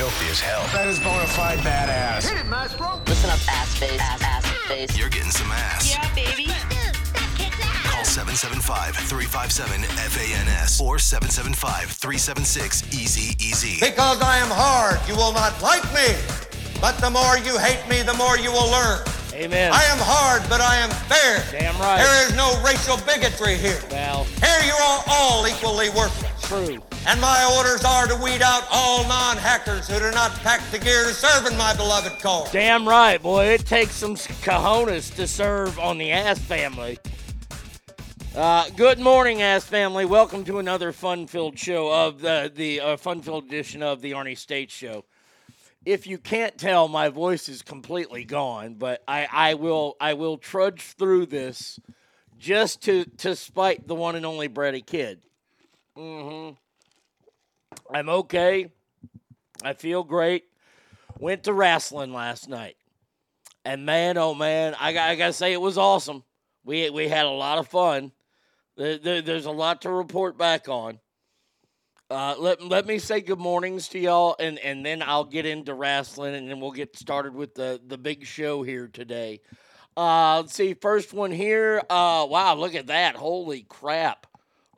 filthy as hell. That is bona fide badass. Hit it, Maestro. Listen up, ass face, ass, ass face. You're getting some ass. Yeah, baby. Call 775-357-FANS or 775-376-EASY-EASY. Because I am hard, you will not like me. But the more you hate me, the more you will learn. Amen. I am hard, but I am fair. Damn right. There is no racial bigotry here. Well, Here you are all equally worthless. true. And my orders are to weed out all non-hackers who do not pack the gear to serve in my beloved cause. Damn right, boy. It takes some cojones to serve on the ass family. Uh, good morning, ass family. Welcome to another fun-filled show of the the uh, fun-filled edition of the Arnie State Show. If you can't tell, my voice is completely gone, but I, I will I will trudge through this just to to spite the one and only Brady Kid. hmm I'm okay. I feel great. Went to wrestling last night, and man, oh man, I, got- I gotta say it was awesome. We we had a lot of fun. There, there- there's a lot to report back on. Uh, let let me say good mornings to y'all, and and then I'll get into wrestling, and then we'll get started with the the big show here today. Uh, let's see, first one here. Uh, wow, look at that! Holy crap!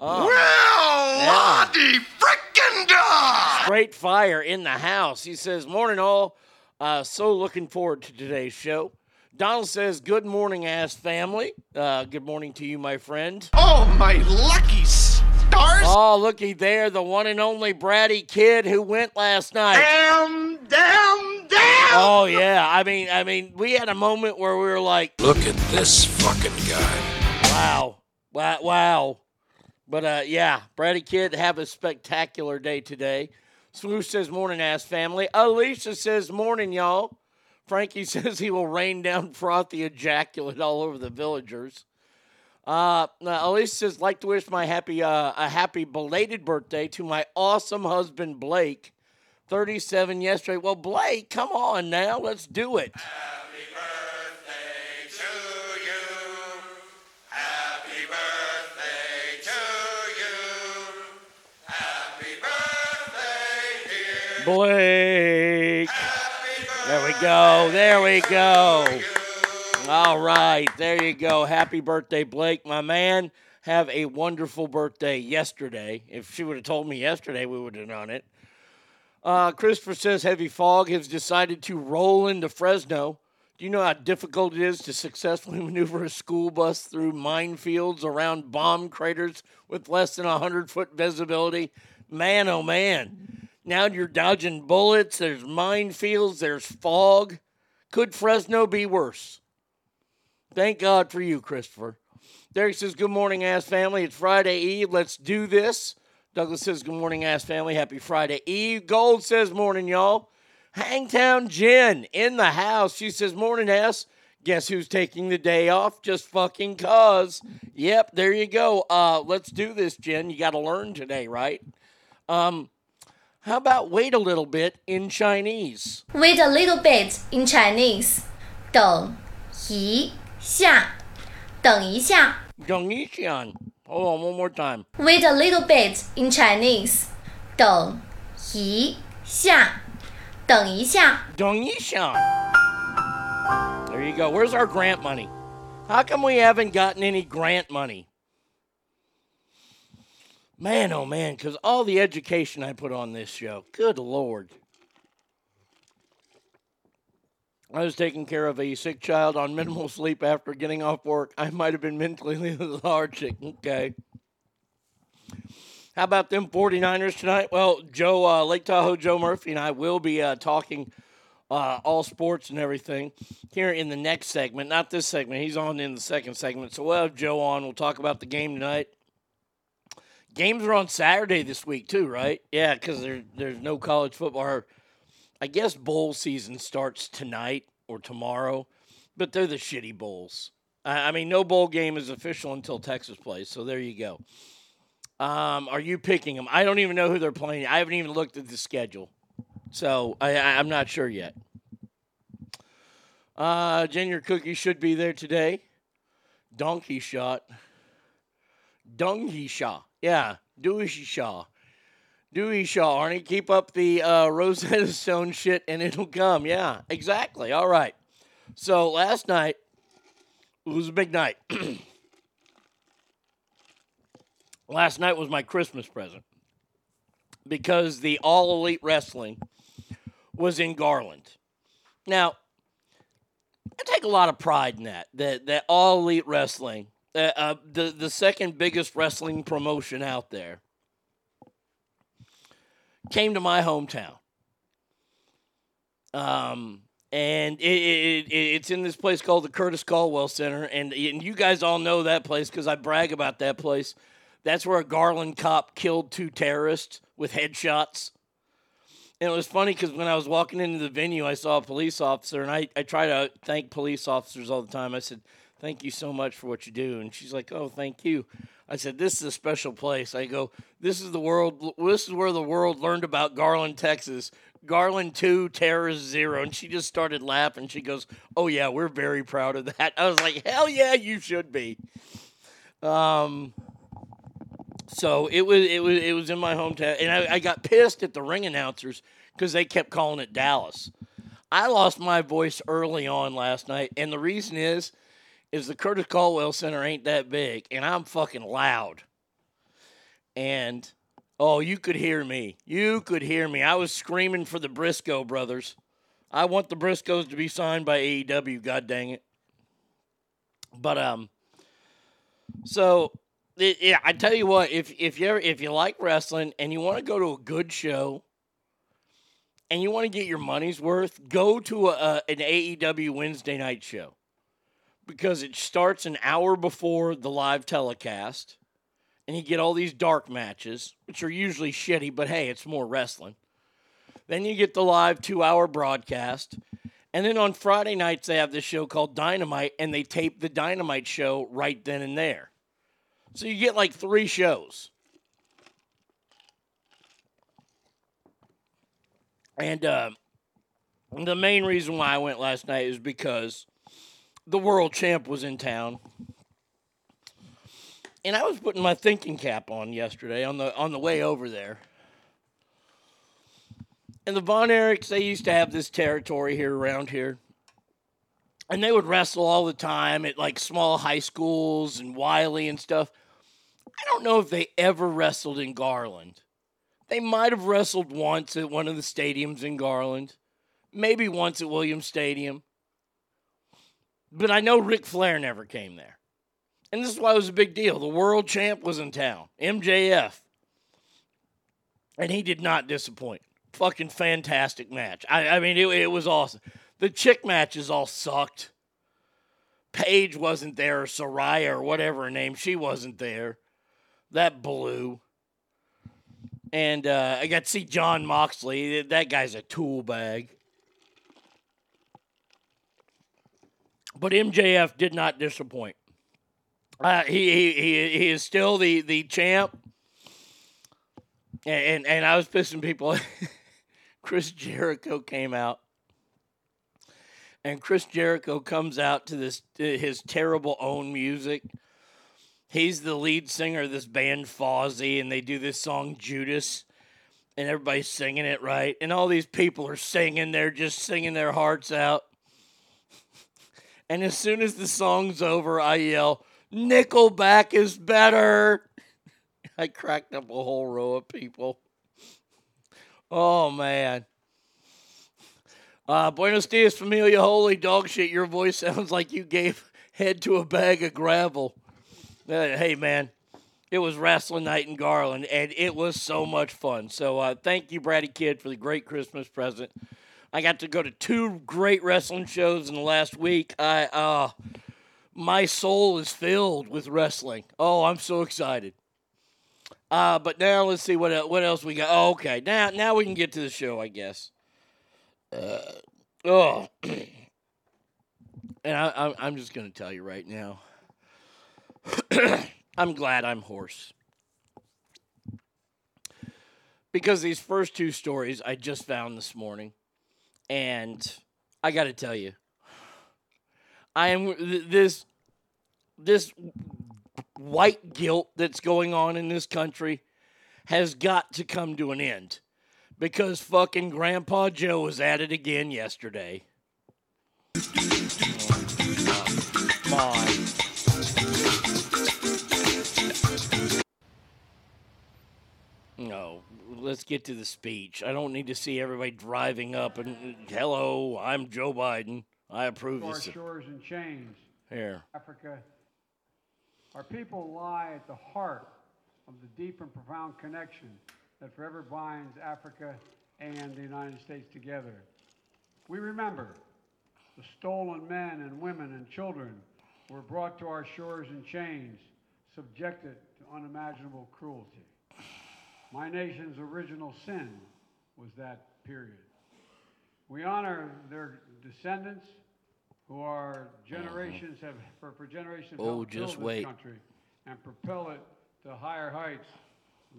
Oh. Well, Yeah. Lottie frickin' dog! Great fire in the house. He says, Morning, all. Uh, so looking forward to today's show. Donald says, Good morning, ass family. Uh, good morning to you, my friend. Oh, my lucky stars! Oh, looky there, the one and only Bratty kid who went last night. Damn, damn, damn! Oh yeah, I mean, I mean, we had a moment where we were like, Look at this fucking guy. "Wow, wow, wow!" But uh, yeah, Bratty kid, have a spectacular day today. Swoosh says, "Morning, ass family." Alicia says, "Morning, y'all." Frankie says he will rain down frothy ejaculate all over the villagers. Uh, Alicia says, "Like to wish my happy, uh, a happy belated birthday to my awesome husband Blake." 37 yesterday. Well, Blake, come on now. Let's do it. Blake. There we go. There we go. All right. There you go. Happy birthday, Blake, my man. Have a wonderful birthday yesterday. If she would have told me yesterday, we would have done it. Uh, Christopher says heavy fog has decided to roll into Fresno. Do you know how difficult it is to successfully maneuver a school bus through minefields around bomb craters with less than 100 foot visibility? Man, oh man. Now you're dodging bullets, there's minefields, there's fog. Could Fresno be worse? Thank God for you, Christopher. Derek says, Good morning, ass family. It's Friday Eve. Let's do this. Douglas says, Good morning, ass family. Happy Friday Eve. Gold says, Morning, y'all. Hangtown Jen in the house. She says, Morning, ass. Guess who's taking the day off? Just fucking cuz. Yep, there you go. Uh, let's do this, Jen. You got to learn today, right? Um, how about wait a little bit in Chinese? Wait a little bit in Chinese. 等一下，等一下。 Dongyixian. Hold on one more time. Wait a little bit in Chinese. 等一下，等一下。 Dongyixian. There you go. Where's our grant money? How come we haven't gotten any grant money? Man, oh man, because all the education I put on this show. Good Lord. I was taking care of a sick child on minimal sleep after getting off work. I might have been mentally lethargic. Okay. How about them 49ers tonight? Well, Joe, uh, Lake Tahoe Joe Murphy and I will be uh, talking uh, all sports and everything here in the next segment. Not this segment. He's on in the second segment. So we'll have Joe on. We'll talk about the game tonight. Games are on Saturday this week too, right? Yeah, because there, there's no college football. I guess bowl season starts tonight or tomorrow, but they're the shitty bowls. I, mean, no bowl game is official until Texas plays. So there you go. Um, are you picking them? I don't even know who they're playing. I haven't even looked at the schedule, so I, I, I'm not sure yet. Uh, Junior Cookie should be there today. Donkey shot. Donkey shot. Yeah, Donkey Shaw. Dewey Shaw, Arnie, keep up the uh, Rosetta Stone shit and it'll come. Yeah, exactly. All right. So last night, was a big night. last night was my Christmas present because the All Elite Wrestling was in Garland. Now, I take a lot of pride in that. That that All Elite Wrestling, uh, uh, the the second biggest wrestling promotion out there, came to my hometown. Um, and it, it, it, it's in this place called the Curtis Culwell Center, and, and you guys all know that place because I brag about that place. That's where a Garland cop killed two terrorists with headshots. And it was funny because when I was walking into the venue, I saw a police officer, and I, I try to thank police officers all the time. I said, Thank you so much for what you do. And she's like, Oh, thank you. I said, This is a special place. I go, This is the world, this is where the world learned about Garland, Texas. Garland 2, Terrorist 0. And she just started laughing. She goes, Oh, yeah, we're very proud of that. I was like, Hell yeah, you should be. Um, so it was it was it was in my hometown, and I, I got pissed at the ring announcers because they kept calling it Dallas. I lost my voice early on last night, and the reason is is the Curtis Culwell Center ain't that big, and I'm fucking loud. And oh, you could hear me. You could hear me. I was screaming for the Briscoe brothers. I want the Briscoes to be signed by AEW. God dang it. But um, so it, yeah, I tell you what, if if you if you like wrestling and you want to go to a good show and you want to get your money's worth, go to a, a, an AEW Wednesday night show because it starts an hour before the live telecast, and you get all these dark matches, which are usually shitty, but hey, it's more wrestling. Then you get the live two hour broadcast. And then on Friday nights, they have this show called Dynamite, and they tape the Dynamite show right then and there. So you get like three shows. And uh, the main reason why I went last night is because the world champ was in town. And I was putting my thinking cap on yesterday on the on the way over there. And the Von Erichs, they used to have this territory here around here. And they would wrestle all the time at like small high schools and Wylie and stuff. I don't know if they ever wrestled in Garland. They might have wrestled once at one of the stadiums in Garland, maybe once at Williams Stadium. But I know Ric Flair never came there. And this is why it was a big deal. The world champ was in town, MJF. And he did not disappoint. Fucking fantastic match. I, I mean, it, it was awesome. The chick matches all sucked. Paige wasn't there, or Saraya, or whatever her name, she wasn't there. That blew. And uh, I got to see Jon Moxley. That guy's a tool bag. But MJF did not disappoint. Uh, he, he, he, he is still the, the champ. And, and, and I was pissing people. Chris Jericho came out. And Chris Jericho comes out to this to his terrible own music. He's the lead singer of this band Fozzy, and they do this song Judas, and everybody's singing it right. And all these people are singing, they're just singing their hearts out. And as soon as the song's over, I yell, Nickelback is better. I cracked up a whole row of people. Oh, man. Uh, Buenos dias, familia. Holy dog shit. Your voice sounds like you gave head to a bag of gravel. Uh, hey, man. It was wrestling night in Garland, and it was so much fun. So, uh, thank you, Brady Kid, for the great Christmas present. I got to go to two great wrestling shows in the last week. I uh my soul is filled with wrestling. Oh, I'm so excited. Uh, but now let's see what what else we got. Oh, okay, now now we can get to the show, I guess. Uh, oh, and I, I'm I'm just gonna tell you right now. I'm glad I'm hoarse because these first two stories I just found this morning and I got to tell you, I am this this white guilt that's going on in this country has got to come to an end because fucking Grandpa Joe was at it again yesterday. Oh, come on. No, let's get to the speech. I don't need to see everybody driving up and hello, I'm Joe Biden. I approve our this. shores and chains, Here. Africa. Our people lie at the heart of the deep and profound connection that forever binds Africa and the United States together. We remember the stolen men and women and children were brought to our shores in chains, subjected to unimaginable cruelty. My nation's original sin was that period. We honor their descendants who are generations have for, for generations have Oh, helped build wait. this country and propel it to higher heights,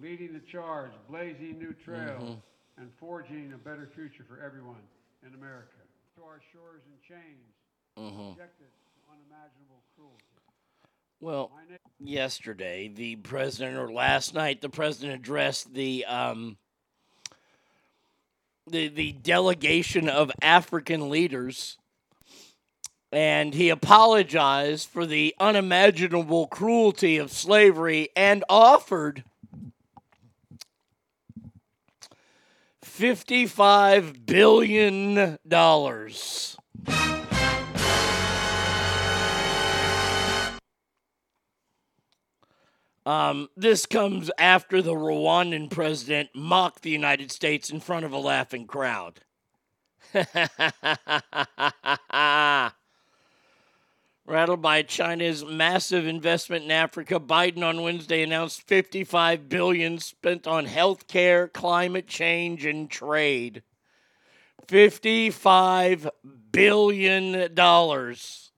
leading the charge, blazing new trails, Mm-hmm. and forging a better future for everyone in America. To our shores and chains, Mm-hmm. subjected to unimaginable cruelty. Well, yesterday, the president, or last night, the president addressed the um, the the delegation of African leaders, and he apologized for the unimaginable cruelty of slavery and offered fifty-five billion Um, this comes after the Rwandan president mocked the United States in front of a laughing crowd. Rattled by China's massive investment in Africa, Biden on Wednesday announced 55 billion spent on healthcare, climate change, and trade. 55 billion dollars.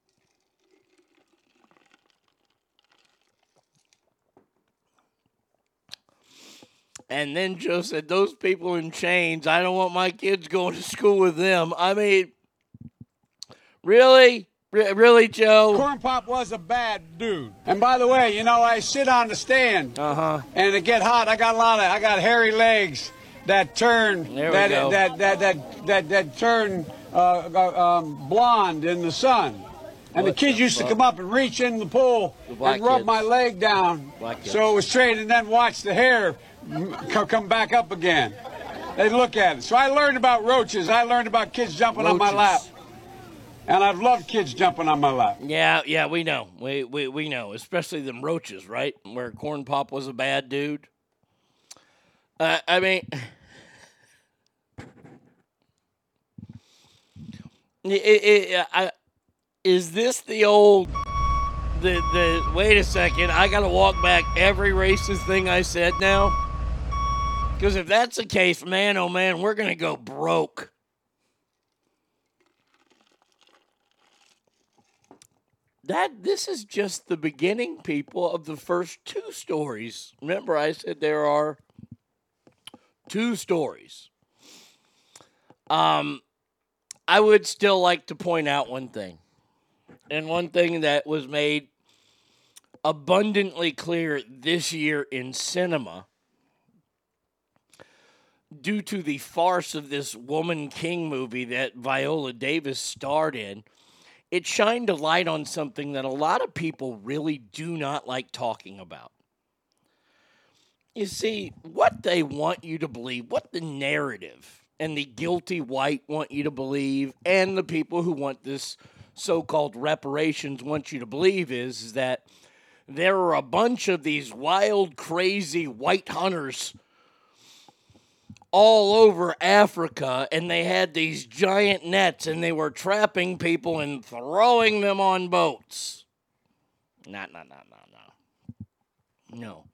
And then Joe said, Those people in chains, I don't want my kids going to school with them. I mean, really? Re- really, Joe? Corn Pop was a bad dude. And by the way, you know, I sit on the stand, Uh huh. and it get hot. I got a lot of, I got hairy legs that turn, There we that, go. that that that that that turn uh, uh, um, blonde in the sun. And What the kids the used fuck? to come up and reach in the pool The and rub kids. my leg down, so it was straight, and then watch the hair come back up again. They look at it. So I learned about roaches. I learned about kids jumping on my lap, and I've loved kids jumping on my lap. Yeah, yeah, we know. We, we we know, especially them roaches, right? Where Corn Pop was a bad dude. Uh, I mean, it, it, I, is this the old? The the wait a second, I gotta walk back every racist thing I said now. Because if that's the case, man, oh man, we're gonna go broke. that this is just the beginning, people, of the first two stories. Remember, I said there are two stories. Um, I would still like to point out one thing, and one thing that was made abundantly clear this year in cinema due to the farce of this Woman King movie that Viola Davis starred in it shined a light on something that a lot of people really do not like talking about. You see, what they want you to believe, what the narrative and the guilty white want you to believe, and the people who want this so called reparations want you to believe is, is that there are a bunch of these wild, crazy white hunters all over Africa, and they had these giant nets, and they were trapping people and throwing them on boats. No, no, no, no, no. No.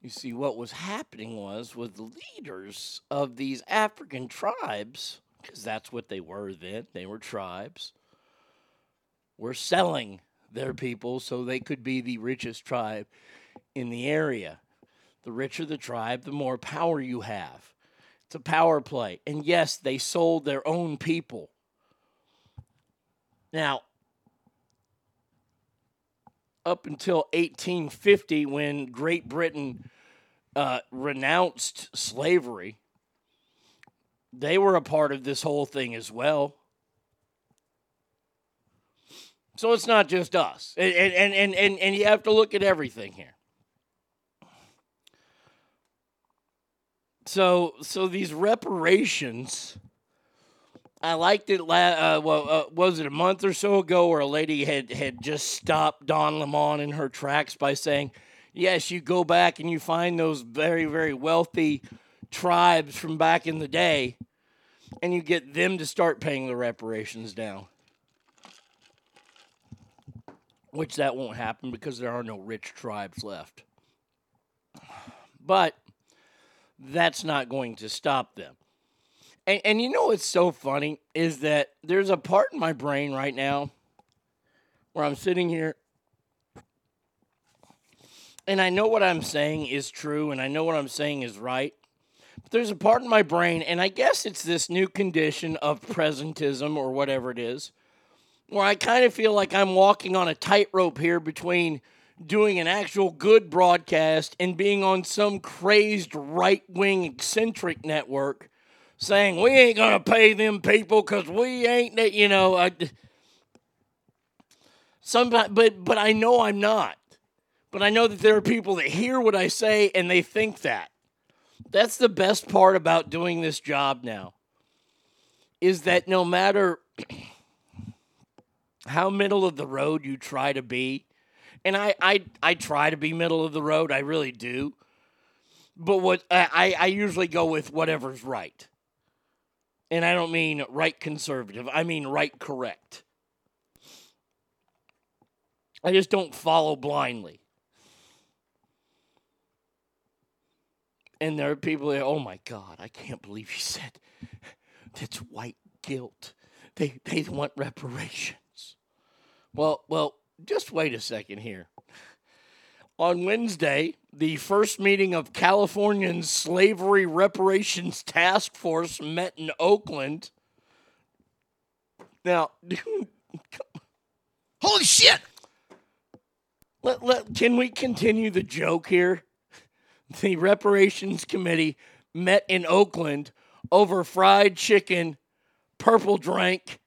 You see, what was happening was with the leaders of these African tribes, because that's what they were then, they were tribes, were selling their people so they could be the richest tribe in the area. The richer the tribe, the more power you have. It's a power play. And yes, they sold their own people. Now, up until 1850, when Great Britain uh, renounced slavery, they were a part of this whole thing as well. So it's not just us. And, and, and, and, and you have to look at everything here. So, so these reparations, I liked it. La- uh, well, uh, was it a month or so ago where a lady had had just stopped Don Lemon in her tracks by saying, "Yes, you go back and you find those very very wealthy tribes from back in the day, and you get them to start paying the reparations now." Which that won't happen because there are no rich tribes left. But that's not going to stop them. And, and you know what's so funny is that there's a part in my brain right now where I'm sitting here and I know what I'm saying is true and I know what I'm saying is right. But there's a part in my brain, and I guess it's this new condition of presentism or whatever it is, where I kind of feel like I'm walking on a tightrope here between doing an actual good broadcast and being on some crazed right wing eccentric network saying we ain't gonna pay them people because we ain't that you know I, but but i know i'm not. But i know that there are people that hear what i say and they think that. That's the best part about doing this job now is that no matter how middle of the road you try to be and I, I I try to be middle of the road. I really do. But what I, I usually go with whatever's right. And I don't mean right conservative. I mean right correct. I just don't follow blindly. And there are people that, oh my God, I can't believe you said that's white guilt. They they want reparations. Well, well, just wait a second here. On Wednesday, the first meeting of California's Slavery Reparations Task Force met in Oakland. Now, holy shit! Let, let, can we continue the joke here? The Reparations Committee met in Oakland over fried chicken, purple drink,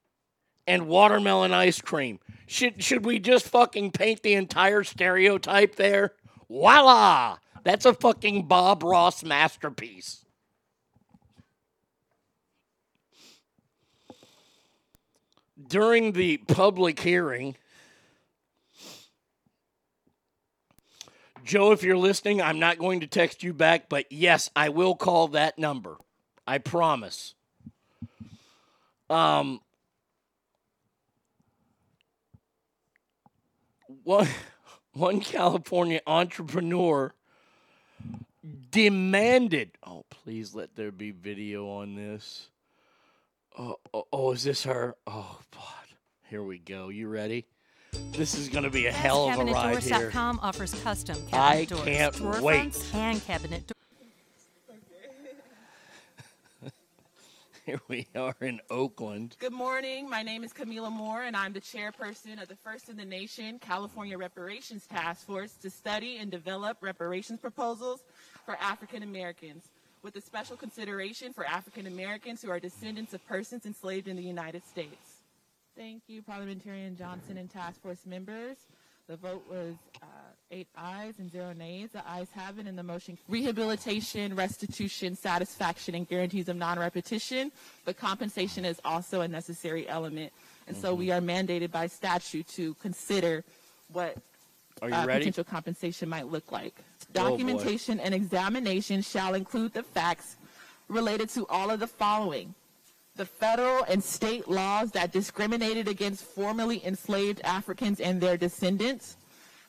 and watermelon ice cream. Should should we just fucking paint the entire stereotype there? Voila! That's a fucking Bob Ross masterpiece. During the public hearing, Joe, if you're listening, I'm not going to text you back, but yes, I will call that number. I promise. Um, one one California entrepreneur demanded. Oh, please let there be video on this. Oh, oh, oh is this her? Oh, God. Here we go. You ready? This is going to be a hell of a ride here. Offers custom cabinet I doors, can't drawer wait. and cabinet doors. Here we are in Oakland. Good morning. My name is Kamilah Moore, and I'm the chairperson of the First in the Nation California Reparations Task Force to study and develop reparations proposals for African Americans, with a special consideration for African Americans who are descendants of persons enslaved in the United States. Thank you, Parliamentarian Johnson and task force members. The vote was uh, eight ayes and zero nays. The ayes have it, and the motion rehabilitation, restitution, satisfaction, and guarantees of non-repetition. But compensation is also a necessary element, and so we are mandated by statute to consider what Are you uh, ready? potential compensation might look like. Oh, boy. Documentation and examination shall include the facts related to all of the following the federal and state laws that discriminated against formerly enslaved Africans and their descendants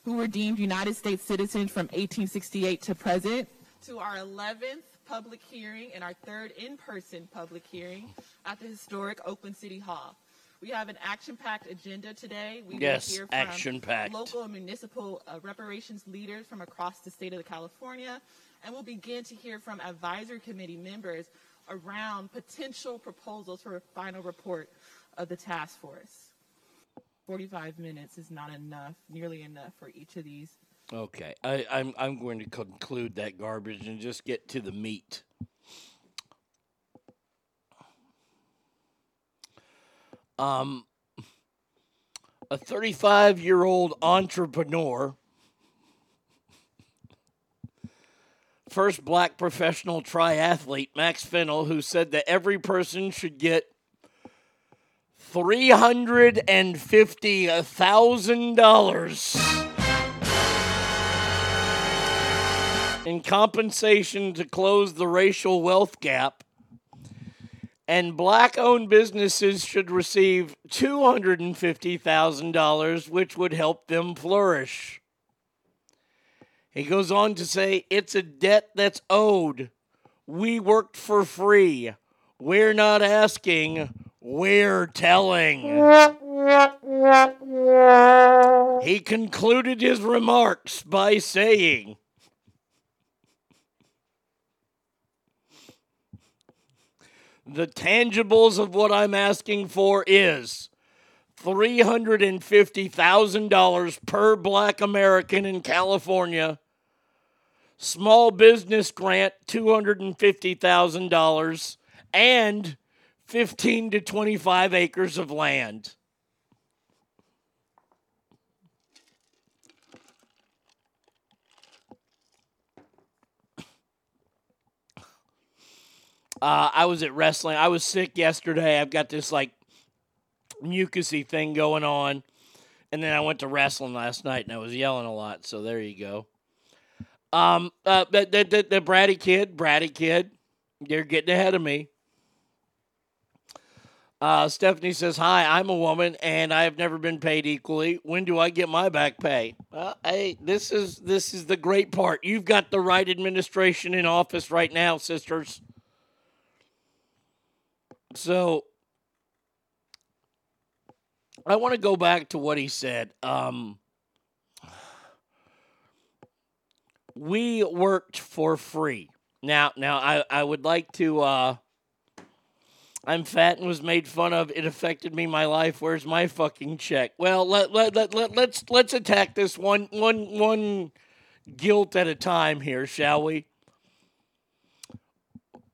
who were deemed United States citizens from 1868 to present. To our 11th public hearing and our third in-person public hearing at the historic Oakland City Hall. We have an action-packed agenda today. We Yes, will hear from action-packed. local and municipal uh, reparations leaders from across the state of California, and we'll begin to hear from advisory committee members around potential proposals for a final report of the task force. 45 minutes is not enough, nearly enough for each of these Okay, I, I'm I'm going to conclude that garbage and just get to the meat. Um, a 35 year old entrepreneur, first black professional triathlete, Max Fennell, who said that every person should get $350,000 in compensation to close the racial wealth gap and black owned businesses should receive $250,000, which would help them flourish. He goes on to say, It's a debt that's owed. We worked for free. We're not asking, we're telling. He concluded his remarks by saying, The tangibles of what I'm asking for is $350,000 per black American in California. Small business grant $250,000 and 15 to 25 acres of land. Uh, I was at wrestling. I was sick yesterday. I've got this like mucusy thing going on. And then I went to wrestling last night and I was yelling a lot. So there you go. Um, uh, the, the, the, bratty kid, bratty kid, you're getting ahead of me. Uh, Stephanie says, Hi, I'm a woman and I have never been paid equally. When do I get my back pay? Well, hey, this is this is the great part. You've got the right administration in office right now, sisters. So I want to go back to what he said. Um, we worked for free. Now, now I, I would like to. Uh, I'm fat and was made fun of. It affected me, my life. Where's my fucking check? Well, let, let, let, let, let's let's attack this one one one guilt at a time here, shall we?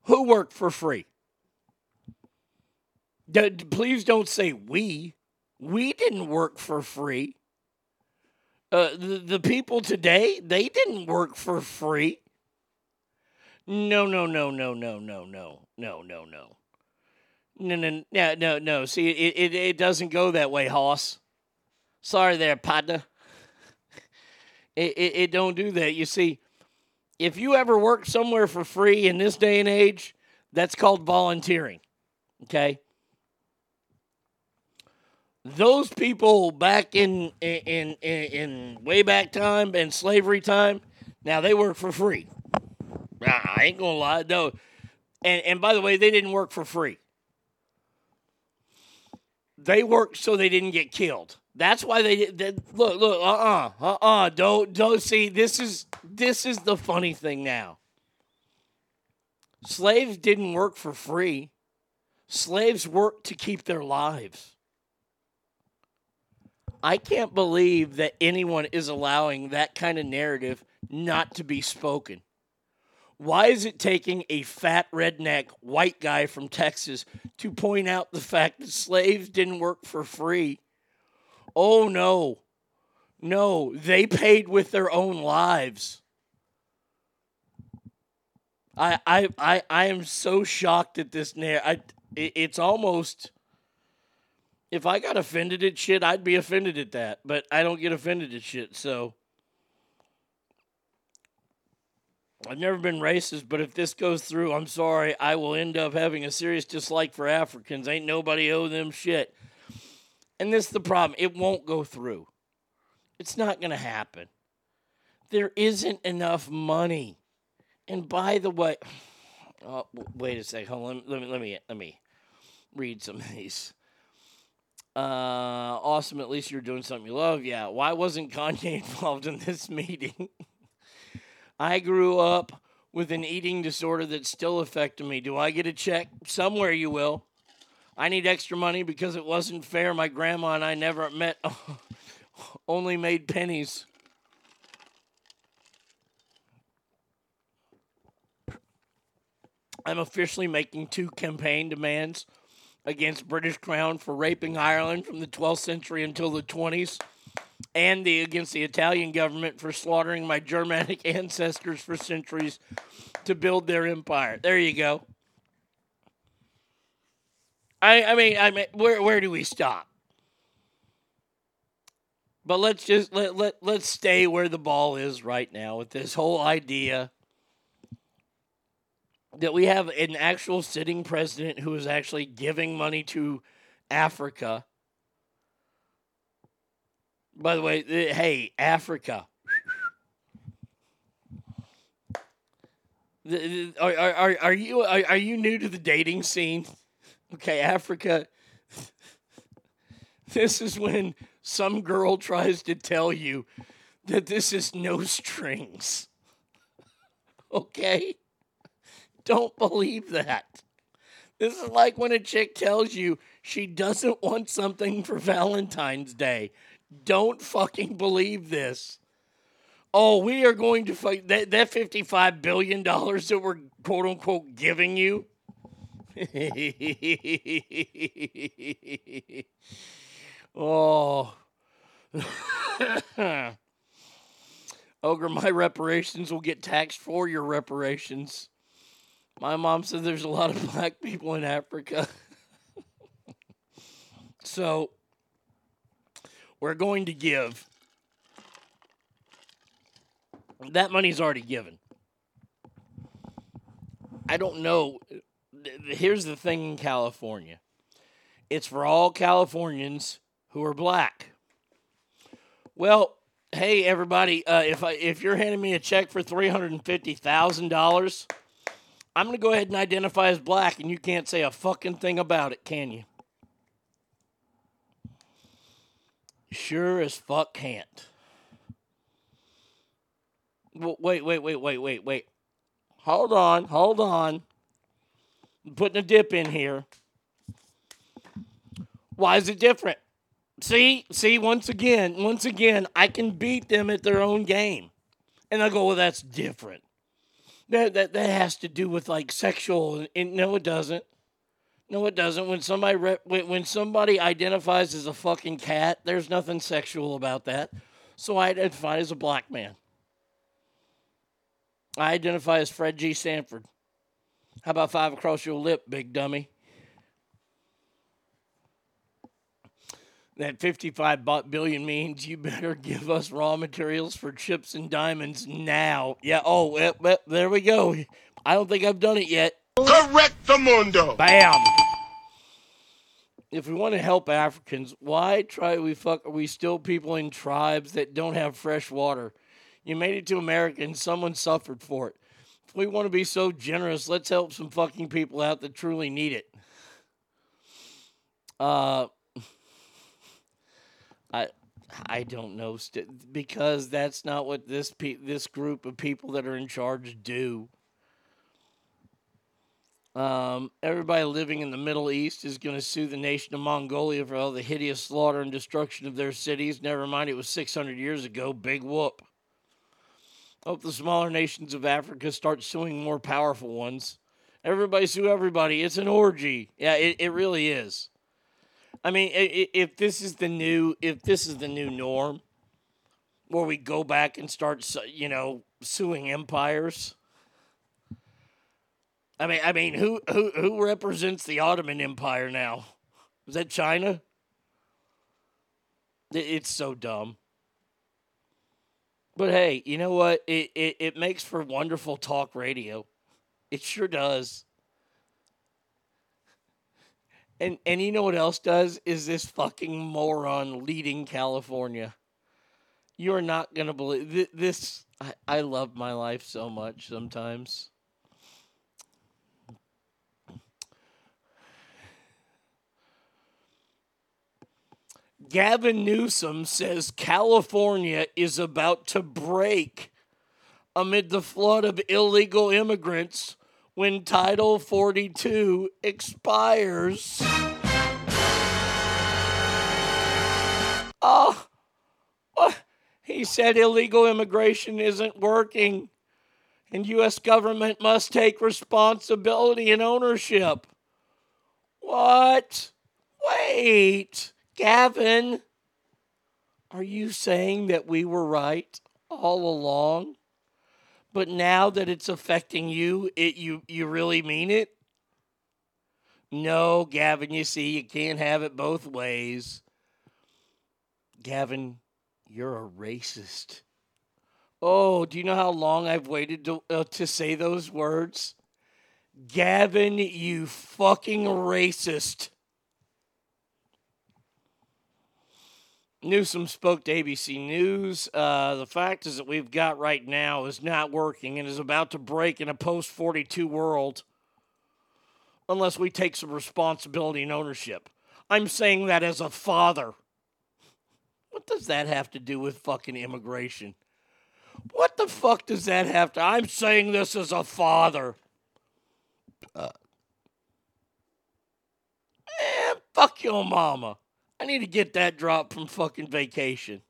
Who worked for free? D- please don't say we. We didn't work for free. Uh, the, the people today, they didn't work for free. No, no, no, no, no, no, no, no, no, no. No, no, no, no, no. See, it, it, it doesn't go that way, Hoss. Sorry there, partner. It, it, it don't do that. You see, if you ever work somewhere for free in this day and age, that's called volunteering. Okay? Those people back in in in, in way back time and slavery time, now they work for free. I ain't gonna lie, no. And and by the way, they didn't work for free. They worked so they didn't get killed. That's why they, they look look uh uh uh uh don't don't see this is this is the funny thing now. Slaves didn't work for free. Slaves worked to keep their lives. I can't believe that anyone is allowing that kind of narrative not to be spoken. Why is it taking a fat redneck white guy from Texas to point out the fact that slaves didn't work for free? Oh no. No, they paid with their own lives. I I I, I am so shocked at this narrative. It's almost if I got offended at shit, I'd be offended at that. But I don't get offended at shit, so I've never been racist, but if this goes through, I'm sorry, I will end up having a serious dislike for Africans. Ain't nobody owe them shit. And this is the problem. It won't go through. It's not going to happen. There isn't enough money. And by the way, oh, wait a second. Hold on. Let me, let me, let me read some of these. Uh, awesome. At least you're doing something you love. Yeah. Why wasn't Kanye involved in this meeting? I grew up with an eating disorder that still affected me. Do I get a check? Somewhere you will. I need extra money because it wasn't fair. My grandma and I never met, only made pennies. I'm officially making two campaign demands against British Crown for raping Ireland from the 12th century until the 20s, and the against the Italian government for slaughtering my Germanic ancestors for centuries to build their empire. There you go. I I mean I mean where where do we stop? But let's just let, let let's stay where the ball is right now with this whole idea that we have an actual sitting president who is actually giving money to Africa. By the way, eh, hey, Africa. Are, are, are you are, are you new to the dating scene? Okay, Africa. This is when some girl tries to tell you that this is no strings. Okay? Don't believe that. This is like when a chick tells you she doesn't want something for Valentine's Day. Don't fucking believe this. Oh, we are going to fight that, that $55 billion that we're quote unquote giving you. oh. Ogre, my reparations will get taxed for your reparations. My mom said there's a lot of black people in Africa. so, we're going to give. That money's already given. I don't know. Here's the thing in California it's for all Californians who are black. Well, hey everybody, uh, if I, if you're handing me a check for three hundred and fifty thousand dollars, I'm gonna go ahead and identify as black, and you can't say a fucking thing about it, can you? Sure as fuck can't. Wait, wait, wait, wait, wait, wait. Hold on, hold on. I'm putting a dip in here. Why is it different? See, see, once again, once again, I can beat them at their own game. And I go, well, that's different. That, that, that has to do with like sexual. And, no, it doesn't. No, it doesn't. When somebody re- when, when somebody identifies as a fucking cat, there's nothing sexual about that. So I identify as a black man. I identify as Fred G. Sanford. How about five across your lip, big dummy? That 55 billion means you better give us raw materials for chips and diamonds now. Yeah, oh, well, well, there we go. I don't think I've done it yet. Correct the mundo. Bam. If we want to help Africans, why try we fuck are we still people in tribes that don't have fresh water? You made it to America and someone suffered for it. If we want to be so generous, let's help some fucking people out that truly need it. Uh I I don't know st- because that's not what this pe- this group of people that are in charge do. Um, everybody living in the Middle East is going to sue the nation of Mongolia for all the hideous slaughter and destruction of their cities. Never mind, it was 600 years ago. Big whoop. Hope the smaller nations of Africa start suing more powerful ones. Everybody sue everybody. It's an orgy. Yeah, it, it really is. I mean, if this is the new, if this is the new norm, where we go back and start, you know, suing empires. I mean, I mean, who who who represents the Ottoman Empire now? Is that China? It's so dumb. But hey, you know what? It, it it makes for wonderful talk radio. It sure does. And and you know what else does is this fucking moron leading California. You're not gonna believe thi- this. I, I love my life so much sometimes. Gavin Newsom says California is about to break amid the flood of illegal immigrants when Title 42 expires. Oh, oh, he said illegal immigration isn't working. And U.S. government must take responsibility and ownership. What? Wait, Gavin. Are you saying that we were right all along? But now that it's affecting you, it you you really mean it? No, Gavin, you see, you can't have it both ways. Gavin, you're a racist. Oh, do you know how long I've waited to, uh, to say those words? Gavin, you fucking racist. Newsom spoke to ABC News. Uh, the fact is that we've got right now is not working and is about to break in a post 42 world unless we take some responsibility and ownership. I'm saying that as a father. What does that have to do with fucking immigration? What the fuck does that have to? I'm saying this as a father. Uh, eh, fuck your mama. I need to get that drop from fucking vacation.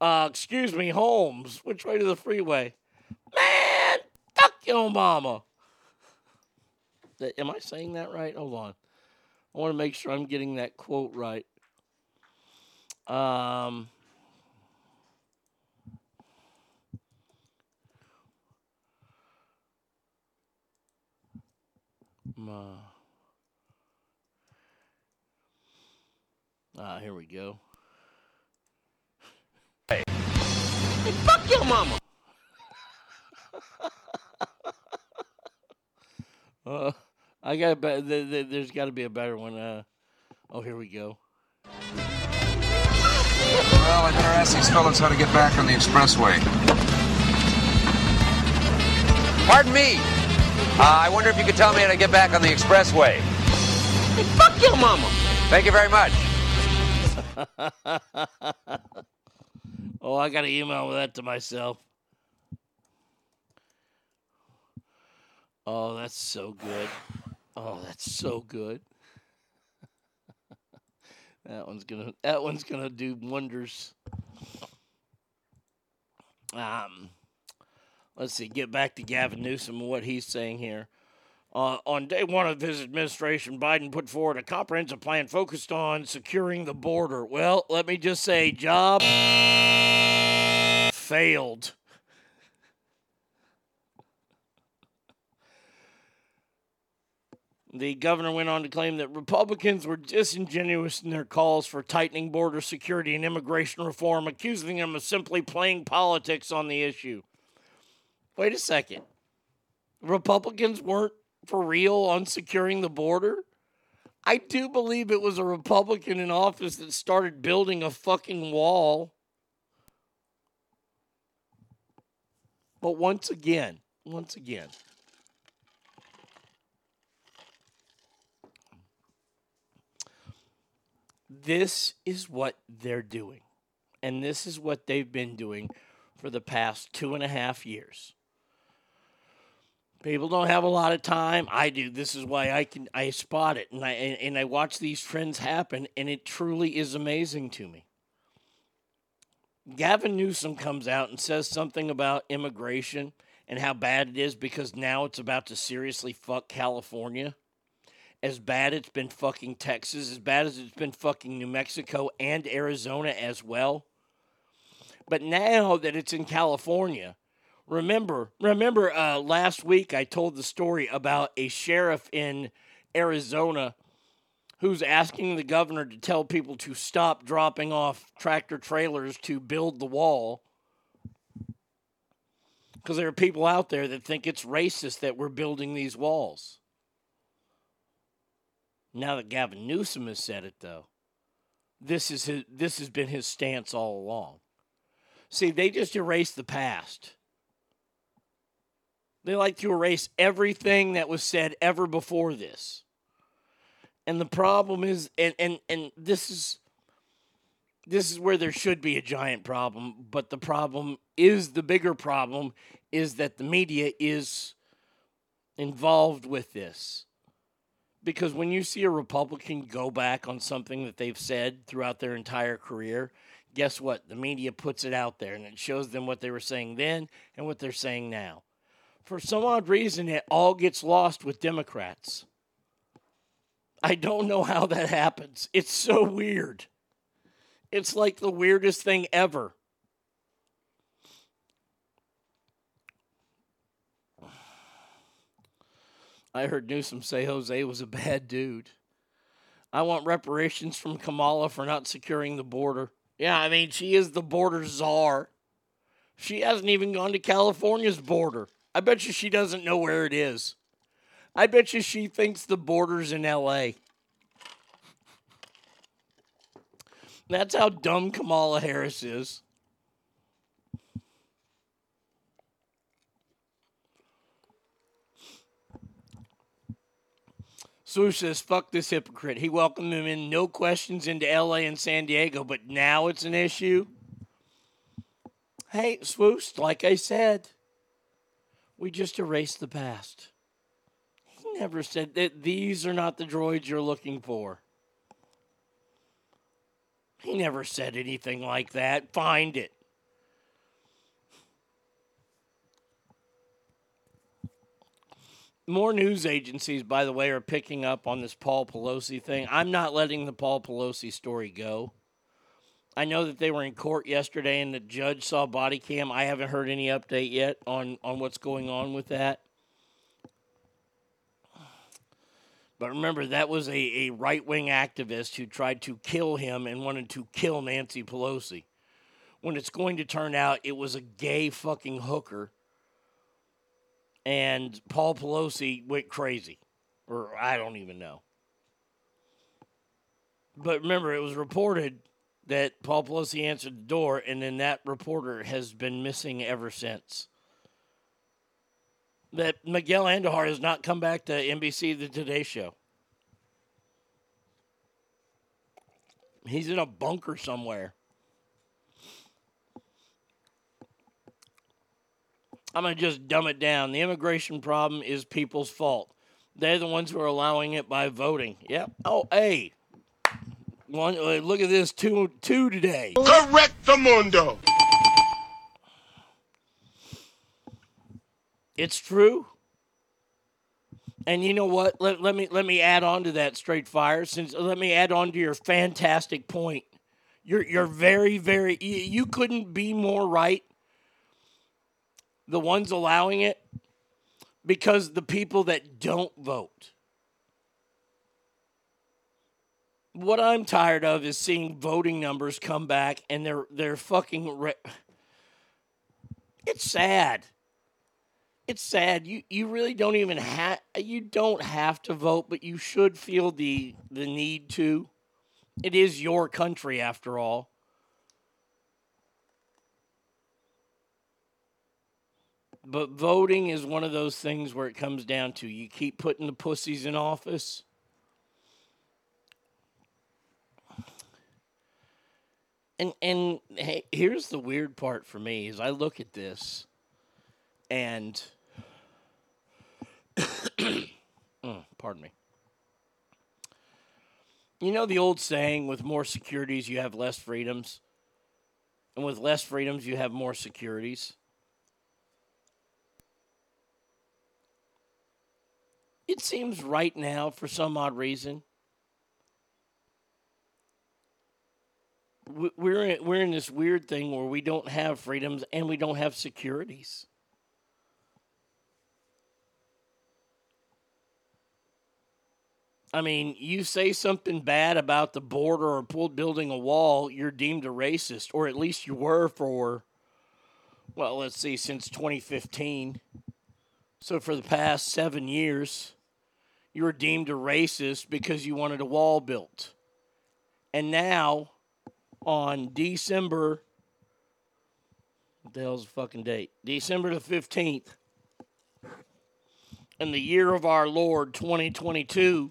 Uh, excuse me, Holmes. Which way to the freeway? Man, fuck your mama. Am I saying that right? Hold on. I want to make sure I'm getting that quote right. Um, ma. Ah, here we go. Hey, hey fuck your mama. uh, I got. Be- th- th- there's got to be a better one. Uh, oh, here we go. Well, I better ask these fellas how to get back on the expressway. Pardon me. Uh, I wonder if you could tell me how to get back on the expressway. Hey, fuck your mama. Thank you very much. oh, I got to email with that to myself. Oh, that's so good. Oh, that's so good. that one's gonna that one's gonna do wonders. Um, let's see. Get back to Gavin Newsom and what he's saying here. Uh, on day one of his administration, Biden put forward a comprehensive plan focused on securing the border. Well, let me just say, job failed. The governor went on to claim that Republicans were disingenuous in their calls for tightening border security and immigration reform, accusing them of simply playing politics on the issue. Wait a second. Republicans weren't for real on securing the border? I do believe it was a Republican in office that started building a fucking wall. But once again, once again, this is what they're doing. And this is what they've been doing for the past two and a half years. People don't have a lot of time. I do. This is why I can I spot it and I and, and I watch these trends happen and it truly is amazing to me. Gavin Newsom comes out and says something about immigration and how bad it is because now it's about to seriously fuck California. As bad it's been fucking Texas, as bad as it's been fucking New Mexico and Arizona as well. But now that it's in California, remember, remember uh, last week I told the story about a sheriff in Arizona who's asking the governor to tell people to stop dropping off tractor trailers to build the wall. Because there are people out there that think it's racist that we're building these walls. Now that Gavin Newsom has said it, though, this is his, this has been his stance all along. See, they just erase the past. They like to erase everything that was said ever before this. And the problem is and and and this is this is where there should be a giant problem, but the problem is the bigger problem is that the media is involved with this. Because when you see a Republican go back on something that they've said throughout their entire career, guess what? The media puts it out there and it shows them what they were saying then and what they're saying now. For some odd reason, it all gets lost with Democrats. I don't know how that happens. It's so weird. It's like the weirdest thing ever. I heard Newsom say Jose was a bad dude. I want reparations from Kamala for not securing the border. Yeah, I mean, she is the border czar. She hasn't even gone to California's border. I bet you she doesn't know where it is. I bet you she thinks the border's in LA. That's how dumb Kamala Harris is. Swoosh says, fuck this hypocrite. He welcomed him in no questions into LA and San Diego, but now it's an issue. Hey, Swoosh, like I said, we just erased the past. He never said that these are not the droids you're looking for. He never said anything like that. Find it. More news agencies, by the way, are picking up on this Paul Pelosi thing. I'm not letting the Paul Pelosi story go. I know that they were in court yesterday and the judge saw body cam. I haven't heard any update yet on, on what's going on with that. But remember, that was a, a right wing activist who tried to kill him and wanted to kill Nancy Pelosi. When it's going to turn out it was a gay fucking hooker. And Paul Pelosi went crazy. Or I don't even know. But remember, it was reported that Paul Pelosi answered the door, and then that reporter has been missing ever since. That Miguel Almaguer has not come back to NBC The Today Show. He's in a bunker somewhere. I'm going to just dumb it down. The immigration problem is people's fault. They're the ones who are allowing it by voting. Yep. Oh, hey, one, look at this two two today. Correct the mundo. It's true. And you know what? Let, let me let me add on to that straight fire. Since let me add on to your fantastic point. You're you're very very you, you couldn't be more right. The ones allowing it because the people that don't vote what I'm tired of is seeing voting numbers come back and they're they're fucking re- It's sad. It's sad. You you really don't even have you don't have to vote, but you should feel the the need to. It is your country after all. But voting is one of those things where it comes down to you keep putting the pussies in office and and hey, here's the weird part for me is I look at this and mm, pardon me. You know the old saying with more securities you have less freedoms and with less freedoms you have more securities. It seems right now for some odd reason we're in, we're in this weird thing where we don't have freedoms and we don't have securities. I mean, you say something bad about the border or building a wall, you're deemed a racist, or at least you were for, well, let's see, since 2015. So for the past seven years, you were deemed a racist because you wanted a wall built. And now on December. What the hell's the fucking date? December the 15th. In the year of our Lord 2022,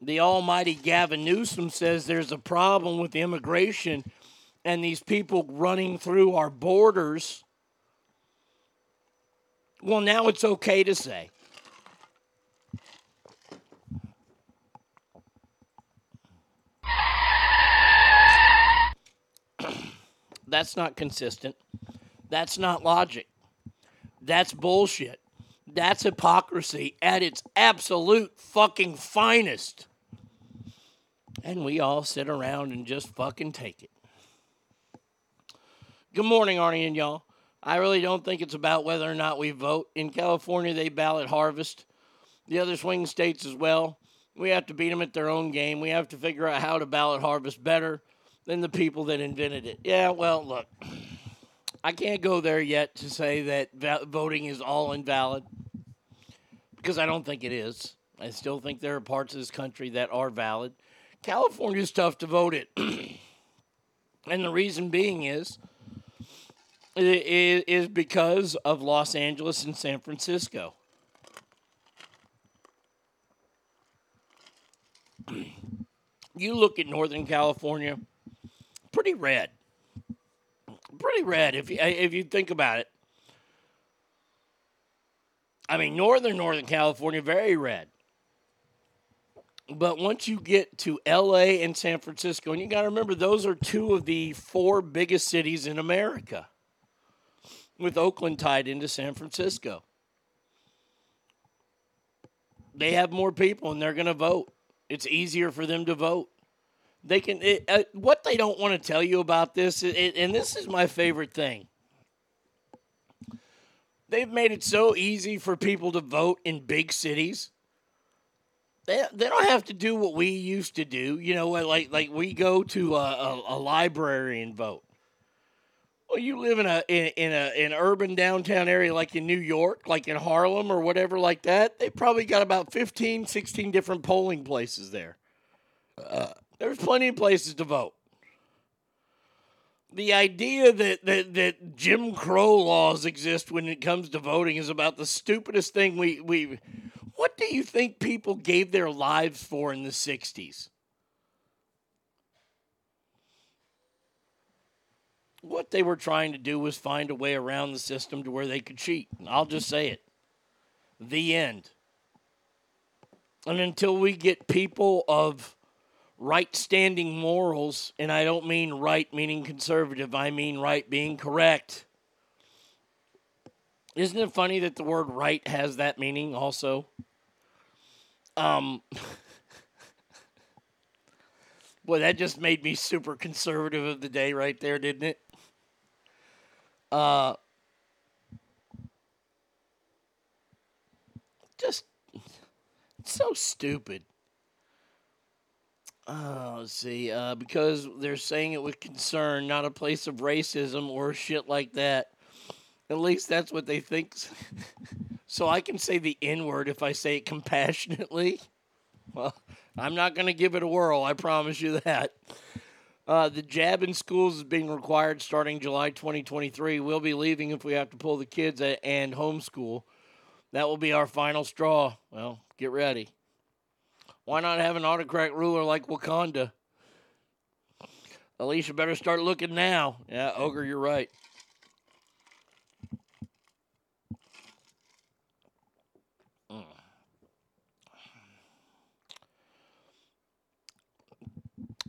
the almighty Gavin Newsom says there's a problem with immigration and these people running through our borders. Well, now it's okay to say. That's not consistent. That's not logic. That's bullshit. That's hypocrisy at its absolute fucking finest. And we all sit around and just fucking take it. Good morning, Arnie and y'all. I really don't think it's about whether or not we vote. In California, they ballot harvest. The other swing states as well. We have to beat them at their own game. We have to figure out how to ballot harvest better than the people that invented it. Yeah, well, look, I can't go there yet to say that voting is all invalid because I don't think it is. I still think there are parts of this country that are valid. California is tough to vote in. and the reason being is is, is because of Los Angeles and San Francisco. you look at Northern California, pretty red. Pretty red if you uh, if you think about it. I mean, northern Northern California, very red. But once you get to LA and San Francisco, and you got to remember, those are two of the four biggest cities in America, with Oakland tied into San Francisco. They have more people and they're going to vote. It's easier for them to vote. They can, it, uh, what they don't want to tell you about this, it, and this is my favorite thing. They've made it so easy for people to vote in big cities they, they don't have to do what we used to do. You know, like like we go to a, a, a library and vote. Well, you live in a in, in a an urban downtown area like in New York, like in Harlem or whatever like that. They probably got about 15, 16 different polling places there. Uh, there's plenty of places to vote. The idea that, that, that Jim Crow laws exist when it comes to voting is about the stupidest thing we, we what do you think people gave their lives for in the 60s? What they were trying to do was find a way around the system to where they could cheat. I'll just say it. The end. And until we get people of right standing morals, and I don't mean right meaning conservative, I mean right being correct. Isn't it funny that the word right has that meaning also? Um, boy, that just made me super conservative of the day right there, didn't it? Uh, just so stupid. Uh, let's see. Uh, because they're saying it with concern, not a place of racism or shit like that. At least that's what they think. so I can say the N word if I say it compassionately. Well, I'm not going to give it a whirl. I promise you that. Uh, the jab in schools is being required starting July 2023. We'll be leaving if we have to pull the kids and homeschool. That will be our final straw. Well, get ready. Why not have an autocrat ruler like Wakanda? Alicia better start looking now. Yeah, Ogre, you're right. Mm.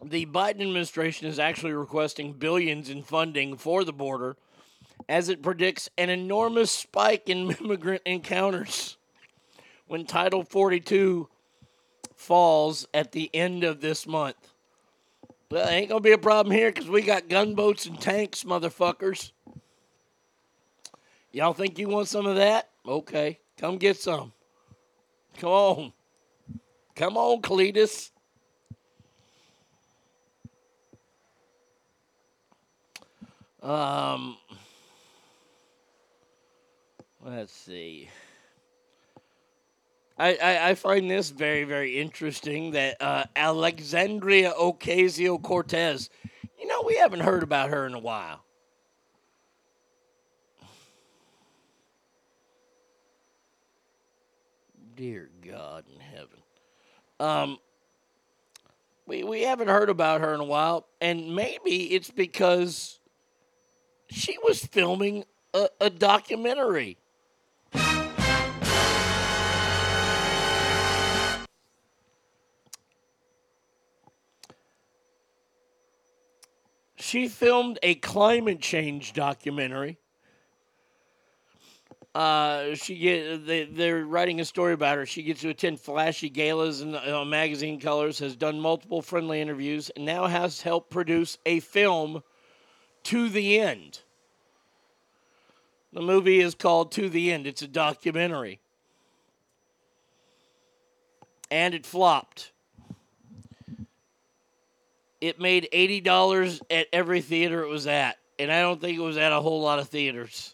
the Biden administration is actually requesting billions in funding for the border as it predicts an enormous spike in immigrant encounters when Title 42 falls at the end of this month. Well, ain't to be a problem here because we got gunboats and tanks, motherfuckers. Y'all think you want some of that? Okay, come get some. Come on. Come on, Cletus. Um, let's see. I, I, I, find this very, very interesting that uh, Alexandria Ocasio Cortez, you know, we haven't heard about her in a while. Dear God in heaven. Um, we, we haven't heard about her in a while, and maybe it's because she was filming a, a documentary. She filmed a climate change documentary. Uh, she get they they're writing a story about her. She gets to attend flashy galas and uh, magazine colors. Has done multiple friendly interviews, and now has helped produce a film. To the end. The movie is called To the End. It's a documentary. And it flopped. It made $80 at every theater it was at. And I don't think it was at a whole lot of theaters.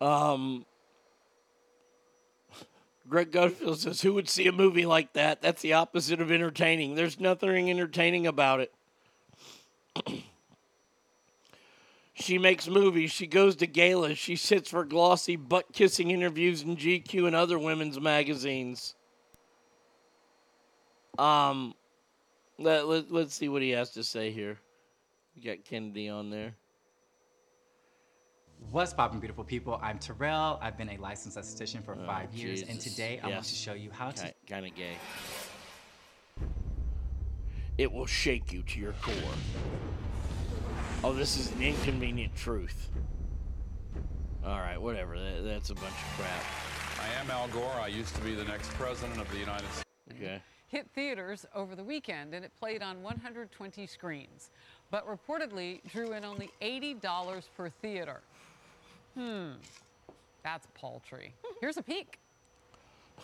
Um, Greg Gutfield says, Who would see a movie like that? That's the opposite of entertaining. There's nothing entertaining about it. she makes movies. She goes to galas. She sits for glossy butt kissing interviews in GQ and other women's magazines. Um, let, let, let's see what he has to say here. We got Kennedy on there. What's poppin', beautiful people? I'm Terrell. I've been a licensed esthetician for Oh, five years, and Jesus. today I want Yes. to show you how to. Kind of gay. It will shake you to your core. Oh, this is an inconvenient truth. All right, whatever. That, that's a bunch of crap. I am Al Gore. I used to be the next president of the United States. Okay. Hit theaters over the weekend and it played on 120 screens, but reportedly drew in only $80 per theater. Hmm, that's paltry. Here's a peek.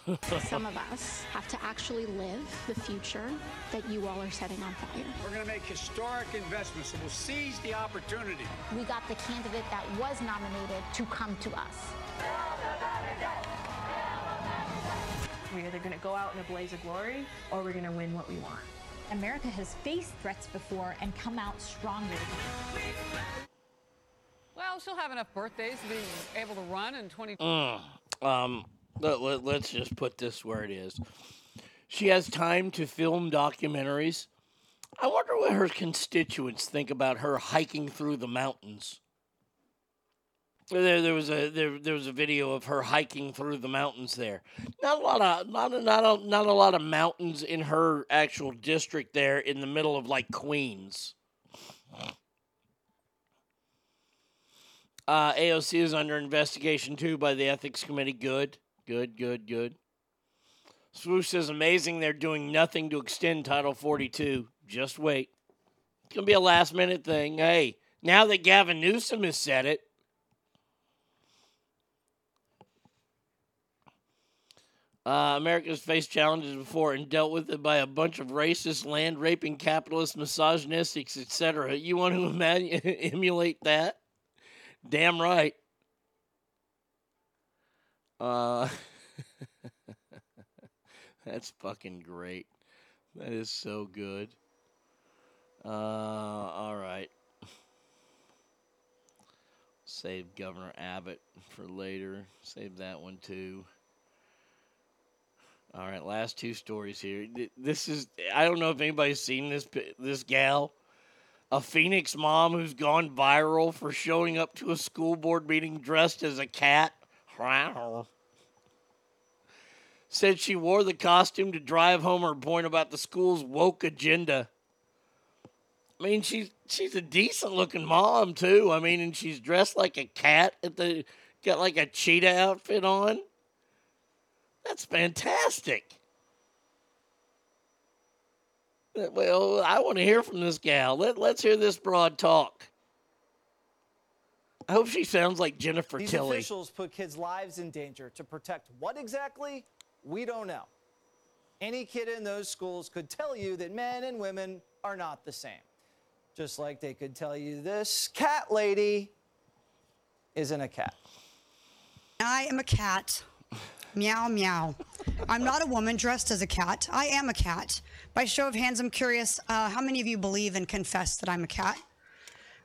Some of us have to actually live the future that you all are setting on fire. We're going to make historic investments and we'll seize the opportunity. We got the candidate that was nominated to come to us. We're either going to go out in a blaze of glory or we're going to win what we want. America has faced threats before and come out stronger. Well, she'll have enough birthdays to be able to run in 20. Mm, um, let, let, let's just put this where it is. She has time to film documentaries. I wonder what her constituents think about her hiking through the mountains. There, there was a there, there was a video of her hiking through the mountains there. Not a lot of not a, not a, not a lot of mountains in her actual district there in the middle of like Queens. Uh, AOC is under investigation too by the ethics committee. Good, good, good, good. Swoosh says amazing. They're doing nothing to extend Title 42. Just wait. It's gonna be a last minute thing. Hey, now that Gavin Newsom has said it. Uh, America's faced challenges before and dealt with it by a bunch of racist, land raping, capitalist, misogynistics, etc. You want to emulate that? Damn right. Uh, that's fucking great. That is so good. Uh, all right. Save Governor Abbott for later. Save that one too. All right, last two stories here. This is I don't know if anybody's seen this this gal, a Phoenix mom who's gone viral for showing up to a school board meeting dressed as a cat. Said she wore the costume to drive home her point about the school's woke agenda. I mean, she's she's a decent looking mom too. I mean, and she's dressed like a cat at the got like a cheetah outfit on. That's fantastic. Well, I want to hear from this gal. Let Let's hear this broad talk. I hope she sounds like Jennifer These Tilly. officials put kids' lives in danger to protect what exactly? We don't know. Any kid in those schools could tell you that men and women are not the same. Just like they could tell you this cat lady isn't a cat. I am a cat. Meow, meow. I'm not a woman dressed as a cat. I am a cat. By show of hands, I'm curious uh, how many of you believe and confess that I'm a cat?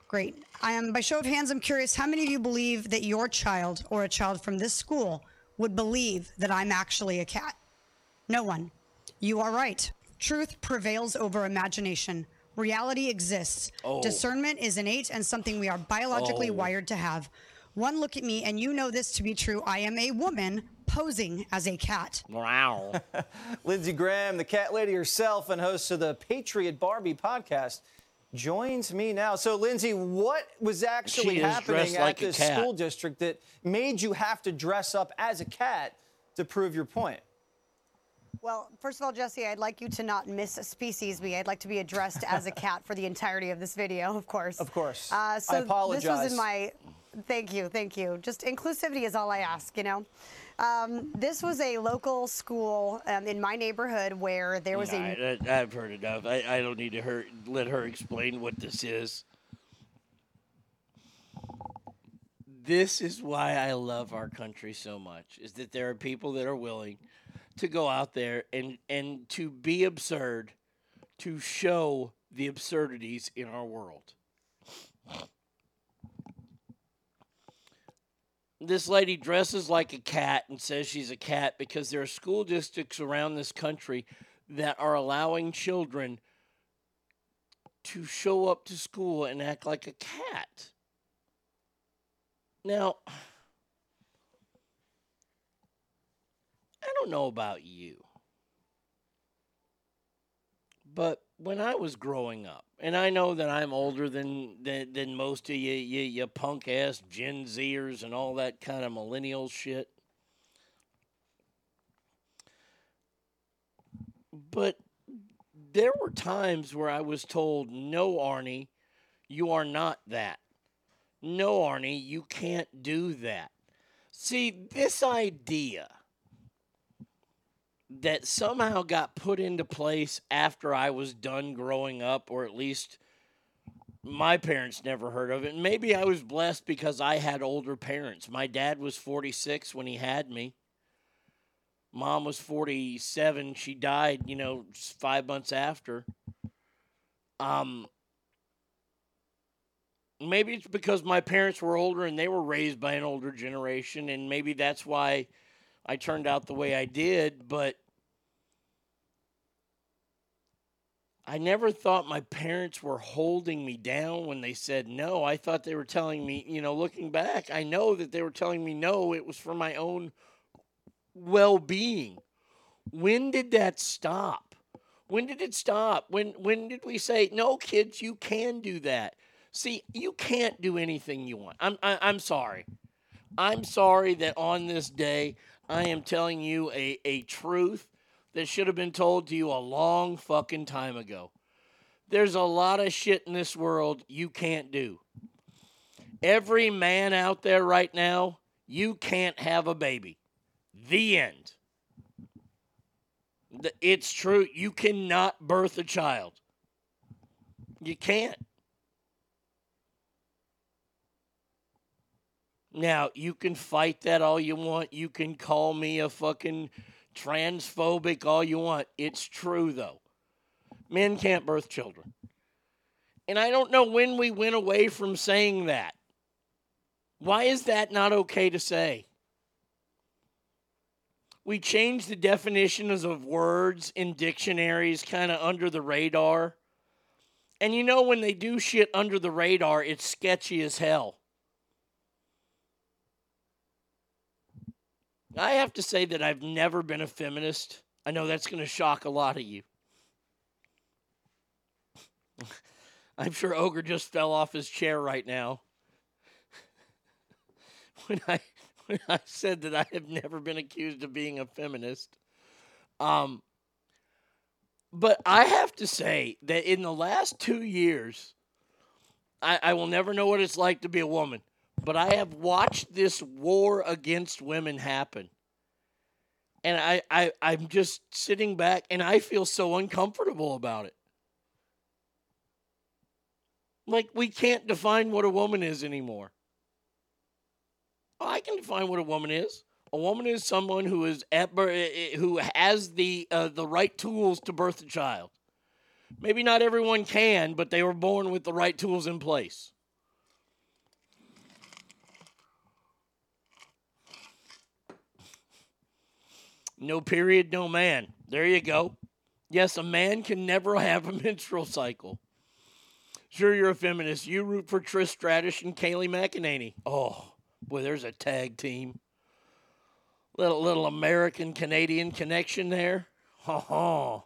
Great. I am, by show of hands, I'm curious how many of you believe that your child or a child from this school would believe that I'm actually a cat? No one. You are right. Truth prevails over imagination. Reality exists. Oh. Discernment is innate and something we are biologically Oh. wired to have. One look at me, and you know this to be true. I am a woman posing as a cat. Wow. Lindsey Graham, the cat lady herself, and host of the Patriot Barbie podcast, joins me now. So, Lindsay, what was actually happening dressed at like this school district that made you have to dress up as a cat to prove your point? Well, first of all, Jesse, I'd like you to not miss species me. I'd like to be addressed as a cat for the entirety of this video, of course. Of course. Uh, I so this was in my. Thank you, thank you. Just inclusivity is all I ask, you know. Um, this was a local school um, in my neighborhood where there was a. I, I, have heard enough. I, I don't need to her, let her explain what this is. This is why I love our country so much. Is that there are people that are willing to go out there and and to be absurd, to show the absurdities in our world. This lady dresses like a cat and says she's a cat because there are school districts around this country that are allowing children to show up to school and act like a cat. Now, I don't know about you, but when I was growing up, and I know that I'm older than than, than most of you, you, you punk ass Gen Zers and all that kind of millennial shit. But there were times where I was told, no, Arnie, you are not that. No, Arnie, you can't do that. See, this idea that somehow got put into place after I was done growing up, or at least my parents never heard of it. Maybe I was blessed because I had older parents. My dad was 46 when he had me. Mom was 47. She died, you know, five months after. Um, maybe it's because my parents were older and they were raised by an older generation, and maybe that's why I turned out the way I did. But I never thought my parents were holding me down when they said no. I thought they were telling me, you know, looking back, I know that they were telling me no. It was for my own well being. When did that stop? When did it stop? When when did we say no, kids? You can do that. See, you can't do anything you want. I'm I, I'm sorry. I'm sorry that on this day I am telling you a, a truth that should have been told to you a long fucking time ago. There's a lot of shit in this world you can't do. Every man out there right now, you can't have a baby. The end. It's true. You cannot birth a child. You can't. Now, you can fight that all you want. You can call me a fucking transphobic all you want. It's true, though. Men can't birth children. And I don't know when we went away from saying that. Why is that not okay to say? We changed the definitions of words in dictionaries kind of under the radar. And you know, when they do shit under the radar, it's sketchy as hell. I have to say that I've never been a feminist. I know that's going to shock a lot of you. I'm sure Ogre just fell off his chair right now. when I when I said that I have never been accused of being a feminist. Um but I have to say that in the last two years, I, I will never know what it's like to be a woman, but I have watched this war against women happen. And I, I, I'm just sitting back and I feel so uncomfortable about it. Like, we can't define what a woman is anymore. I can define what a woman is. A woman is someone who is at, eh, eh, who has the uh, the right tools to birth a child. Maybe not everyone can, but they were born with the right tools in place. No period, no man. There you go. Yes, a man can never have a menstrual cycle. Sure, you're a feminist. You root for Trish Stratus and Kayleigh McEnany. Oh, boy, there's a tag team. Little little American Canadian connection there. Ha ha.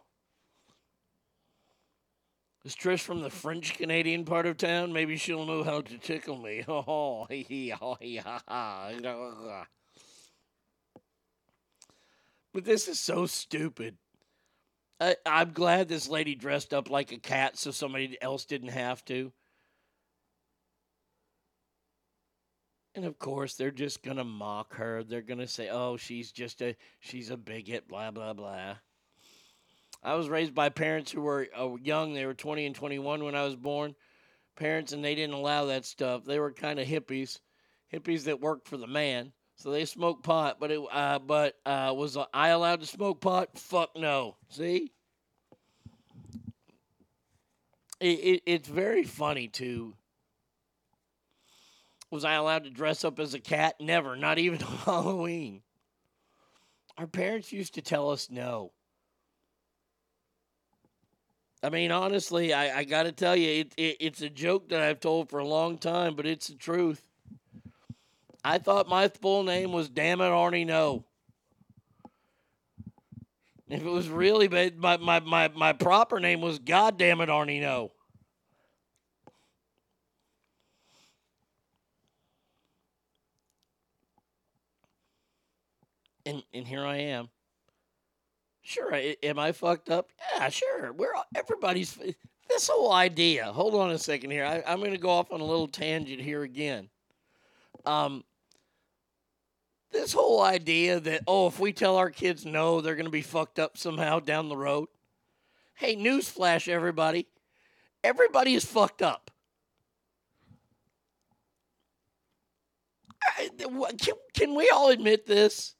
Is Trish from the French Canadian part of town? Maybe she'll know how to tickle me. Oh, hee hee, hee, ha, ha. But this is so stupid. I, I'm glad this lady dressed up like a cat so somebody else didn't have to. And of course, they're just going to mock her. They're going to say, oh, she's just a, she's a bigot, blah, blah, blah. I was raised by parents who were uh, young. They were 20 and 21 when I was born. Parents, and they didn't allow that stuff. They were kind of hippies, hippies that worked for the man. So they smoke pot, but it, uh, but uh, was I allowed to smoke pot? Fuck no. See, it, it, it's very funny too. Was I allowed to dress up as a cat? Never, not even on Halloween. Our parents used to tell us no. I mean, honestly, I, I got to tell you, it, it, it's a joke that I've told for a long time, but it's the truth. I thought my full name was Damn It Arnie No. If it was really bad, my, my, my, my proper name was God Damn It Arnie No. And, and here I am. Sure, am I fucked up? Yeah, sure. We're all, everybody's this whole idea. Hold on a second here. I, I'm going to go off on a little tangent here again. Um, this whole idea that oh, if we tell our kids no, they're going to be fucked up somehow down the road. Hey, newsflash, everybody! Everybody is fucked up. Can, can we all admit this?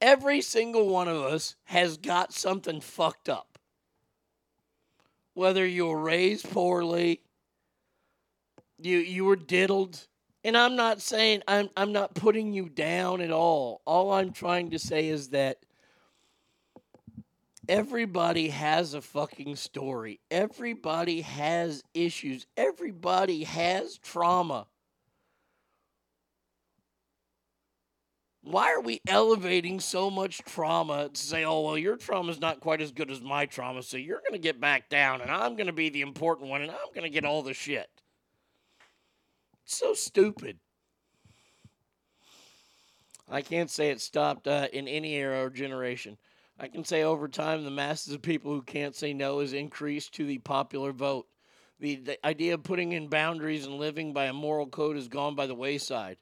Every single one of us has got something fucked up. Whether you were raised poorly, you you were diddled, and I'm not saying I'm I'm not putting you down at all. All I'm trying to say is that everybody has a fucking story. Everybody has issues. Everybody has trauma. Why are we elevating so much trauma to say, oh, well, your trauma is not quite as good as my trauma, so you're going to get back down, and I'm going to be the important one, and I'm going to get all the shit? So stupid. I can't say it stopped uh, in any era or generation. I can say over time, the masses of people who can't say no has increased to the popular vote. The, the idea of putting in boundaries and living by a moral code has gone by the wayside.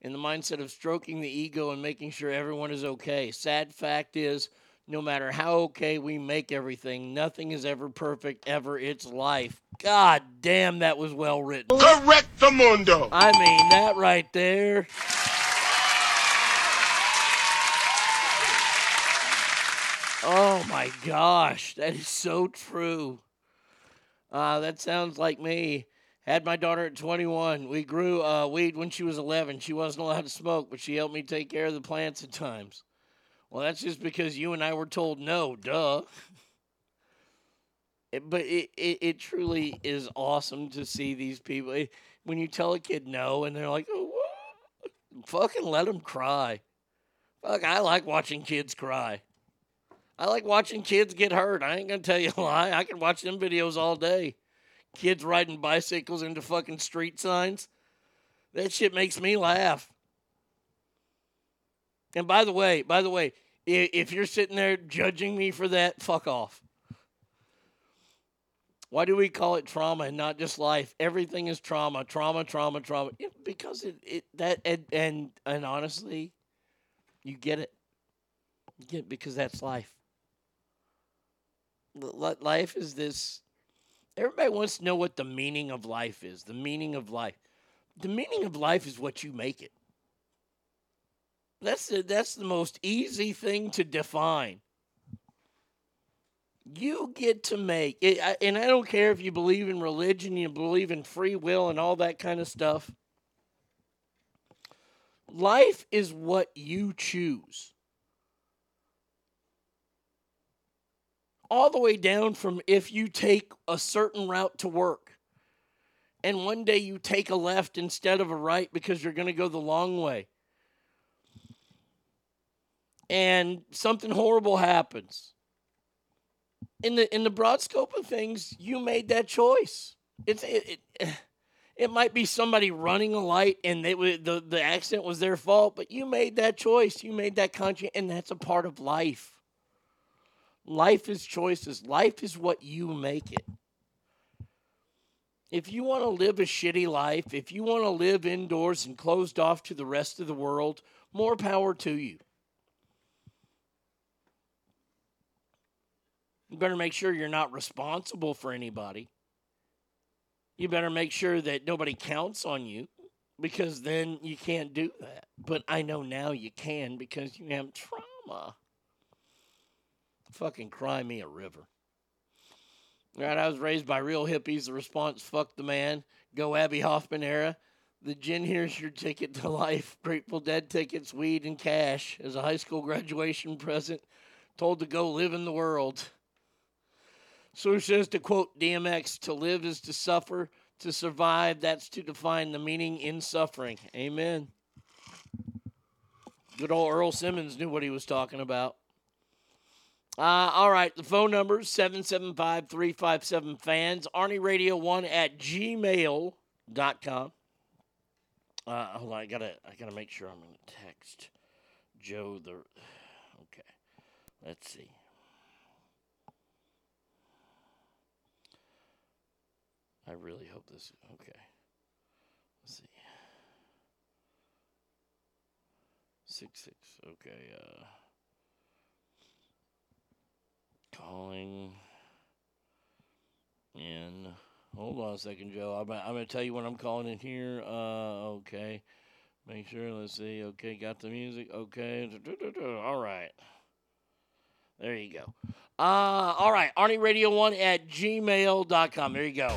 In the mindset of stroking the ego and making sure everyone is okay. Sad fact is, no matter how okay we make everything, nothing is ever perfect ever. It's life. God damn, that was well written. Correct the mundo. I mean, that right there. Oh my gosh, that is so true. Uh, that sounds like me. Had my daughter at 21. We grew uh, weed when she was 11. She wasn't allowed to smoke, but she helped me take care of the plants at times. Well, that's just because you and I were told no, duh. It, but it, it, it, truly is awesome to see these people. It, when you tell a kid no and they're like, oh, what? fucking let them cry. Fuck, I like watching kids cry. I like watching kids get hurt. I ain't gonna tell you a lie. I can watch them videos all day. Kids riding bicycles into fucking street signs. That shit makes me laugh. And by the way, by the way, if you're sitting there judging me for that, fuck off. Why do we call it trauma and not just life? Everything is trauma, trauma, trauma, trauma. because it, it that and, and and honestly, you get it. You get it because that's life. Life is this. Everybody wants to know what the meaning of life is. The meaning of life. The meaning of life is what you make it. That's the, that's the most easy thing to define. You get to make it, and I don't care if you believe in religion, you believe in free will, and all that kind of stuff. Life is what you choose. All the way down from if you take a certain route to work, and one day you take a left instead of a right because you're going to go the long way and something horrible happens in the in the broad scope of things, you made that choice. It's it. it it might be somebody running a light and they the the accident was their fault, but you made that choice. You made that conscious, and that's a part of life. Life is choices. Life is what you make it. If you want to live a shitty life, if you want to live indoors and closed off to the rest of the world, more power to you. You better make sure you're not responsible for anybody. You better make sure that nobody counts on you because then you can't do that. But I know now you can because you have trauma. Fucking cry me a river. Right, I was raised by real hippies. The response, fuck the man, go Abbie Hoffman era. The gin here's your ticket to life. Grateful Dead tickets, weed, and cash as a high school graduation present. Told to go live in the world. So it says to quote DMX, to live is to suffer, to survive, that's to define the meaning in suffering. Amen. Good old Earl Simmons knew what he was talking about. Uh, all right, the phone number is 775 357 fans, Arnie Radio 1 at gmail.com. Uh, hold on, I gotta, I gotta make sure I'm gonna text Joe the. Okay, let's see. I really hope this. Okay. Let's see. Six six. Okay. Uh. Calling. In. Hold on a second, Joe. I'm, I'm to tell you when I'm calling in here. Uh. Okay. Make sure. Let's see. Okay. Got the music. Okay. All right. There you go. Uh, all right. Arnie Radio 1 at gmail.com. There you go.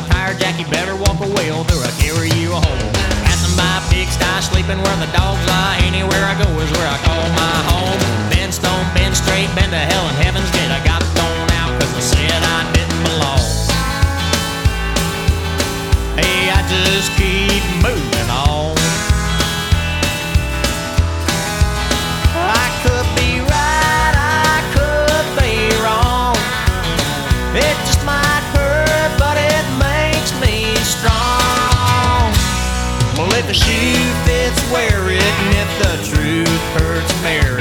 my tire, Jack, you better walk away, or I carry you home. Passing by pigsty, sleeping where the dogs lie. Anywhere I go is where I call my home. Bend stone, bend straight, bend to hell and heaven's gate. I got thrown out cause I said I didn't belong. Hey, I just keep moving. the truth hurts Mary.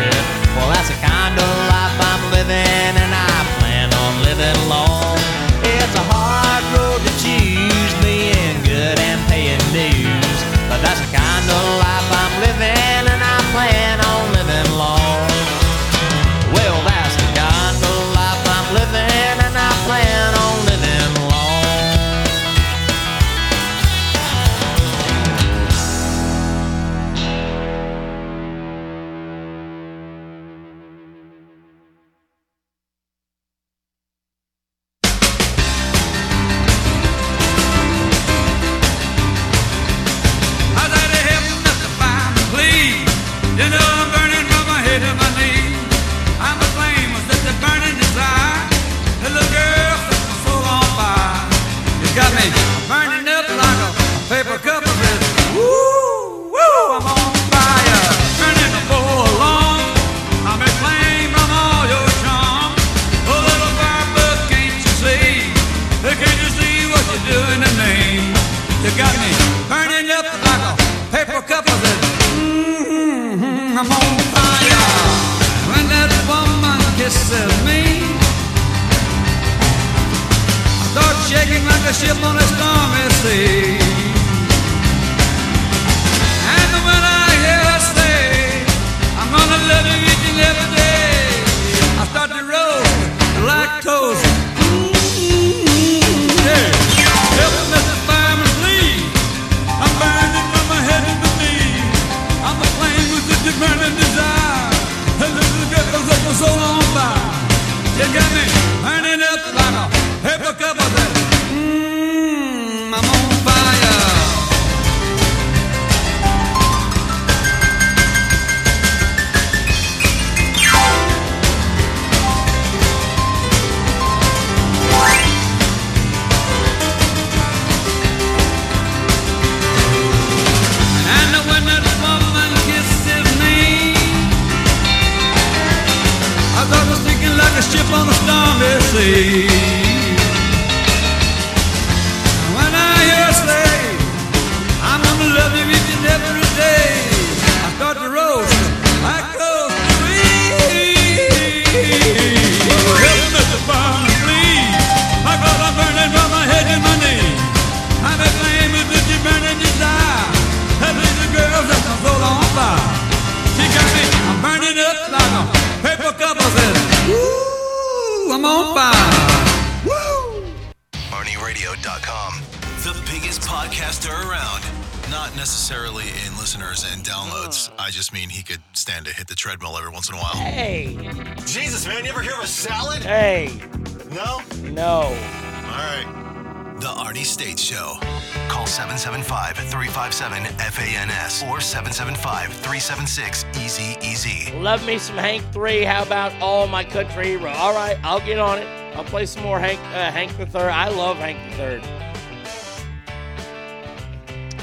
Hank 3. How about All My Country Hero? All right, I'll get on it. I'll play some more Hank uh, Hank the Third. I love Hank the Third.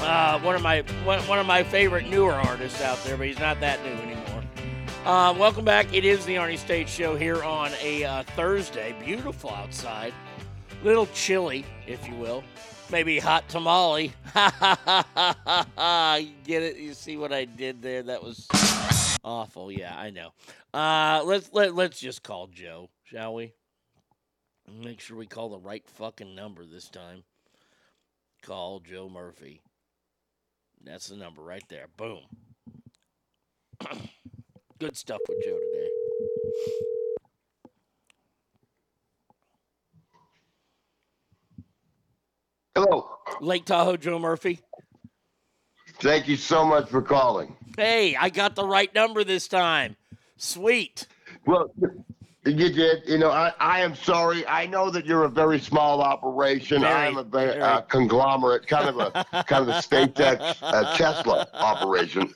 Uh, one of my one, one of my favorite newer artists out there, but he's not that new anymore. Uh, welcome back. It is the Arnie State Show here on a uh, Thursday. Beautiful outside, little chilly, if you will. Maybe hot tamale. you get it? You see what I did there? That was awful. Yeah, I know. Uh, let's let let's just call Joe, shall we? Make sure we call the right fucking number this time. Call Joe Murphy. That's the number right there. Boom. Good stuff with Joe today. Hello. Lake Tahoe Joe Murphy. Thank you so much for calling. Hey, I got the right number this time. Sweet. Well, you did. You know, I, I am sorry. I know that you're a very small operation. I am a very, very. uh, conglomerate, kind of a kind of a SpaceX uh, Tesla operation.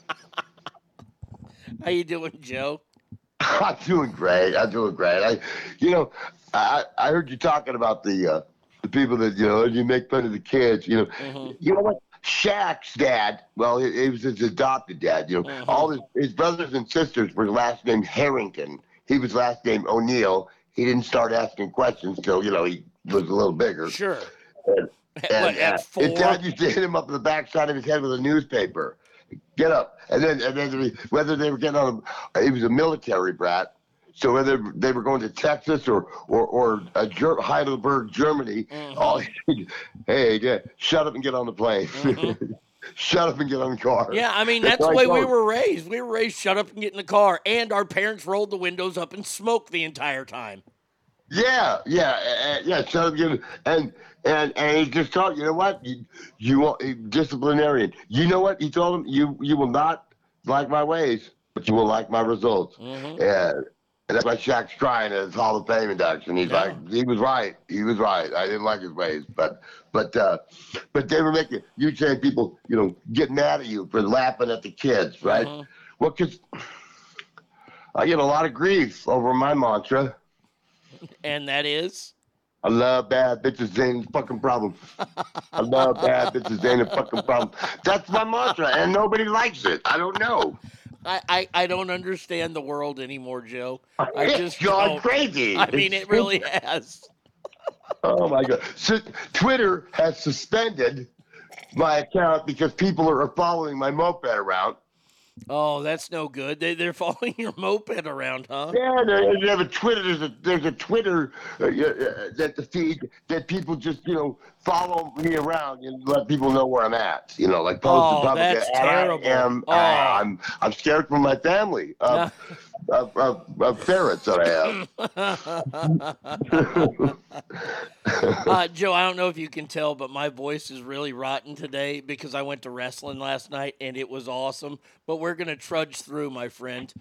How you doing, Joe? I'm doing great. I'm doing great. I, you know, I I heard you talking about the uh, the people that you know you make fun of the kids. You know, Mm-hmm. you know what? Shaq's dad. Well, it, he was his adopted dad. You know, Mm-hmm. all his his brothers and sisters were last name Harrington. He was last name O'Neill. He didn't start asking questions till you know he was a little bigger. Sure. And, What, and at uh, four? his dad used to hit him up in the backside of his head with a newspaper. Get up, and then and then whether they were getting on, a, he was a military brat. So whether they were going to Texas or or or uh, Ger- Heidelberg, Germany, Mm-hmm. all, hey, yeah, shut up and get on the plane. shut up and get on the car. Mm-hmm. Yeah, I mean that's the way we were raised. We were raised shut up and get in the car, and our parents rolled the windows up and smoked the entire time. Yeah, yeah, uh, yeah. So you and and and he just told you know what you you want uh, disciplinarian. You know what he told him you you will not like my ways, but you will like my results. Mm-hmm. And, and that's why Shaq's crying at his Hall of Fame induction. He's like, he was right. He was right. I didn't like his ways, but but uh, but they were making you saying people you know get mad at you for laughing at the kids, right? Mhm. Well, because I get a lot of grief over my mantra. And that is I love bad bitches ain't a fucking problem. I love bad bitches ain't a fucking problem. That's my mantra, and nobody likes it. I don't know. I, I, I don't understand the world anymore, Joe. I It's just gone crazy. I mean, It's it really has. Oh my god! So, Twitter has suspended my account because people are following my moped around. Oh, that's no good. They, they're following your moped around, huh? Yeah, they, they have a Twitter. There's a there's a Twitter uh, uh, that the feed that people just you know follow me around and let people know where I'm at. You know, like post Oh, Republican. that's terrible. I am. Oh. I, am I'm scared for my family of, of, of, of ferrets that I have. uh, Joe, I don't know if you can tell, but my voice is really rotten today because I went to wrestling last night and it was awesome. But we're gonna trudge through, my friend.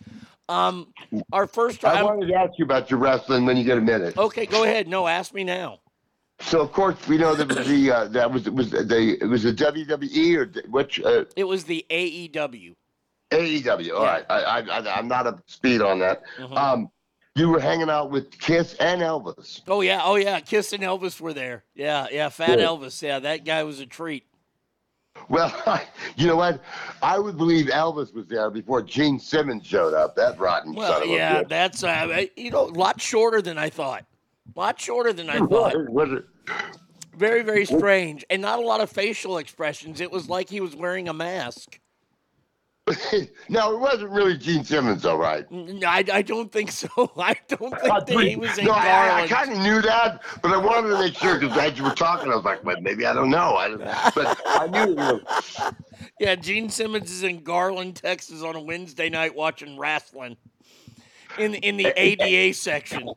Um, our first. I I'm- wanted to ask you about your wrestling when you get a minute. okay, go ahead. No, ask me now. So of course we know that was the uh, that was it was the it was the WWE or which uh, It was the AEW. AEW. All right, I, I, I I'm not up to speed on that. Mhm. Um, you were hanging out with Kiss and Elvis. Oh yeah, oh yeah. Kiss and Elvis were there. Yeah, yeah. Fat Yeah. Elvis. Yeah, that guy was a treat. Well, you know what? I would believe Elvis was there before Gene Simmons showed up. That rotten Well, son of yeah, a bitch. that's uh, you know, a lot shorter than I thought. A lot shorter than I thought. Was it? Very, very strange, and not a lot of facial expressions. It was like he was wearing a mask. no, it wasn't really Gene Simmons, though, right? N- I, I don't think so. I don't think uh, that he was in no, I, I kind of knew that, but I wanted to make sure because as you were talking, I was like, well, maybe I don't know. I, don't, but I knew. You know, Yeah, Gene Simmons is in Garland, Texas on a Wednesday night watching wrestling. in in the ADA section.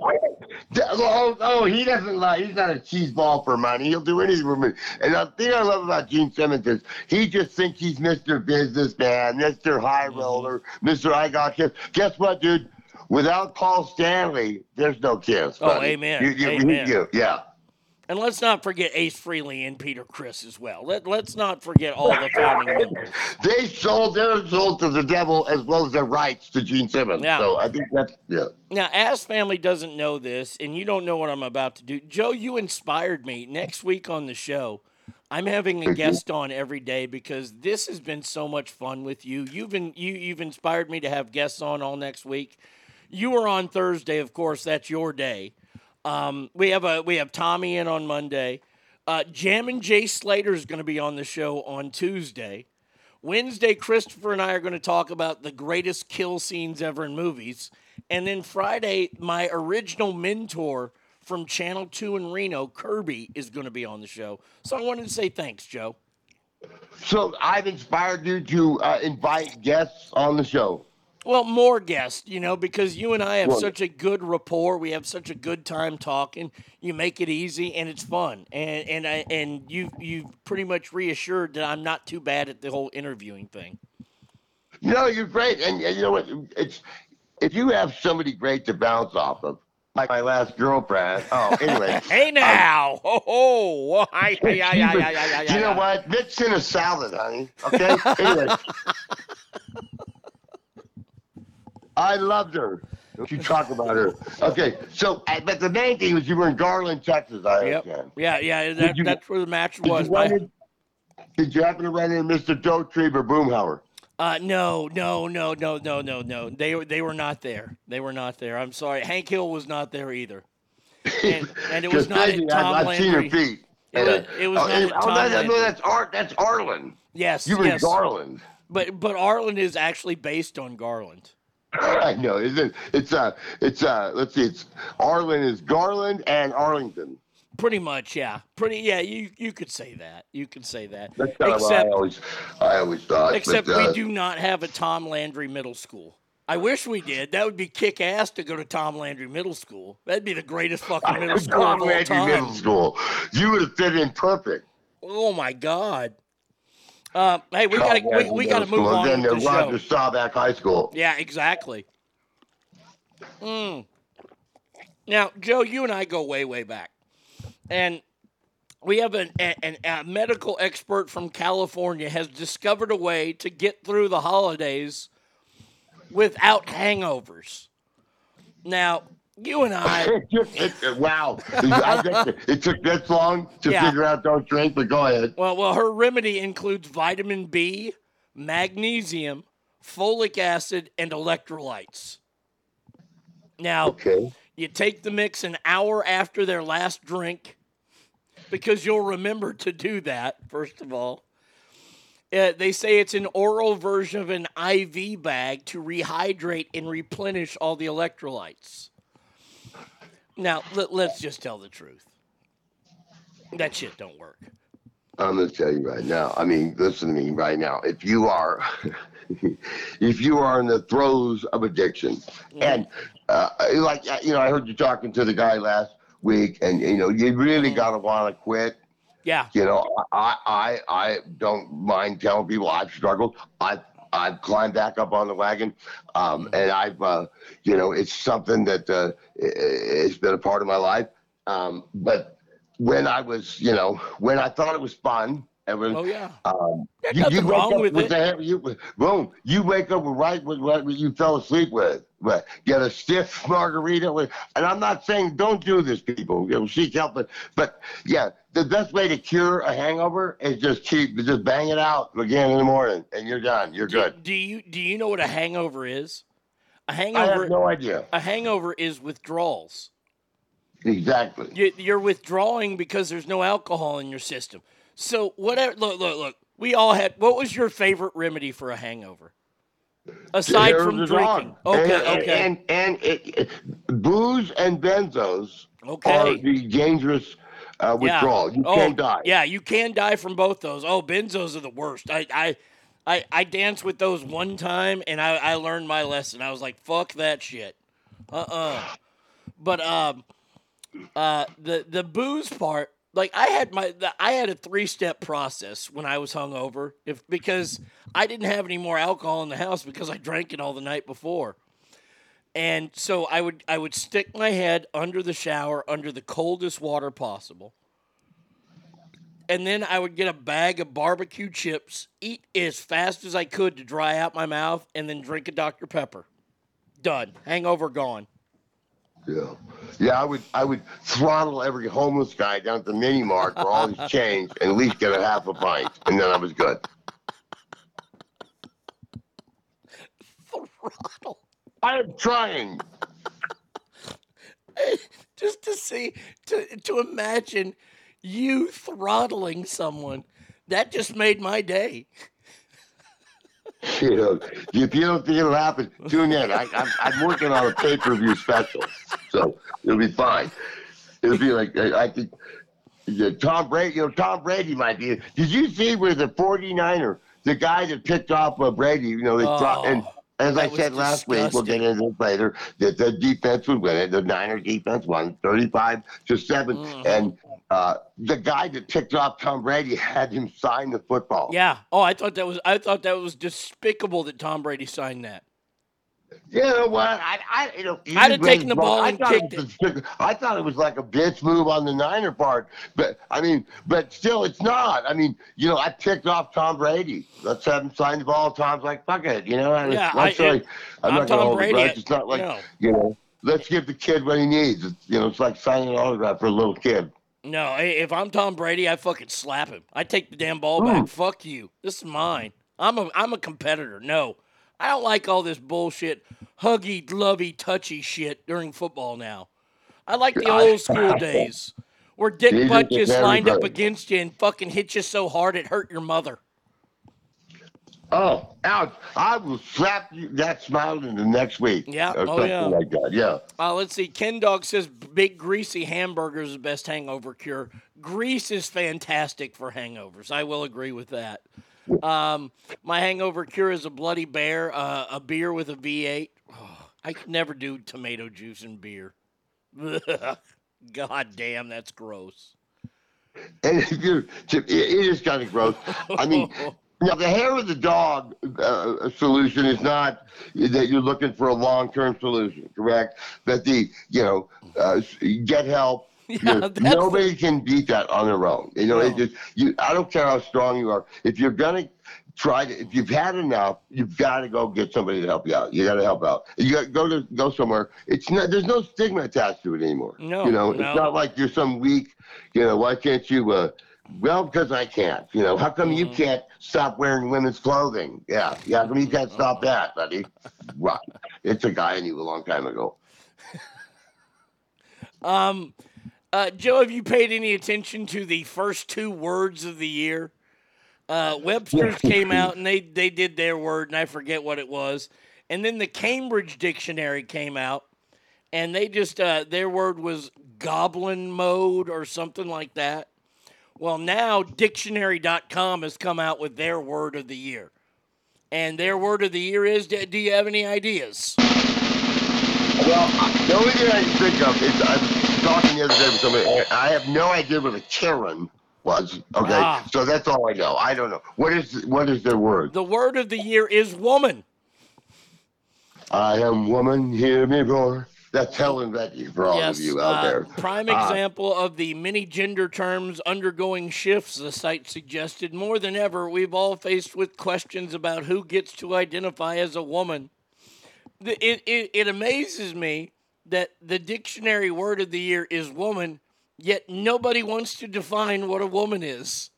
Oh, oh, he doesn't lie. He's not a cheese ball for money. He'll do anything for money. And the thing I love about Gene Simmons is he just thinks he's Mr. Businessman, Mr. High Mm-hmm. Roller, Mr. I got kiss. Guess what, dude? Without Paul Stanley, there's no kiss. Oh, amen. You- you- Amen. you- yeah. And let's not forget Ace Frehley and Peter Criss as well. Let, let's not forget all the founding members. They sold their soul to the devil as well as their rights to Gene Simmons. Yeah. So I think that's yeah. Now, Ass Family doesn't know this, and you don't know what I'm about to do. Joe, you inspired me. Next week on the show, I'm having a guest on every day because this has been so much fun with you. You've been you you've inspired me to have guests on all next week. You were on Thursday, of course. That's your day. Um, we have a we have Tommy in on Monday. Uh, Jam and Jay Slater is going to be on the show on Tuesday. Wednesday, Christopher and I are going to talk about the greatest kill scenes ever in movies. And then Friday, my original mentor from Channel 2 in Reno, Kirby, is going to be on the show. So I wanted to say thanks, Joe. So I've inspired you to uh, invite guests on the show. Well, more guests, you know, because you and I have Well- such a good rapport. We have such a good time talking. You make it easy and it's fun. And and I, and you you pretty much reassured that I'm not too bad at the whole interviewing thing. No, you're great, and, and you know what? It's if you have somebody great to bounce off of, like my last girlfriend. Oh, anyway. hey now, hi, hi, hi, She hi, was- hi, hi, you know what? Mix in a salad, honey. Okay. anyway, I loved her. Don't you talk about her? Okay. So, uh, but the main thing was you were in Garland, Texas. I Yep. understand. Yeah, yeah, that, you- that's where the match Did was. you, in, did you happen to run into Mr. Dauterive or Boomhauer? Uh, no, no, no, no, no, no, no. They were they were not there. They were not there. I'm sorry. Hank Hill was not there either. And, and it was not at Tom I've, I've seen her Landry. feet. It was, it was oh, not and- at oh, Tom that- no, that's Art. That's Arlen. Yes, You were yes. in Garland. But but Arlen is actually based on Garland. I know. It's it's uh it's uh let's see. It's Arlen is Garland and Arlington. Pretty much, yeah. Pretty yeah. You you could say that. You could say that. That's kind of what I always I always thought. except but, uh, we do not have a Tom Landry Middle School. I wish we did. That would be kick ass to go to Tom Landry Middle School. That'd be the greatest fucking middle school Tom Landry time. Middle School. You would have fit in perfect. Oh my god. Uh, hey, we gotta we, Landry we gotta move School, on then the show. Staubach High School. Yeah, exactly. Mm. Now, Joe, you and I go way, way back, and we have an, an, a medical expert from California has discovered a way to get through the holidays without hangovers. Now, you and I, It took- it- wow. I it took this long to Yeah. figure out don't drink, but go ahead. well, well, her remedy includes vitamin B, magnesium, folic acid, and electrolytes. Now, Okay. You take the mix an hour after their last drink because you'll remember to do that, first of all. Uh, they say it's an oral version of an IV bag to rehydrate and replenish all the electrolytes. Now, let, let's just tell the truth. That shit don't work. I'm gonna tell you right now. I mean, listen to me right now. If you are, if you are in the throes of addiction, and uh, like uh, you know, I heard you talking to the guy last week, and you know, you really Mm-hmm. gotta want to quit. Yeah. You know, I, I I don't mind telling people I've struggled. I've I've climbed back up on the wagon, um, and I've uh, you know it's something that uh, it's been a part of my life. Um, but when I was you know when I thought it was fun, it was. Oh, yeah. Um, There's you, wake up with it. the, you, boom, you wake up with right with what you fell asleep with. But get a stiff margarita with, and I'm not saying don't do this, people. You know, seek help, but but yeah, the best way to cure a hangover is just keep just bang it out again in the morning, and you're done. You're good. Do you do you know what a hangover is? A hangover I have no idea a hangover is withdrawals. exactly. You, you're withdrawing because there's no alcohol in your system. So whatever. Look, look, look. We all had. What was your favorite remedy for a hangover? Aside from drinking. on. Okay, and, okay. And and, it, it- booze and benzos Okay. are the dangerous uh, withdrawal. You oh, can die. Yeah, you can die from both those. Oh, benzos are the worst. I I I, I danced with those one time and I, I learned my lesson. I was like, fuck that shit. Uh-uh. But um, uh, the the booze part, like I had my, the, I had a three step process when I was hungover, if because I didn't have any more alcohol in the house because I drank it all the night before, and so I would I would stick my head under the shower under the coldest water possible. And then I would get a bag of barbecue chips, eat as fast as I could to dry out my mouth, and then drink a Dr. Pepper. Done. Hangover gone. Yeah. Yeah, I would I would throttle every homeless guy down at the mini mart for all his change and at least get a half a pint, and then I was good. Throttle. I am trying. Just to see, to to imagine you throttling someone, that just made my day. You know, if you don't think it'll happen, tune in. I, I'm, I'm working on a pay per view special, so it'll be fine. It'll be like I, I think yeah, Tom Brady. You know, Tom Brady might be. Did you see where the 49er, the guy that picked off uh, Brady? You know, they dropped and. As I that was said last week, we'll get into it later, that the defense would win it. The Niner defense won 35 to 7. Mm-hmm. And uh, the guy that picked off Tom Brady had him sign the football. Yeah. Oh, I thought that was I thought that was despicable that Tom Brady signed that. You know what? I, I, you know, I'd have taken the ball and thought kicked was a- I thought it was like a bitch move on the Niner part, but I mean, but still, it's not. I mean, you know, I picked off Tom Brady. Let's have him sign the ball. Tom's like, fuck it, you know. And Yeah, it's I. It, I'm I'm not Tom gonna hold Brady, grudge. It's not like no. you know. Let's give the kid what he needs. It's, you know, it's like signing an autograph for a little kid. No, if I'm Tom Brady, I fucking slap him. I take the damn ball back. Fuck you. This is mine. I'm a I'm a competitor. No. I don't like all this bullshit, huggy, lovey, touchy shit during football now. I like the old school days where Dick are Butt just lined up against you and fucking hit you so hard it hurt your mother. Oh, ouch! I will slap you that smile in the next week. Yeah, or oh, something yeah. like that. Yeah. Uh, let's see. Ken Dog says big greasy hamburger is the best hangover cure. Grease is fantastic for hangovers. I will agree with that. Um, my hangover cure is a bloody bear, uh, a beer with a V8. Oh, I never do tomato juice and beer. God damn, that's gross. And if you, it is kind of gross. I mean, now the hair of the dog uh, solution is not that you're looking for a long-term solution, correct? That the you know uh, get help. Know, nobody can beat that on their own. You know, it just you. I don't care how strong you are. If you're gonna try to, if you've had enough, you've got to go get somebody to help you out. You got to help out. You got to go to go somewhere. It's not. There's no stigma attached to it anymore. No, you know, no. it's not like you're some weak. You know, why can't you? Uh, well, because I can't. You know, how come you can't stop wearing women's clothing? Yeah, yeah. How come you can't stop that, buddy? Right. It's a guy I knew a long time ago. Um, uh, Joe, have you paid any attention to the first two words of the year? Uh, Webster's came out and they, they did their word, and I forget what it was. And then the Cambridge Dictionary came out, and they just, uh, their word was goblin mode or something like that. Well, now dictionary.com has come out with their word of the year. And their word of the year is do do you have any ideas? Well, the only thing I can think of is I was talking the other day with somebody. I have no idea what a Karen was. Okay, Ah. so that's all I know. I don't know what is what is their word. The word of the year is woman. I am woman, hear me roar. That's Helen Reddy for all yes, of you out uh, there. Prime Uh, example of the many gender terms undergoing shifts, the site suggested. More than ever, we've all faced with questions about who gets to identify as a woman. It, it, it amazes me that the dictionary word of the year is woman, yet nobody wants to define what a woman is.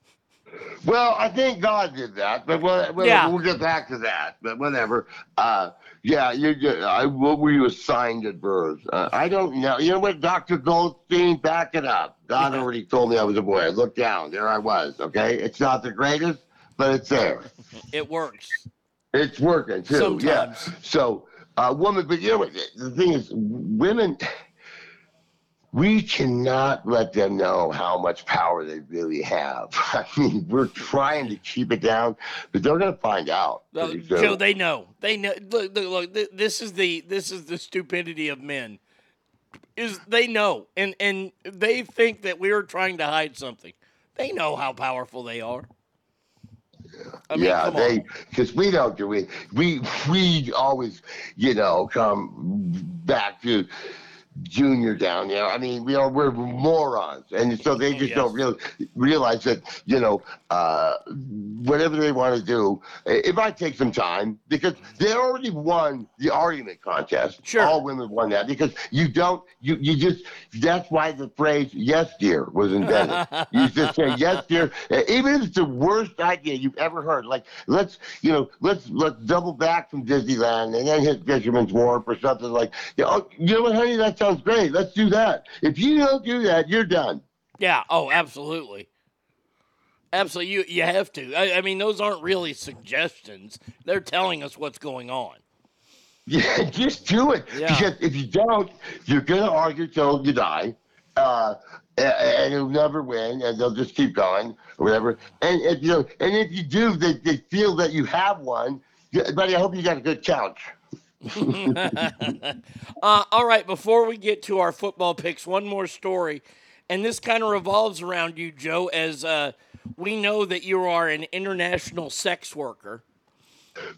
Well, I think God did that, but we'll, we'll, Yeah. we'll get back to that. But whatever. Uh, yeah, you. I, what were you assigned at birth? Uh, I don't know. You know what, Doctor Goldstein, back it up. God already told me I was a boy. I looked down. There I was. Okay, it's not the greatest, but it's there. It works. It's working too. Sometimes. Yeah. So, uh, woman, but you know what? The thing is, women. we cannot let them know how much power they really have. I mean, we're trying to keep it down, but they're going to find out. Uh. Joe, they know. They know. Look, look, look, this is the this is the stupidity of men. Is they know, and and they think that we are trying to hide something. They know how powerful they are. I mean, yeah, they because we don't do it. We we always, you know, come back to junior down there. I mean, we are we're morons, and so they just don't really realize that you know uh, whatever they want to do, it, it might take some time because they already won the argument contest. Sure, all women won that because you don't you you just that's why the phrase "yes dear" was invented. you just say "yes dear," even if it's the worst idea you've ever heard. Like let's you know let's let's double back from Disneyland and then hit Fisherman's Wharf or something like. You know, you know what, honey? That sounds great. Let's do that. If you don't do that, you're done. Yeah. Oh, absolutely. Absolutely. You you have to. I, I mean, those aren't really suggestions. They're telling us what's going on. Yeah, just do it. Yeah. Because if you don't, you're gonna argue till you die, uh, and you'll never win, and they'll just keep going or whatever. And if you know, and if you do, they, they feel that you have one. Buddy, I hope you got a good couch. uh, all right, before we get to our football picks, one more story. And this kind of revolves around you, Joe, as uh, we know that you are an international sex worker.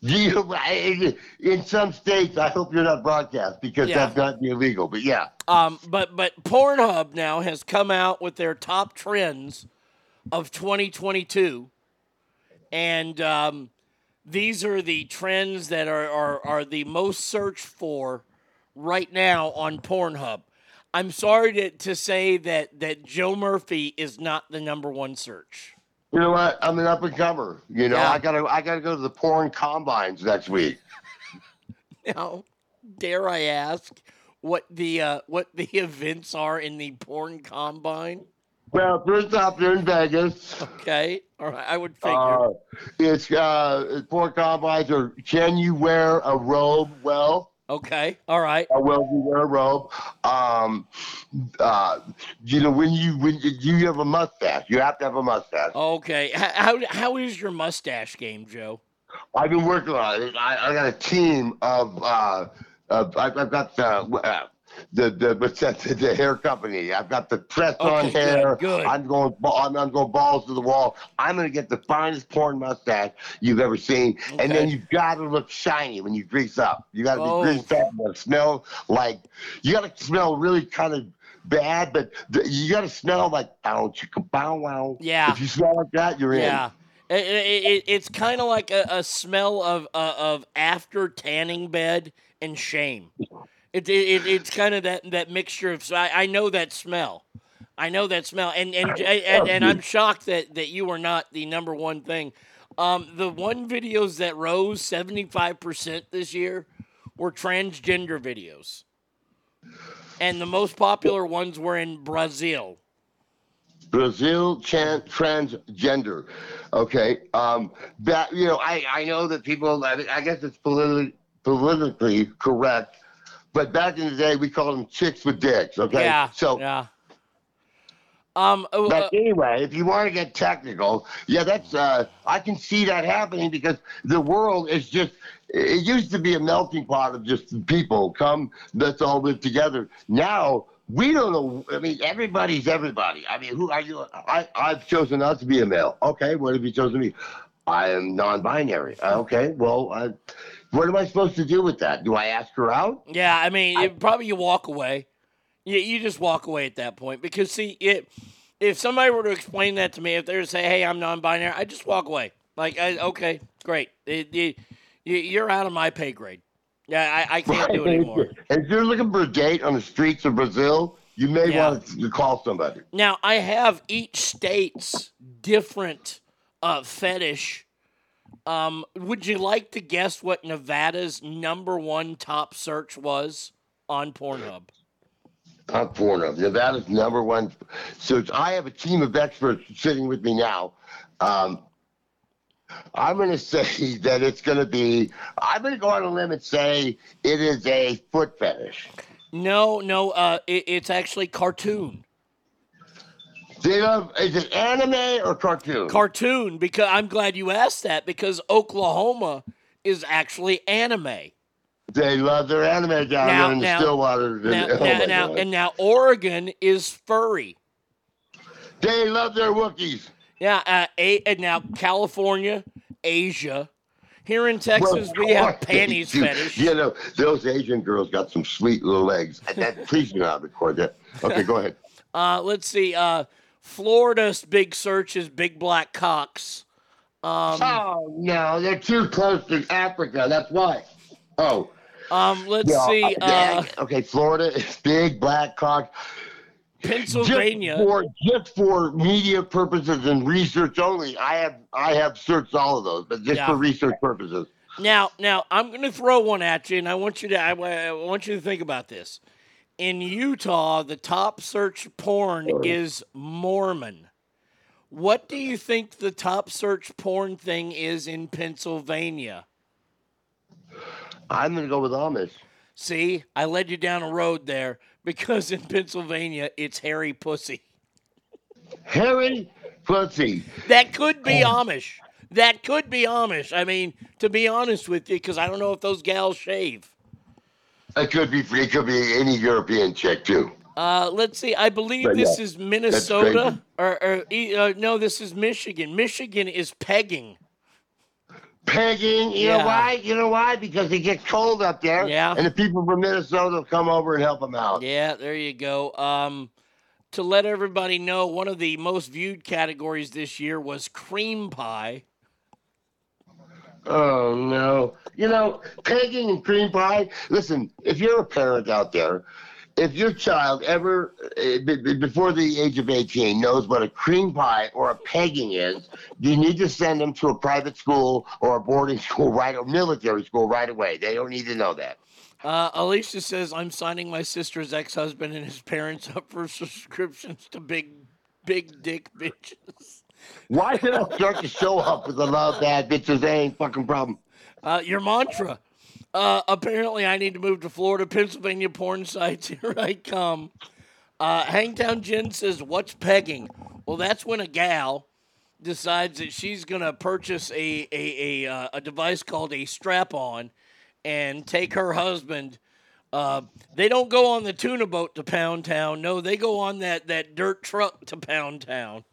You, in some states, I hope you're not broadcast because Yeah. that's not illegal. But yeah, Um, but but Pornhub now has come out with their top trends of 2022, and um, these are the trends that are, are are the most searched for right now on Pornhub. I'm sorry to, to say that that Joe Murphy is not the number one search. you know what? I'm an up and comer. You know, Yeah. I gotta I gotta go to the porn combines next week. Now, dare I ask what the uh, what the events are in the porn combine? Well, first off, they're in Vegas. Okay, all right, I would figure. Uh, it's uh, porn combines are can you wear a robe well? Okay, all right. Uh, well, you wear a robe. Um, uh, you know, when you when you, you have a mustache, you have to have a mustache. Okay, how how is your mustache game, Joe? I've been working on it. I, I got a team of. Uh, of I've, I've got the. Uh, the the what's that, the, the hair company. I've got the press on Okay, good, hair. good. I'm going I'm, I'm going balls to the wall. I'm gonna get the finest porn mustache you've ever seen, and then you've got to look shiny when you grease up. You got to be Oh. greased up and smell like you got to smell really kind of bad, but the, you got to smell like bow chicka bow wow. Yeah. If you smell like that, you're in. Yeah, it, it, it, it's kind of like a, a smell of uh, of after tanning bed and shame. It, it, it's kind of that that mixture of. So I, I know that smell. I know that smell, and and and, and I'm shocked that that you are not the number one thing. Um, the one videos that rose 75 percent this year were transgender videos, and the most popular ones were in Brazil. Brazil chan- transgender. Okay. Um, that you know, I, I know that people. I, I guess it's politically politically correct, but back in the day, we called them chicks with dicks. Okay. Yeah. So. yeah. Um. uh, But anyway, if you want to get technical, yeah, that's uh, I can see that happening because the world is just. It used to be a melting pot of just people come. Let's all live together. Now we don't know. I mean, everybody's everybody. I mean, who are you? I I've chosen not to be a male. Okay, what have you chosen me? I am non-binary. Okay, well, I, what am I supposed to do with that? Do I ask her out? Yeah, I mean, it, probably you walk away. You, you just walk away at that point because see, it if somebody were to explain that to me, if they were to say, "Hey, I'm non-binary," I just walk away. Like, I, okay, great, it, it, you, you're out of my pay grade. Yeah, I, I can't do it anymore. If you're looking for a date on the streets of Brazil, you may Yeah. want to call somebody. Now, I have each state's different uh, fetish. Um, would you like to guess what Nevada's number one top search was on Pornhub? on Pornhub. Nevada's number one. So I have a team of experts sitting with me now. Um, I'm going to say that it's going to be. I'm going to go on a limb and say it is a foot fetish. No, no, uh, it, it's actually cartoon. They love is it anime or cartoon? Cartoon, because I'm glad you asked that because Oklahoma is actually anime. They love their anime down Now- there in the now- Stillwater. Now, oh now, now, and now Oregon is furry. They love their Wookiees. Yeah, uh, a, and now California, Asia. Here in Texas, Well, we have of course they panties do. fetish. You know, those Asian girls got some sweet little legs. That, please do not record that. Okay, go ahead. Uh, let's see. Uh, Florida's big search is big black cocks. Um, oh no, they're too close to Africa. That's why. Oh. Um, let's Yeah, see. Uh, okay, Florida is big black cock. Pennsylvania. Just for, just for media purposes and research only. I have I have searched all of those, but just Yeah. for research purposes. Now, now I'm going to throw one at you, and I want you to I, I want you to think about this. In Utah, the top search porn is Mormon. What do you think the top search porn thing is in Pennsylvania? I'm gonna go with Amish. See, I led you down a road there because in Pennsylvania it's hairy pussy. Hairy Pussy. That could be Oh. Amish. That could be Amish. I mean, to be honest with you, because I don't know if those gals shave. It could be it could be any European chick too. Uh, let's see. I believe But this yeah, is Minnesota, or, or uh, no, this is Michigan. Michigan is pegging. Pegging, you Yeah. know why? You know why? Because it gets cold up there. Yeah. And the people from Minnesota will come over and help them out. Yeah, there you go. Um, to let everybody know, one of the most viewed categories this year was cream pie. Oh no! You know, pegging and cream pie. Listen, if you're a parent out there, if your child ever, be- before the age of 18, knows what a cream pie or a pegging is, you need to send them to a private school or a boarding school right or military school right away. They don't need to know that. Uh, Alicia says, I'm signing my sister's ex husband and his parents up for subscriptions to big, big dick bitches. Why did I start to show up with the love bad bitches? They ain't fucking problem. Uh, your mantra. Uh, apparently, I need to move to Florida, Pennsylvania porn sites. Here I come. Uh, Hangtown Jen says, What's pegging? Well, that's when a gal decides that she's going to purchase a, a, a, uh, a device called a strap on and take her husband. Uh, they don't go on the tuna boat to Pound Town. No, they go on that, that dirt truck to Pound Town.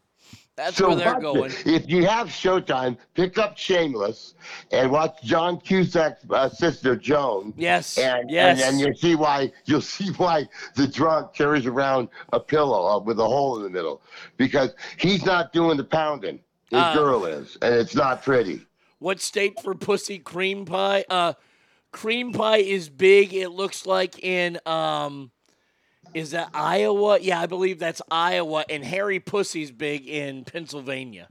That's where they're going. If you have Showtime, pick up Shameless and watch John Cusack's uh, sister Joan. Yes, and, yes. and and you'll see why you'll see why the drunk carries around a pillow uh, with a hole in the middle because he's not doing the pounding. His Uh, girl is, and it's not pretty. What state for pussy cream pie? Uh, cream pie is big. It looks like in um, is that Iowa? Yeah, I believe that's Iowa. And hairy pussy's big in Pennsylvania.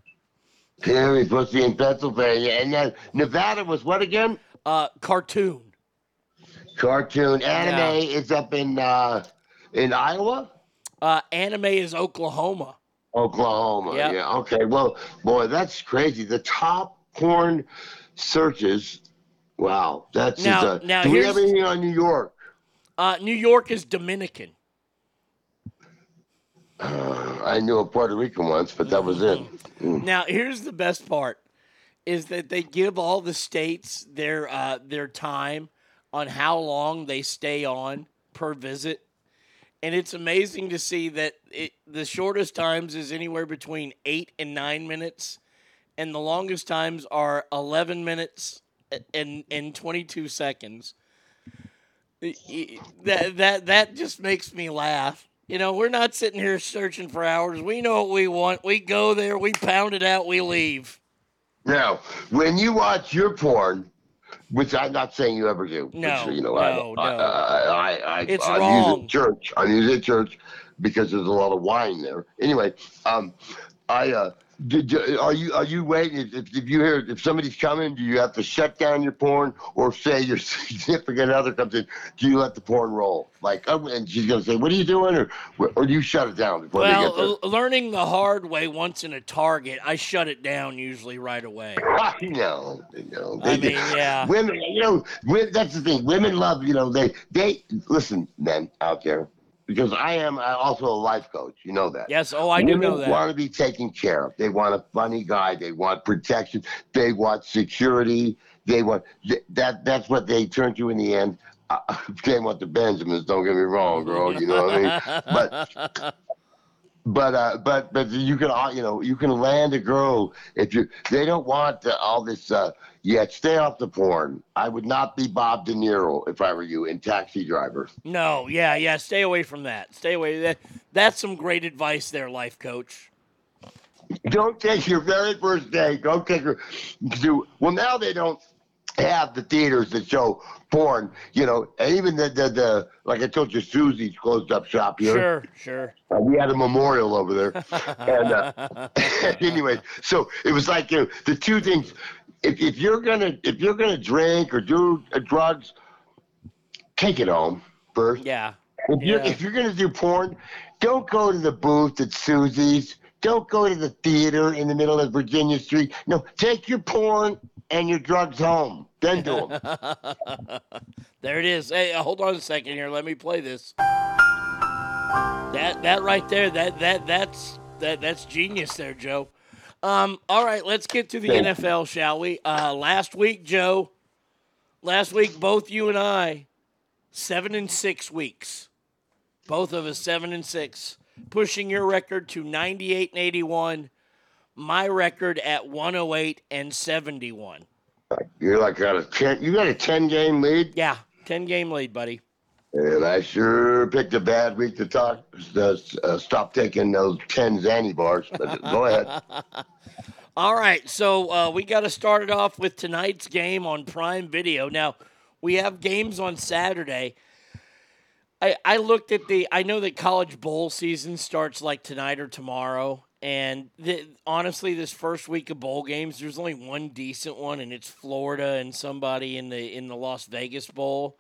Harry pussy in Pennsylvania, and then Nevada was what again? Uh, cartoon. Cartoon anime Yeah. is up in uh, in Iowa. Uh, anime is Oklahoma. Oklahoma. Yep. Yeah. Okay. Well, boy, that's crazy. The top porn searches. Wow, that's Now- just, uh, now do we have anything on New York? Uh, New York is Dominican. I knew a Puerto Rican once, but that was it. Mm. Now, here's the best part: is that they give all the states their uh, their time on how long they stay on per visit, and it's amazing to see that it, the shortest times is anywhere between eight and nine minutes, and the longest times are eleven minutes and and twenty two seconds. That that that just makes me laugh. You know, we're not sitting here searching for hours. We know what we want. We go there, we pound it out, we leave. Now, when you watch your porn, which I'm not saying you ever do, No, which, you know, no, I, no. I, I, I, It's I'm wrong. using church. I'm using church because there's a lot of wine there. Anyway, um, I, uh, Did you, are you are you waiting? If, if you hear if somebody's coming, do you have to shut down your porn, or say your significant other comes in, do you let the porn roll? Like, oh, and she's gonna say, "What are you doing?" or or do you shut it down before they get there? Well, learning the hard way once in a target, I shut it down usually right away. I know, you know. I they- mean, yeah. Women, you know, that's the thing. Women love, you know, they they listen, men out there, because I am uh, also a life coach. You know that. Yes, oh, I do Women know that. want to be taken care of. They want a funny guy. They want protection. They want security. They want th- that. That's what they turn to in the end. Uh, they want the Benjamins. Don't get me wrong, girl. You know what I mean? But but uh, but but you can uh, you know you can land a girl if you they don't want uh, all this uh yeah stay off the porn i would not be bob de niro if i were you in taxi driver No, yeah, yeah. Stay away from that. Stay away. That that's some great advice there, life coach. don't take your very first day don't take her to well now they don't have the theaters that show porn you know and even the the, the like i told you susie's closed up shop here Sure, sure. Uh, we had a memorial over there. and uh, anyway, so it was like you know, the two things. If, if you're gonna if you're gonna drink or do uh, drugs, take it home first. Yeah. If you're Yeah. if you're gonna do porn, don't go to the booth at Susie's. Don't go to the theater in the middle of Virginia Street. No, take your porn and your drugs home. Then do them. there it is. Hey, uh, hold on a second here. Let me play this. That that right there. That that that's that that's genius there, Joe. Um, all right, let's get to the. NFL, shall we? Uh, last week, Joe. Last week, both you and I, seven and six weeks. Both of us seven and six, pushing your record to ninety-eight and eighty-one. My record at one hundred eight and seventy-one. You're like got a ten. You got a ten game lead. Yeah, ten game lead, buddy. And I sure picked a bad week to talk. Uh, stop taking those ten Zanny bars. But go ahead. All right, so uh, we got to start it off with tonight's game on Prime Video. Now, we have games on Saturday. I, I looked at the. I know that college bowl season starts like tonight or tomorrow, and the, honestly, this first week of bowl games, there's only one decent one, and it's Florida and somebody in the in the Las Vegas Bowl.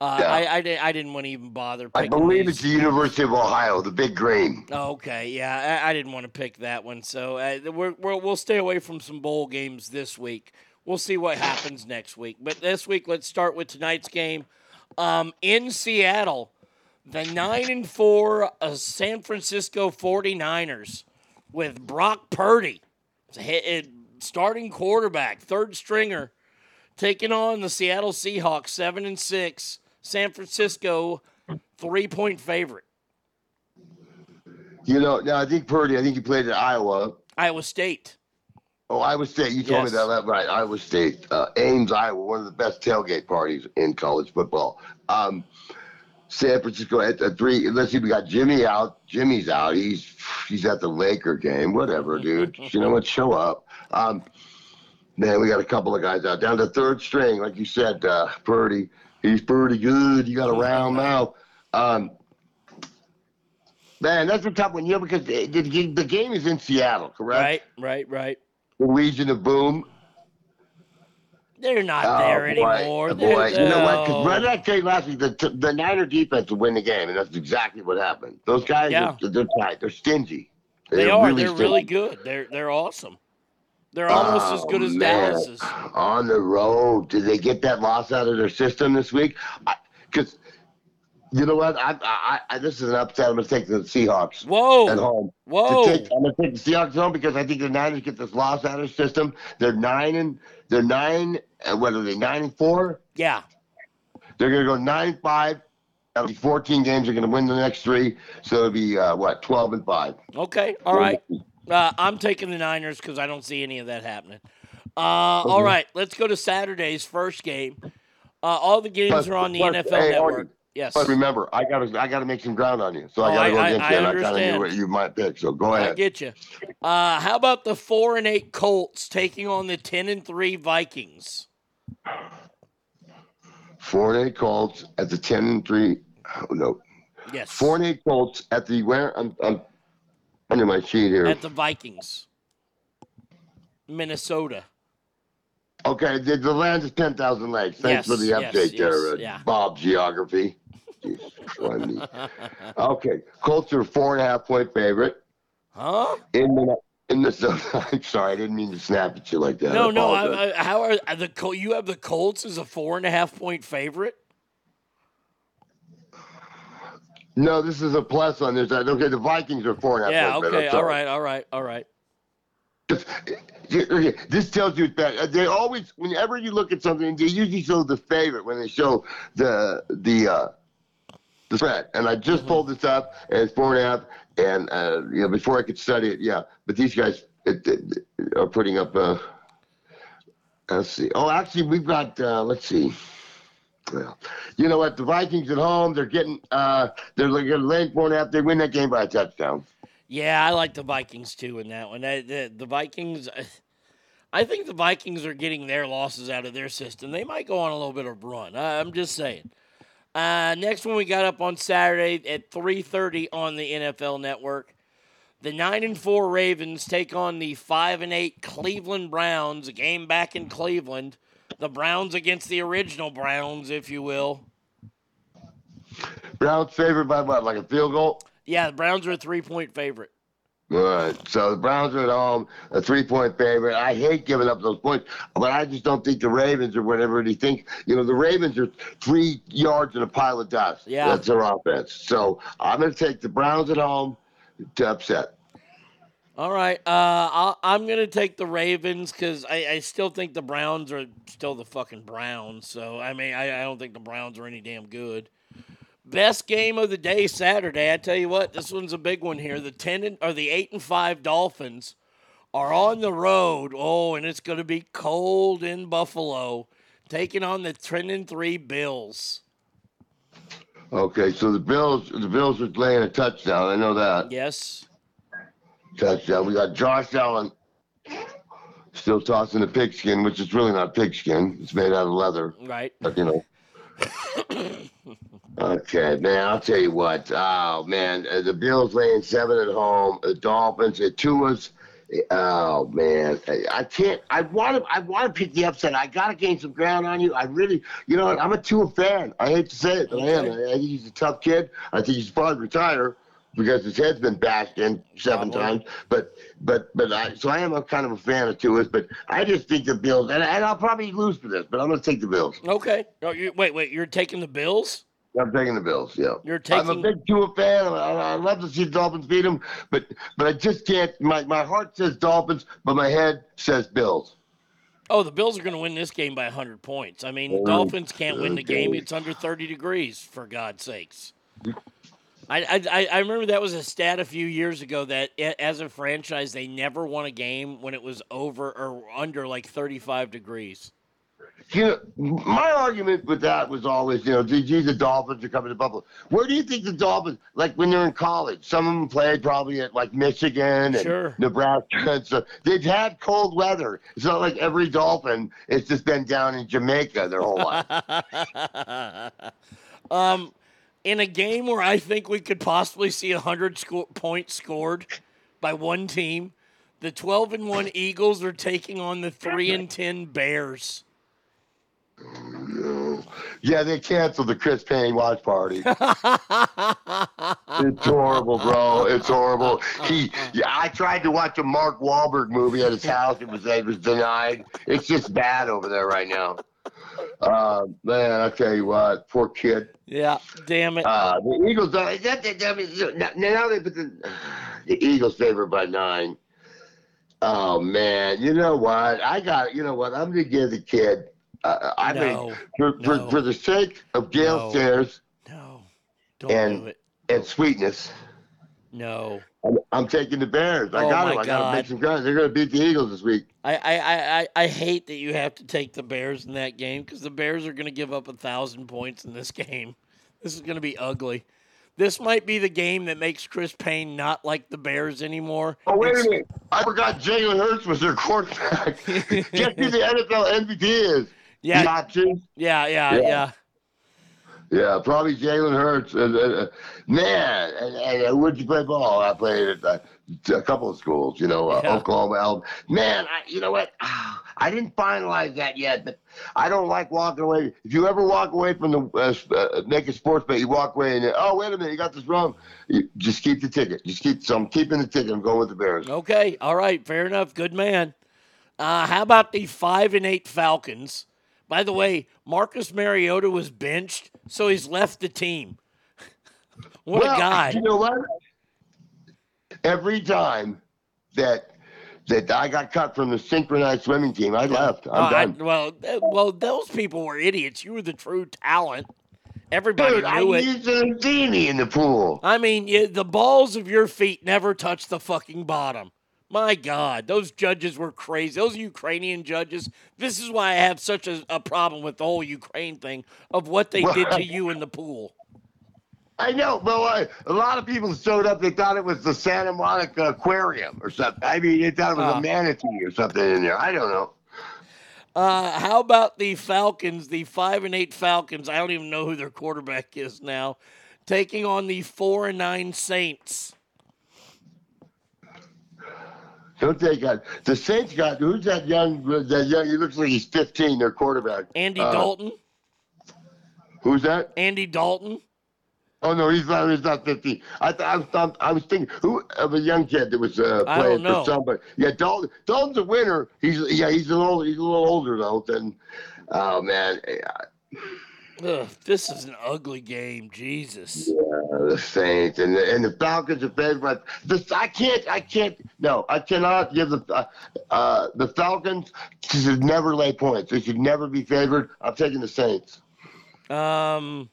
Uh, Yeah. I, I, I didn't want to even bother. Picking I believe these. it's the University of Ohio, the Big Green. Oh, okay, yeah, I, I didn't want to pick that one, so uh, we're, we're, we'll stay away from some bowl games this week. We'll see what happens next week. But this week, let's start with tonight's game um, in Seattle. The nine and four uh, San Francisco 49ers with Brock Purdy, it's a hit, it, starting quarterback, third stringer, taking on the Seattle Seahawks, seven and six. San Francisco, three point favorite. You know, now I think Purdy. I think he played at Iowa. Iowa State. Oh, Iowa State. You told Yes. me that, that right. Iowa State, uh, Ames, Iowa, one of the best tailgate parties in college football. Um, San Francisco at, at three. Let's see, we got Jimmy out. Jimmy's out. He's he's at the Laker game. Whatever, dude. you know what? Show up. Um, man, we got a couple of guys out down to third string, like you said, uh, Purdy. He's pretty good. You got a round mouth. Um, man, that's a tough one, you know, because the, the, the game is in Seattle, correct? Right, right, right. The Legion of Boom. They're not Oh, there boy, anymore. oh, boy. You know what? Because oh. what did I tell you last week? The, the Niner defense will win the game, and that's exactly what happened. Those guys, Yeah. are, they're tight. They're stingy. They They're really they're really good. They're they're awesome. They're oh, almost as Oh, good as man. Dallas is. On the road. Did they get that loss out of their system this week? Because you know what? I, I, I this is an upset. I'm going to take the Seahawks. Whoa. At home. Whoa. To take- I'm going to take the Seahawks home because I think the Niners get this loss out of their system. They're nine and they're nine. And what are they? Nine and four. Yeah. They're going to go nine and five. That'll be 14 games. They're going to win the next three. So it'll be uh, what 12 and five. Okay. All right. Uh, I'm taking the Niners because I don't see any of that happening. Uh, all Mhm. right. Let's go to Saturday's first game. Uh, all the games Plus- are on the plus, NFL hey, Network. Yes. But remember, I got to I got to make some ground on you, so I Oh, got to go I- I- against I you. and I kind of knew what you might pick. So go ahead. I get you. Uh, how about the four and eight Colts taking on the ten and three Vikings? Four and eight Colts at the ten and three. Oh, no, Yes. four and eight Colts at the where? I'm, I'm under my sheet here. At the Vikings. Minnesota. Okay, the, the land is 10,000 lakes. Thanks Yes, for the update yes, there, uh, yeah. Bob Geography. Christ. okay, Colts are four and a half point favorite. Huh? In the in the I'm sorry, I didn't mean to snap at you like that. No, no. I, I, how are the Col- you have the Colts as a four and a half point favorite? no, this is a plus on this. side. Okay, the Vikings are four and a half Yeah. point. Okay. All right. All right. All right. This tells you that uh, they always, whenever you look at something, they usually show the favorite when they show the the uh, the spread. And I just Mm-hmm. pulled this up, and it's four and a half. And uh, you know, before I could study it, yeah. But these guys it, it, are putting up. Uh, let's see. Oh, actually, we've got. Uh, let's see. Well, you know what? The Vikings at home, they're getting. Uh, they're like laying four and a half. They win that game by a touchdown. Yeah, I like the Vikings too in that one. Uh, The, the Vikings, I think the Vikings are getting their losses out of their system. They might go on a little bit of a run. I- I'm just saying. Uh, next one we got up on Saturday at 3:30 on the NFL Network. The nine and four Ravens take on the five and eight Cleveland Browns. A game back in Cleveland. The Browns against the original Browns, if you will. Browns favored by what? Like a field goal? Yeah, the Browns are a three point favorite. All right. So the Browns are at home, a three point favorite. I hate giving up those points, but I just don't think the Ravens or whatever they think. You know, the Ravens are three yards in a pile of dust. Yeah. That's their offense. So I'm going to take the Browns at home to upset. All right. Uh, I'm going to take the Ravens because I, I still think the Browns are still the fucking Browns. So, I mean, I, I don't think the Browns are any damn good. Best game of the day Saturday. I tell you what, this one's a big one here. The 10 and, or the 8 and 5 Dolphins are on the road. Oh, and it's going to be cold in Buffalo, taking on the 10 and 3 Bills. Okay. So the Bills, the Bills are laying a touchdown. I know that. Yes. Touchdown. We got Josh Allen still tossing the pigskin, which is really not pigskin. It's made out of leather. Right. But, you know. Okay, man. I'll tell you what. Oh man, uh, the Bills laying seven at home. The Dolphins at Tua's. Oh man, I- I can't. I want to. I want to pick the upset. I got to gain some ground on you. I really. You know, what, I'm a Tua fan. I hate to say it, but I am. I, I think he's a tough kid. I think he's probably retire because his head's been bashed in seven times. But but but I. So I am a kind of a fan of Tua's. But I just think the Bills, and, and I'll probably lose for this, but I'm going to take the Bills. Okay. Oh, you, wait, wait. You're taking the Bills? I'm taking the Bills. Yeah, You're taking. I'm a big Tua fan. I, I love to see the Dolphins beat them, but but I just can't. My my heart says Dolphins, but my head says Bills. Oh, the Bills are going to win this game by 100 points. I mean, the Oh, Dolphins can't win the game. It's under 30 degrees, for God's sakes. I, I, I- remember that was a stat a few years ago that as a franchise, they never won a game when it was over or under like 35 degrees. You know, my argument with that was always, you know, gee, the Dolphins are coming to Buffalo. Where do you think the Dolphins, like when they're in college, some of them played probably at like Michigan and Sure. Nebraska and stuff. They've had cold weather. It's not like every Dolphin has just been down in Jamaica their whole life. um, in a game where I think we could possibly see 100 sco- points scored by one team, the 12 and 1 Eagles are taking on the 3 and 10 Bears. Yeah, they canceled the Chris Payne watch party. it's horrible, bro. It's horrible. He, yeah, I tried to watch a Mark Wahlberg movie at his house. It was it was denied. It's just bad over there right now. Uh, man, I tell you what, poor kid. Yeah, damn it. Uh, the Eagles. Uh, that, that, that, now, they put the, the Eagles favored by nine. Oh man, you know what? I got. You know what? I'm gonna give the kid. Uh, I No, mean, for, for for the sake of Gale No. Sayers Don't and do it. and sweetness, No. I'm, I'm taking the Bears. I Oh, got them. I got to make some guys. They're gonna beat the Eagles this week. I, I, I, I- I hate that you have to take the Bears in that game because the Bears are going to give up a thousand points in this game. This is going to be ugly. This might be the game that makes Chris Payne not like the Bears anymore. Oh wait It's- a minute! I forgot Jalen Hurts was their quarterback. Guess who the NFL MVP is? Yeah. Yeah, yeah, Yeah. yeah. Yeah, probably Jalen Hurts. Uh, uh, man, and, and uh, where'd you play ball? I played at uh, a couple of schools, you know, uh, Yeah. Oklahoma. Alabama. Man, I, you know what? I didn't finalize that yet, but I don't like walking away. If you ever walk away from the uh, uh, make sports bet, you walk away and oh wait a minute, you got this wrong. You, just keep the ticket. Just keep. So I'm keeping the ticket. I'm going with the Bears. Okay, all right, fair enough. Good man. Uh, how about the five and eight Falcons? By the way, Marcus Mariota was benched, so he's left the team. what well, a guy! You know what? Every time that that I got cut from the synchronized swimming team, I left. I'm oh, I- done. well, well, those people were idiots. You were the true talent. Everybody Dude, I knew it. used a genie in the pool. I mean, you, the balls of your feet never touch the fucking bottom. My God, those judges were crazy. Those Ukrainian judges. This is why I have such a, a problem with the whole Ukraine thing of what they did to you in the pool. I know, but uh, a lot of people showed up. They thought it was the Santa Monica Aquarium or something. I mean, they thought it was Ah. a manatee or something in there. I don't know. Uh, how about the Falcons, the five and eight Falcons? I don't even know who their quarterback is now, taking on the four and nine Saints. Don't take that. The Saints got who's that young? That young. He looks like he's 15. Their quarterback. Andy Uh, Dalton. Who's that? Andy Dalton. Oh no, he's not. He's not 15. I th- I was thought- I was thinking who of a young kid that was uh, playing for somebody. Yeah, Dalton. Dalton's a winner. He's yeah. He's a little. He's a little older though. Than oh man. Ugh, this is an ugly game. Jesus. Yeah, the Saints and the, and the Falcons are favored, but this I can't I can't no I cannot give the uh, uh, the Falcons should never lay points. They should never be favored. I'm taking the Saints. Um,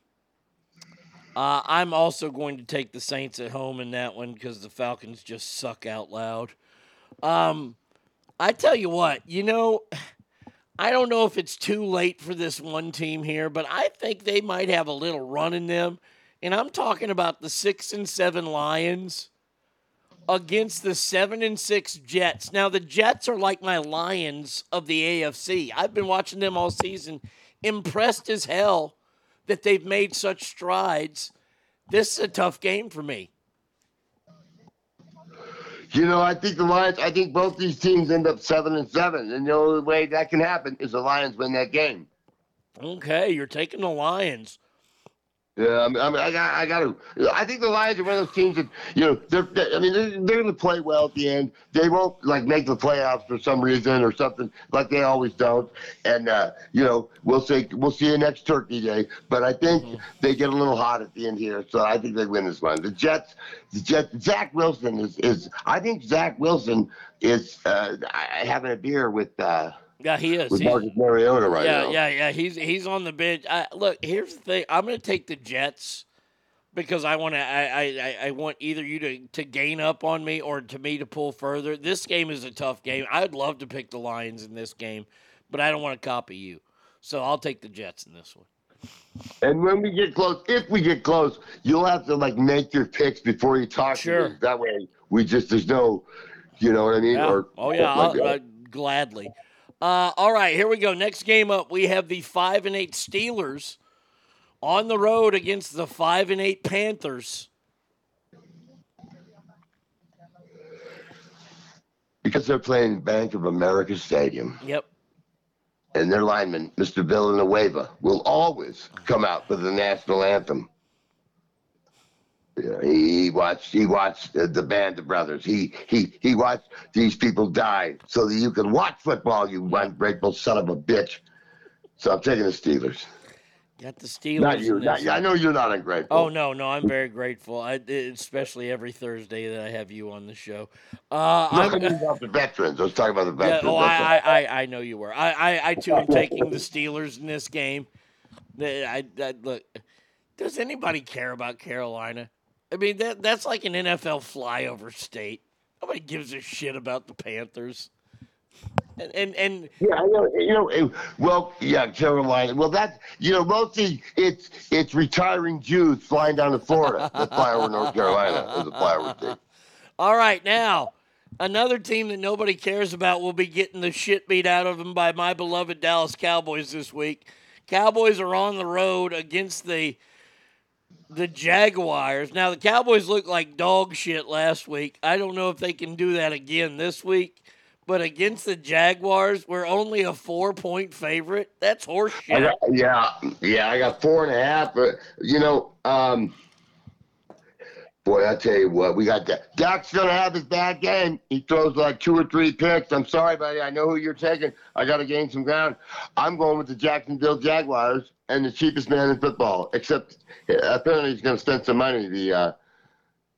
uh, I'm also going to take the Saints at home in that one because the Falcons just suck out loud. Um, I tell you what, you know, I don't know if it's too late for this one team here, but I think they might have a little run in them. And I'm talking about the six and seven Lions against the seven and six Jets. Now the Jets are like my Lions of the AFC. I've been watching them all season, impressed as hell that they've made such strides. This is a tough game for me. You know, I think the Lions. I think both these teams end up seven and seven, and the only way that can happen is the Lions win that game. Okay, you're taking the Lions. Yeah, I mean, I, I got, I got to. I think the Lions are one of those teams that, you know, they're. they I mean, they're, they're going to play well at the end. They won't like make the playoffs for some reason or something like they always don't. And uh, you know, we'll see. We'll see you next Turkey Day. But I think they get a little hot at the end here, so I think they win this one. The Jets, the Jets. Zach Wilson is. is I think Zach Wilson is uh, having a beer with. Uh, Yeah, he is. with He's- Marcus Mariota right yeah, now. yeah, yeah. Yeah. He's he's on the bench. I, look, here's the thing. I'm going to take the Jets because I want to. I, I I- want either you to to gain up on me or to me to pull further. This game is a tough game. I'd love to pick the Lions in this game, but I don't want to copy you. So I'll take the Jets in this one. And when we get close, if we get close, you'll have to like make your picks before you talk Sure. to me. That way, we just there's no, you know what I mean? Yeah. Or oh yeah, something I'll, uh, gladly. Uh, all right, here we go. Next game up, we have the five and eight Steelers on the road against the five and eight Panthers. because they're playing Bank of America Stadium, Yep. and their lineman, Mr. Villanueva, will always come out for the national anthem. Yeah, he watched. He watched uh, the Band of Brothers. He he he watched these people die so that you can watch football. You ungrateful son of a bitch. So I'm taking the Steelers. Got the Steelers. Not you. Not, I know you're not ungrateful. Oh no, no, I'm very grateful. I, especially every Thursday that I have you on the show. Uh, I'm about the veterans. I was talking about the Yeah, veterans. oh, I, I, I, know you were. I, I, I too am taking the Steelers in this game. I, I, look, does anybody care about Carolina? I mean, that that's like an NFL flyover state. Nobody gives a shit about the Panthers. And and, and Yeah, I know. You know, eh, well, yeah, Carolina. Well, that you know, mostly it's it's retiring Jews flying down to Florida that fly over North Carolina as a flyover state. all right, now another team that nobody cares about will be getting the shit beat out of them by my beloved Dallas Cowboys this week. Cowboys are on the road against the the Jaguars. Now the Cowboys looked like dog shit last week. I don't know if they can do that again this week. But against the Jaguars, we're only a four point favorite. That's horseshit. got, yeah, yeah, I got four and a half. But you know, um, boy, I tell you what, we got that. Dak's gonna have his bad game. He throws like two or three picks. I'm sorry, buddy. I know who you're taking. I got to gain some ground. I'm going with the Jacksonville Jaguars and the cheapest man in football. Except uh, apparently he's gonna spend some money. The uh,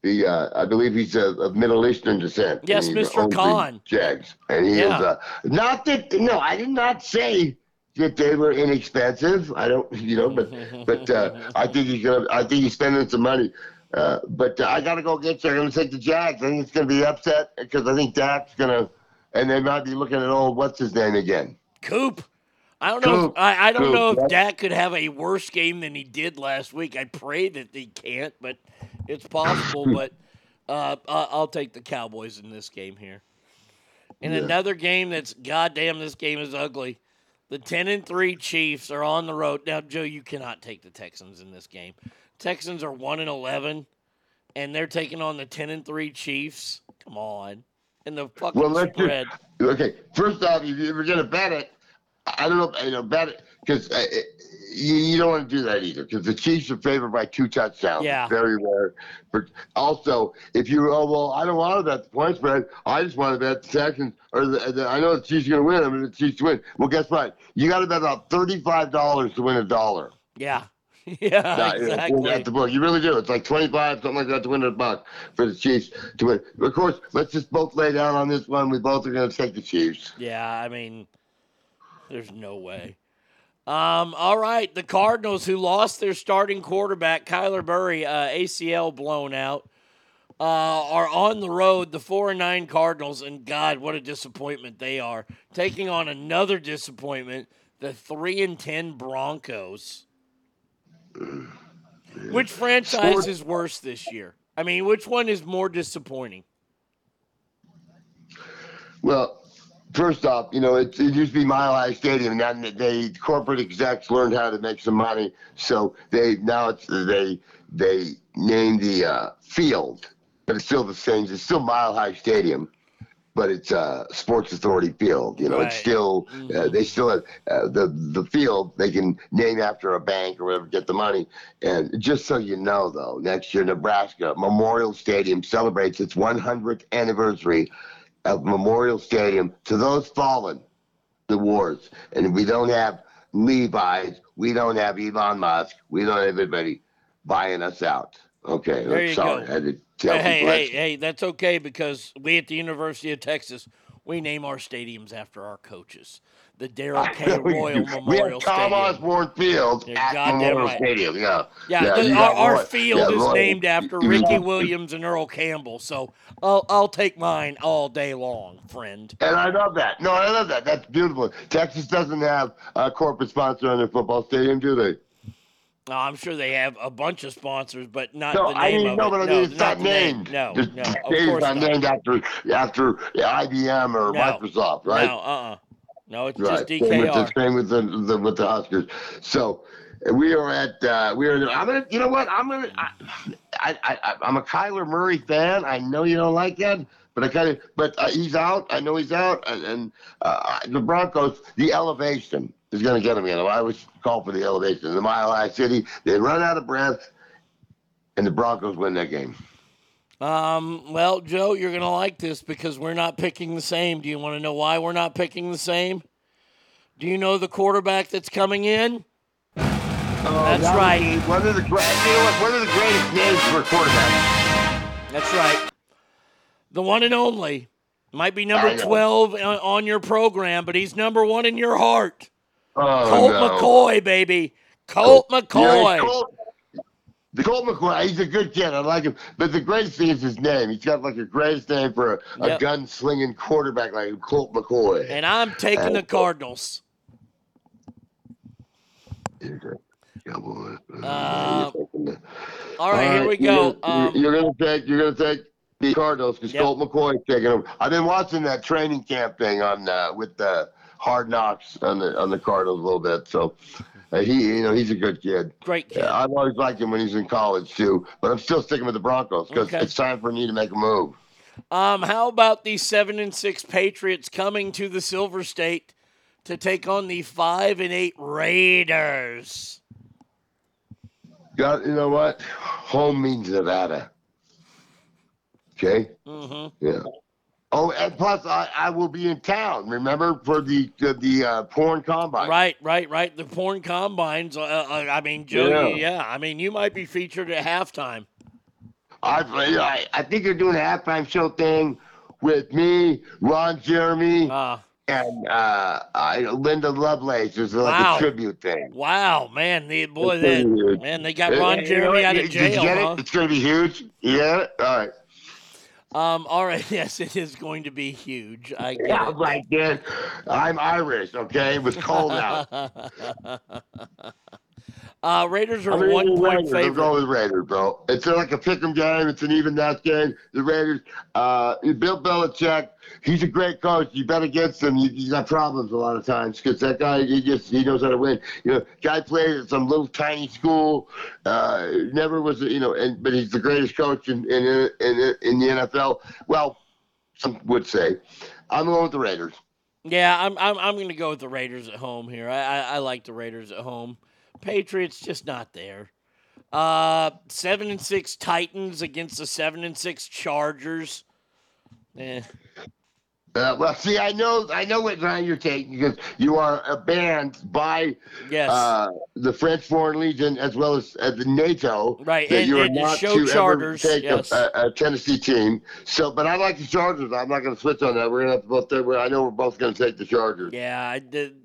the uh, I believe he's of, of Middle Eastern descent. Yes, Mr. Khan. Jags, and he Yeah. is uh, not that. No, I did not say that they were inexpensive. I don't, you know, but but uh, I think he's gonna. I think he's spending some money. Uh, but uh, I got to go get you. I'm going to take the Jags. I think it's going to be upset because I think Dak's going to, and they might be looking at old what's his name again. Coop. I don't know. If. I, I don't know if. Dak could have a worse game than he did last week. I pray that he can't, but it's possible. but uh, I'll take the Cowboys in this game here. In Yeah. another game that's goddamn, this game is ugly. The ten and three Chiefs are on the road now. Joe, you cannot take the Texans in this game. Texans are one and eleven, and they're taking on the ten and three Chiefs. Come on, and the fucking Well, spread. just okay. First off, if you're going to bet it, I don't know, you know, bet because uh, you, you don't want to do that either because the Chiefs are favored by two touchdowns. Yeah. It's very rare. But also, if you oh well, I don't want to bet the point spread. I just want to bet the Texans or the, the, I know the Chiefs are going to win. I mean, the Chiefs to win. Well, guess what? You got to bet about thirty-five dollars to win a dollar. Yeah, yeah, exactly. At the book, you really do. It's like twenty-five, something like that, to win a buck for the Chiefs to win. Of course, let's just both lay down on this one. We both are going to take the Chiefs. Yeah, I mean, there's no way. Um, all right, the Cardinals, who lost their starting quarterback, Kyler Murray, uh, ACL blown out, uh, are on the road. The four and nine Cardinals, and God, what a disappointment they are, taking on another disappointment, the three and ten Broncos. Which franchise is worse this year? I mean, which one is more disappointing? Well, first off, you know, it, it used to be Mile High Stadium, and then they corporate execs learned how to make some money, so they now it's they they named the uh, field, but it's still the same. It's still Mile High Stadium, but it's uh, Sports Authority Field. You know, it's Right. still uh, they still have uh, the the field they can name after a bank or whatever, get the money. And just so you know, though, next year Nebraska Memorial Stadium celebrates its 100th anniversary of Memorial Stadium to those fallen the wars. And we don't have Levi's, we don't have Elon Musk, we don't have everybody buying us out. Okay, There you sorry, go. I had to tell Hey, hey, hey, hey, that's okay because we at the University of Texas, we name our stadiums after our coaches. The Darrell K. we, Royal we Memorial have Tom Stadium. Osborne Field You're at goddamn Memorial right. Stadium. Yeah, Yeah, the- our, our field yeah, is named after Ricky Williams and Earl Campbell, so I'll, I'll take mine all day long, friend. And I love that. No, I love that. That's beautiful. Texas doesn't have a corporate sponsor on their football stadium, do they? No, I'm sure they have a bunch of sponsors, but not No, the I name mean, of no, it. but I no, it's not not the name. named. No, The no, of course not not. named after after IBM or No. Microsoft, right? No, uh-uh. No, it's right. just Same with the, same with the, with the Huskers. So we are at uh, we are. I'm gonna. You know what? I'm gonna. I, I, I I'm a Kyler Murray fan. I know you don't like that. But I kind of, but uh, he's out. I know he's out, and, and uh, the Broncos, the elevation is going to get him. You know, I always call for the elevation. The Mile High City, they run out of breath, and the Broncos win that game. Um, well, Joe, you're going to like this because we're not picking the same. Do you want to know why we're not picking the same? Do you know the quarterback that's coming in? That's that right. be One of the you know what? One of the greatest names for a quarterback. That's right. The one and only. Might be number 12 on on your program, but he's number one in your heart. Oh, Colt no. McCoy, baby. Colt Yeah, McCoy. Colt, the Colt McCoy, he's a good kid. I like him. But the greatest thing is his name. He's got like a greatest name for a, a Yep. gun-slinging quarterback like Colt McCoy. And I'm taking the Cardinals. Uh, all right, here we go. You're, Um, you're gonna take. You're gonna take the Cardinals because Yep. Colt McCoy taking them. I've been watching that training camp thing on uh, with the Hard Knocks on the on the Cardinals a little bit. So Uh, he, you know, he's a good kid. Great kid. Yeah, I've always liked him when he's in college too, but I'm still sticking with the Broncos because Okay. it's time for me to make a move. Um, how about the seven and six Patriots coming to the Silver State to take on the five and eight Raiders? Got you know what? Home means Nevada. Okay. Mm-hmm. Yeah. Oh, and plus I, I will be in town. Remember for the the, the uh, porn combine. Right, right, right. The porn combines. Uh, uh, I mean, Joe. Yeah. Yeah. I mean, you might be featured at halftime. I, I I think you're doing a halftime show thing with me, Ron Jeremy, Ah. and uh, I, Linda Lovelace. It's like Wow. a tribute thing. Wow, man, the boy, It's that gonna be huge. man, they got Uh, Ron you know Jeremy what? out Did of you jail. get it? huh? It's going to be huge. Yeah. All right. Um, all right, yes, it is going to be huge. I get Yeah, it. right, dude. I'm Irish. Okay, it was cold out. uh, Raiders are I'm gonna one point Raiders. I'm going with Raiders, bro. It's like a pick'em game. It's an even match game. The Raiders. Uh, Bill Belichick. He's a great coach. You bet against him. You, you got problems a lot of times because that guy. He just he knows how to win. You know, guy played at some little tiny school. Uh, never was. You know, and but he's the greatest coach in in in, in the NFL. Well, some would say. I'm going with the Raiders. Yeah, I'm I'm I'm going to go with the Raiders at home here. I, I I like the Raiders at home. Patriots just not there. Uh, seven and six Titans against the seven and six Chargers. Eh. Uh, well, see, I know, I know what line you're taking because you are a band by Yes. uh, the French Foreign Legion as well as uh, the NATO. Right, That and- you are and not show to charters, ever take yes. a, a, a Tennessee team. So, but I like the Chargers. I'm not going to switch on that. We're going to have to both. Take, I know we're both going to take the Chargers. Yeah, I did.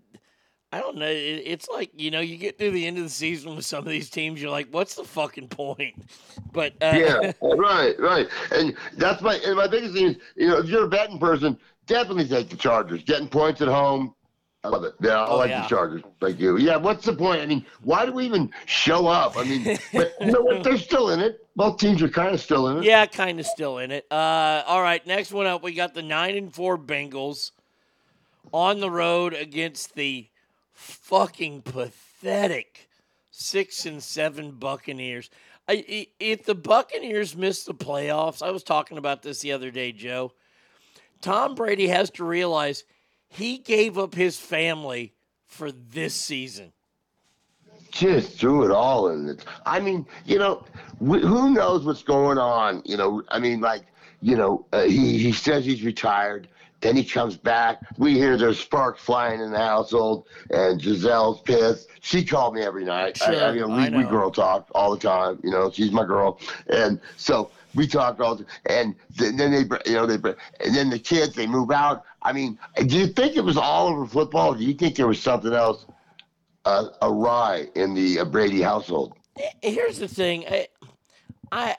I don't know. It's like you know, you get through the end of the season with some of these teams, you're like, "What's the fucking point?" But uh, yeah, right, right. And that's my and my biggest thing is, you know, if you're a betting person, definitely take the Chargers. Getting points at home. I love it. Yeah, I Oh, like yeah. the Chargers. Like you. Yeah, what's the point? I mean, why do we even show up? I mean, but you know what? They're still in it. Both teams are kind of still in it. yeah, kind of still in it. Uh, all right, next one up, we got the nine and four Bengals on the road against the fucking pathetic six and seven Buccaneers. I, if the Buccaneers miss the playoffs, I was talking about this the other day, Joe. Tom Brady has to realize he gave up his family for this season. just threw it all in it. I mean, you know, who knows what's going on? You know, I mean, like, you know, uh, he he says he's retired. Then he comes back. We hear there's sparks flying in the household, and Gisele's pissed. She called me every night. I, I, Sure, you know, we, I we girl talk all the time. You know, she's my girl, and so we talk all. The, and th- then they, you know, they, and then the kids they move out. I mean, do you think it was all over football? Do you think there was something else uh, awry in the uh, Brady household? Here's the thing, I, I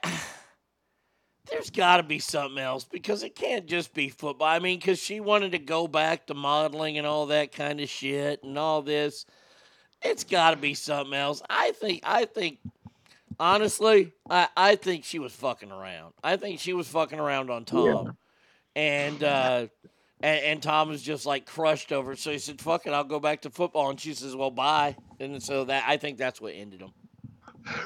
there's got to be something else because it can't just be football. I mean, because she wanted to go back to modeling and all that kind of shit and all this. It's got to be something else. I think. I think. Honestly, I, I think she was fucking around. I think she was fucking around on Tom, and uh, and, and Tom was just like crushed over. it. So he said, "Fuck it, I'll go back to football." And she says, "Well, bye." And so that I think that's what ended them.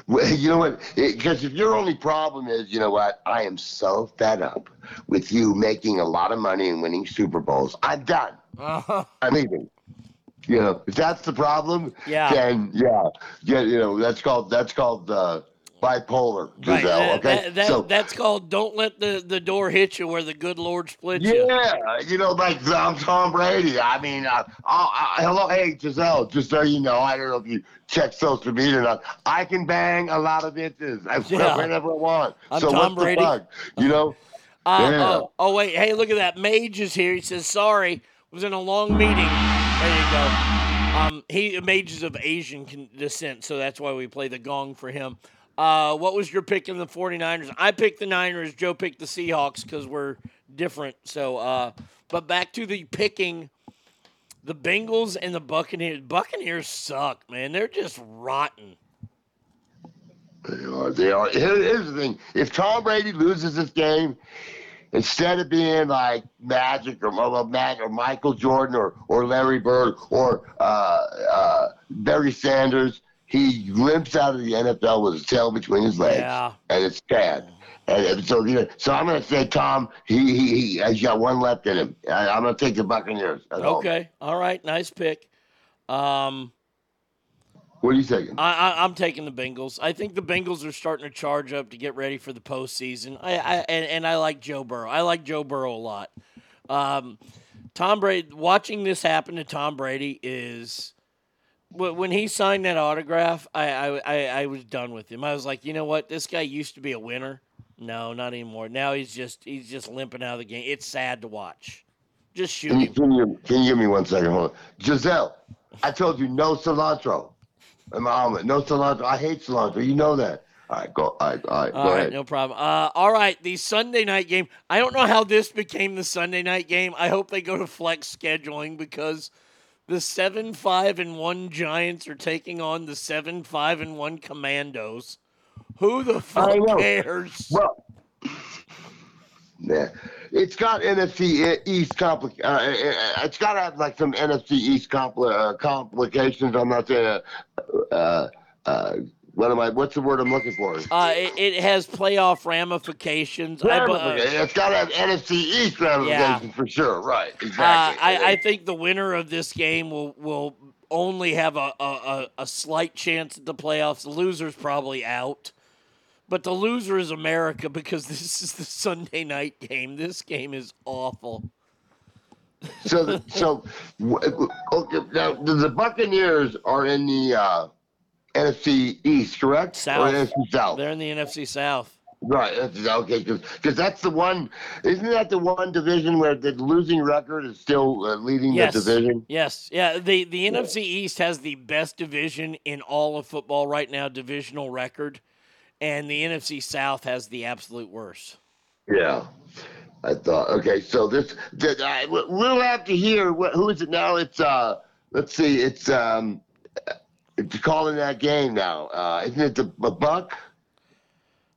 Well, you know what? Because if your only problem is, you know what? I am so fed up with you making a lot of money and winning Super Bowls. I'm done. Uh-huh. I'm leaving. You know, if that's the problem, Yeah. then yeah, yeah, you know, that's called that's called uh, bipolar, Right. Gisele. That, okay, that, that- so that's called don't let the, the door hit you where the good Lord splits you. yeah, you know, like I'm Tom Brady. I mean, uh, I, I, hello, hey Gisele. Just so you know, I don't know if you check social media or not. I can bang a lot of bitches I, Yeah. whenever I want. I'm so Tom what's Brady. the bug? You know. Uh, Yeah. oh, oh, wait. Hey, look at that. Mage is here. He says, sorry, was in a long meeting. There you go. Um, he Mage is of Asian descent, so that's why we play the gong for him. Uh, what was your pick in the 49ers? I picked the Niners. Joe picked the Seahawks because we're different. So, uh, but back to the picking. The Bengals and the Buccaneers. Buccaneers suck, man. They're just rotten. They are. They are. Here's the thing: if Tom Brady loses this game, instead of being like Magic or or Michael Jordan or or Larry Bird or uh, uh, Barry Sanders, he limps out of the NFL with his tail between his legs, Yeah. and it's sad. And and so, you know, so I'm going to say Tom. He he he has got one left in him. I, I'm going to take the Buccaneers. at home. Okay. All right. Nice pick. Um, What are you thinking? I, I, I'm taking the Bengals. I think the Bengals are starting to charge up to get ready for the postseason. I, I and, and I like Joe Burrow. I like Joe Burrow a lot. Um, Tom Brady. Watching this happen to Tom Brady is when he signed that autograph. I, I I I was done with him. I was like, you know what? This guy used to be a winner. No, not anymore. Now he's just he's just limping out of the game. It's sad to watch. Just shoot Can you, him. can you can you give me one second? Hold on. Gisele, I told you no cilantro in my omelet. No cilantro. I hate cilantro. You know that. All right, go. All right, all right, All go right, ahead. no problem. Uh, all right, the Sunday night game. I don't know how this became the Sunday night game. I hope they go to flex scheduling because the seven five and one Giants are taking on the seven five and one Commandos. Who the fuck cares? Well, yeah, it's got NFC East compli- uh, uh, It's got to have like some NFC East compli- uh, complications. I'm not saying. Uh, uh, uh, what am I? What's the word I'm looking for? Uh, it, it has playoff ramifications. I, uh, it's got to have NFC East ramifications for sure. Right. Uh, Exactly. I, I think the winner of this game will will only have a, a, a, slight chance at the playoffs. The loser's probably out. But the loser is America because this is the Sunday night game. This game is awful. so, the, so okay, now the, the Buccaneers are in the uh, NFC East, correct? South. Or NFC South. They're in the NFC South. Right. That's, okay. Because that's the one. Isn't that the one division where the losing record is still uh, leading Yes. the division? Yes. Yeah. The the NFC East has the best division in all of football right now, divisional record, and the NFC South has the absolute worst. Yeah. I thought. Okay. So this. th- I, we'll have to hear. What, who is it now? It's. uh Let's see. It's. um It's calling that game now. Uh Isn't it the, the Buck?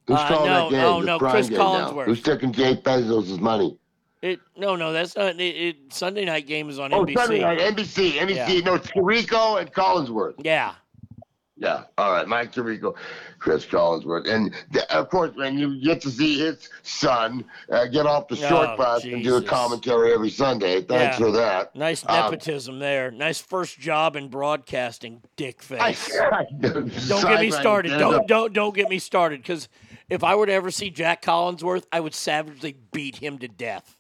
Who's Uh, calling no, that game? no, the no, Chris? Collinsworth. Who's taking Jay Bezos' money? It no no that's not it, it Sunday night game is on Oh, NBC. Sunday night, NBC, NBC. Yeah. No, it's Tirico and Collinsworth. Yeah. Yeah. All right, Mike Tirico, Chris Collinsworth, and th- of course, when you get to see his son uh, get off the short Oh, bus and do a commentary every Sunday. Thanks Yeah. for that. Nice Um, nepotism there. Nice first job in broadcasting, dick I, face. don't get me started. Don't don't don't get me started. Because if I were to ever see Jack Collinsworth, I would savagely beat him to death.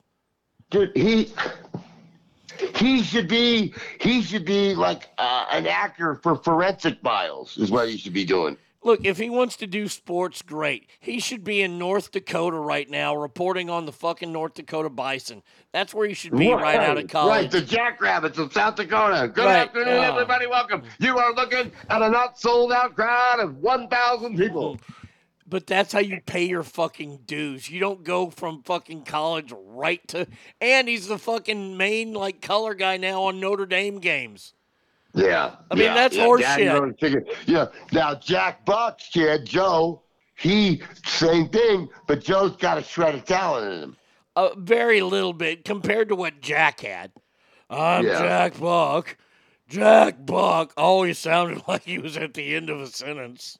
Dude, he he should be he should be like uh, an actor for Forensic Files is what he should be doing. Look, if he wants to do sports, great. He should be in North Dakota right now, reporting on the fucking North Dakota Bison. That's where he should be right, out of college. Right, the Jackrabbits of South Dakota. Good Right, afternoon, oh. everybody. Welcome. You are looking at a not sold out crowd of 1,000 people. But that's how you pay your fucking dues. You don't go from fucking college right to. And he's the fucking main like color guy now on Notre Dame games. Yeah. I mean, yeah, that's yeah, horse Daddy shit. wrote a ticket. Yeah. Now, Jack Buck's kid, Joe, he, same thing, but Joe's got a shred of talent in him. A very little bit compared to what Jack had. I'm Yeah. Jack Buck. Jack Buck always sounded like he was at the end of a sentence.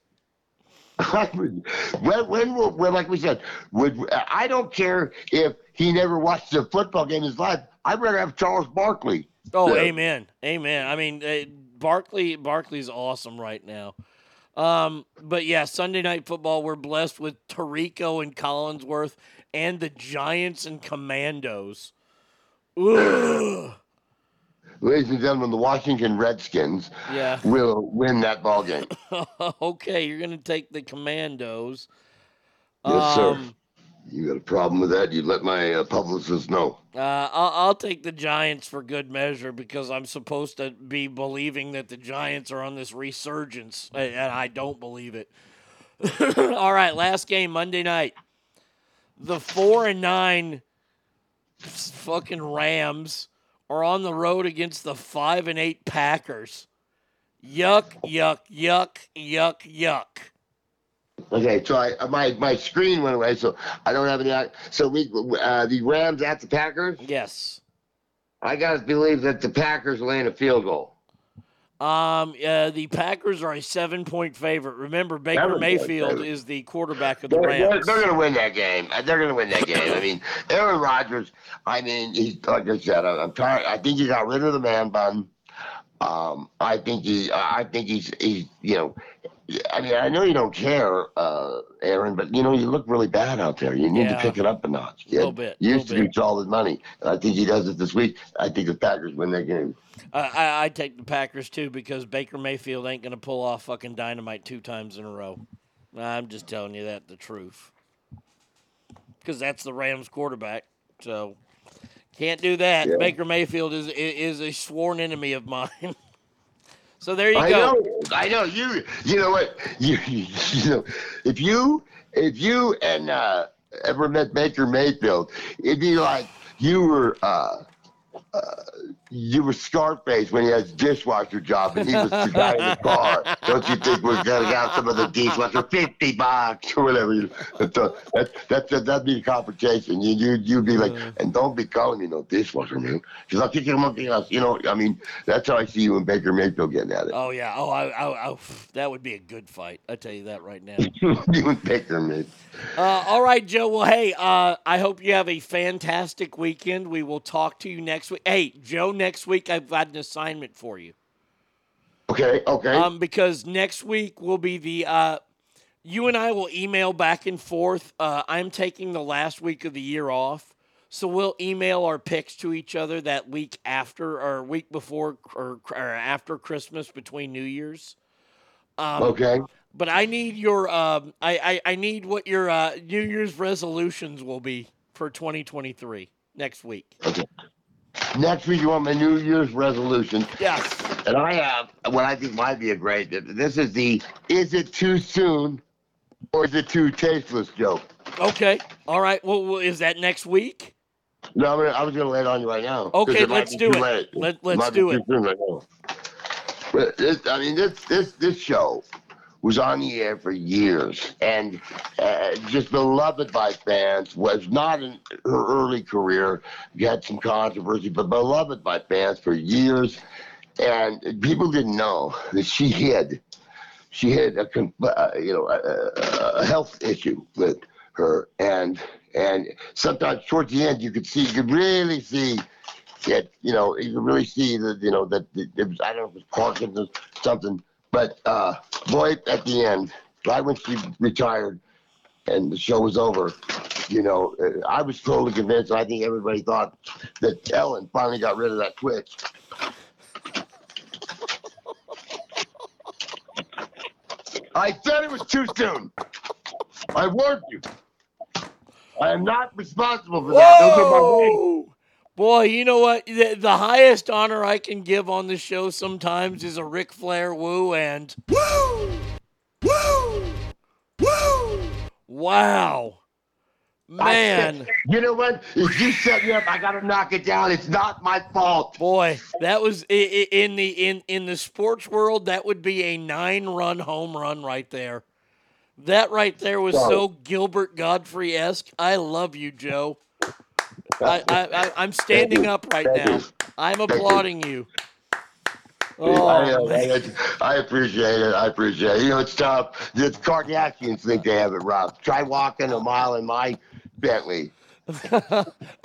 When, when, will, when, like we said, would I don't care if he never watched a football game in his life. I'd rather have Charles Barkley. Oh, amen, amen. I mean, uh, Barkley, Barkley's awesome right now. Um, but yeah, Sunday night football. We're blessed with Tirico and Collinsworth, and the Giants and Commandos. Ugh. Ladies and gentlemen, the Washington Redskins Yeah. will win that ball game. okay, you're gonna take the Commandos. Yes, sir. Um, You got a problem with that? You let my uh, publicist know. Uh, I'll, I'll take the Giants for good measure because I'm supposed to be believing that the Giants are on this resurgence, and I don't believe it. All right, last game Monday night. The four and nine fucking Rams are on the road against the five and eight Packers. Yuck! Yuck! Yuck! Yuck! Yuck! Okay, so I uh, my my screen went away, so I don't have any. So we uh, the Rams at the Packers. Yes. I gotta believe that the Packers land a field goal. Um, uh, the Packers are a seven-point favorite. Remember, Baker Mayfield favorite. is the quarterback of the They're, they're, Rams. they're going to win that game. They're going to win that game. I mean, Aaron Rodgers. I mean, he's like I said. I- I'm tired. I think he got rid of the man bun. Um, I think he. I think he's. He's. You know. I mean, I know you don't care, uh, Aaron, but you know you look really bad out there. You need Yeah. to pick it up a notch. kid. Little bit, You used little to do solid money. I think he does it this week. I think the Packers win that game. Uh, I I take the Packers too because Baker Mayfield ain't gonna pull off fucking dynamite two times in a row. I'm just telling you that the truth. Because that's the Rams quarterback, so can't do that. Yeah. Baker Mayfield is is a sworn enemy of mine. so there you I go. know, I know. You, you know what? You, you know, if you, if you and uh, ever met Baker Mayfield, it'd be like you were, uh, uh, you were Scarface when he had his dishwasher job, and he was the guy in the car. Don't you think we're gonna get some of the dishwasher, fifty bucks or whatever? You know, so that, that, that, that'd be the confrontation. You, you, you'd be like, and don't be calling me no dishwasher, man, because I'll kick you monkey else. You know, I mean, that's how I see you and Baker Mayfield getting at it. Oh yeah. Oh, I, I, I, that would be a good fight. I tell you that right now. you and Baker, man. Uh, all right, Joe. Well, hey, uh, I hope you have a fantastic weekend. We will talk to you next week. Hey, Joe, next week I've got an assignment for you. Okay, okay. Um, because next week will be the uh, you and I will email back and forth. Uh, I'm taking the last week of the year off, so we'll email our picks to each other that week after or week before or, or after Christmas between New Year's. Um, okay. But I need your um, I, I I need what your uh, New Year's resolutions will be for 2023 next week. Next week, you want my New Year's resolution. Yes. And I have what I think might be a great. This is the is it too soon or is it too tasteless joke? Okay. All right. Well, well is that next week? No, I'm gonna, I was going to lay it on you right now. Okay, let's do it. late. Let- let's might do it. right now. But this, I mean, this this this show was on the air for years and uh, just beloved by fans. Was not in her early career. Had some controversy, but beloved by fans for years. And people didn't know that she had she had a uh, you know a, a- health issue with her, and and sometimes towards the end you could see you could really see that you know you could really see that you know that it was I don't know if it was Parkinson's something, but uh, boy at the end, right when she retired and the show was over, you know uh, I was totally convinced. I think everybody thought that Ellen finally got rid of that twitch. I said it was too soon. I warned you. I am not responsible for that. Those are my words. Boy, you know what? The, the highest honor I can give on the show sometimes is a Ric Flair woo and woo, woo, woo. Wow, man. said, you know what? If you set me up, I gotta knock it down. It's not my fault. Boy, that was in the in in the sports world. That would be a nine-run home run right there. That right there was so Gilbert Gottfried esque. I love you, Joe. I, I, I'm standing up right Thank you. now. I'm applauding you. I, Oh, uh. I, I appreciate it. I appreciate it. You know, it's tough. The Kardashians think they have it rough. Try walking a mile in my Bentley.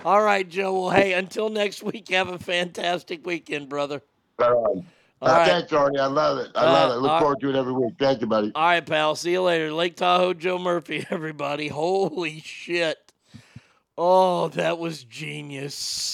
All right, Joe. Well, hey, until next week, have a fantastic weekend, brother. Right on. All Uh, right. Thanks, Arnie. I love it. I love Uh, it. Look all- forward to it every week. Thank you, buddy. All right, pal. See you later. Lake Tahoe, Joe Murphy, everybody. Holy shit. Oh, that was genius.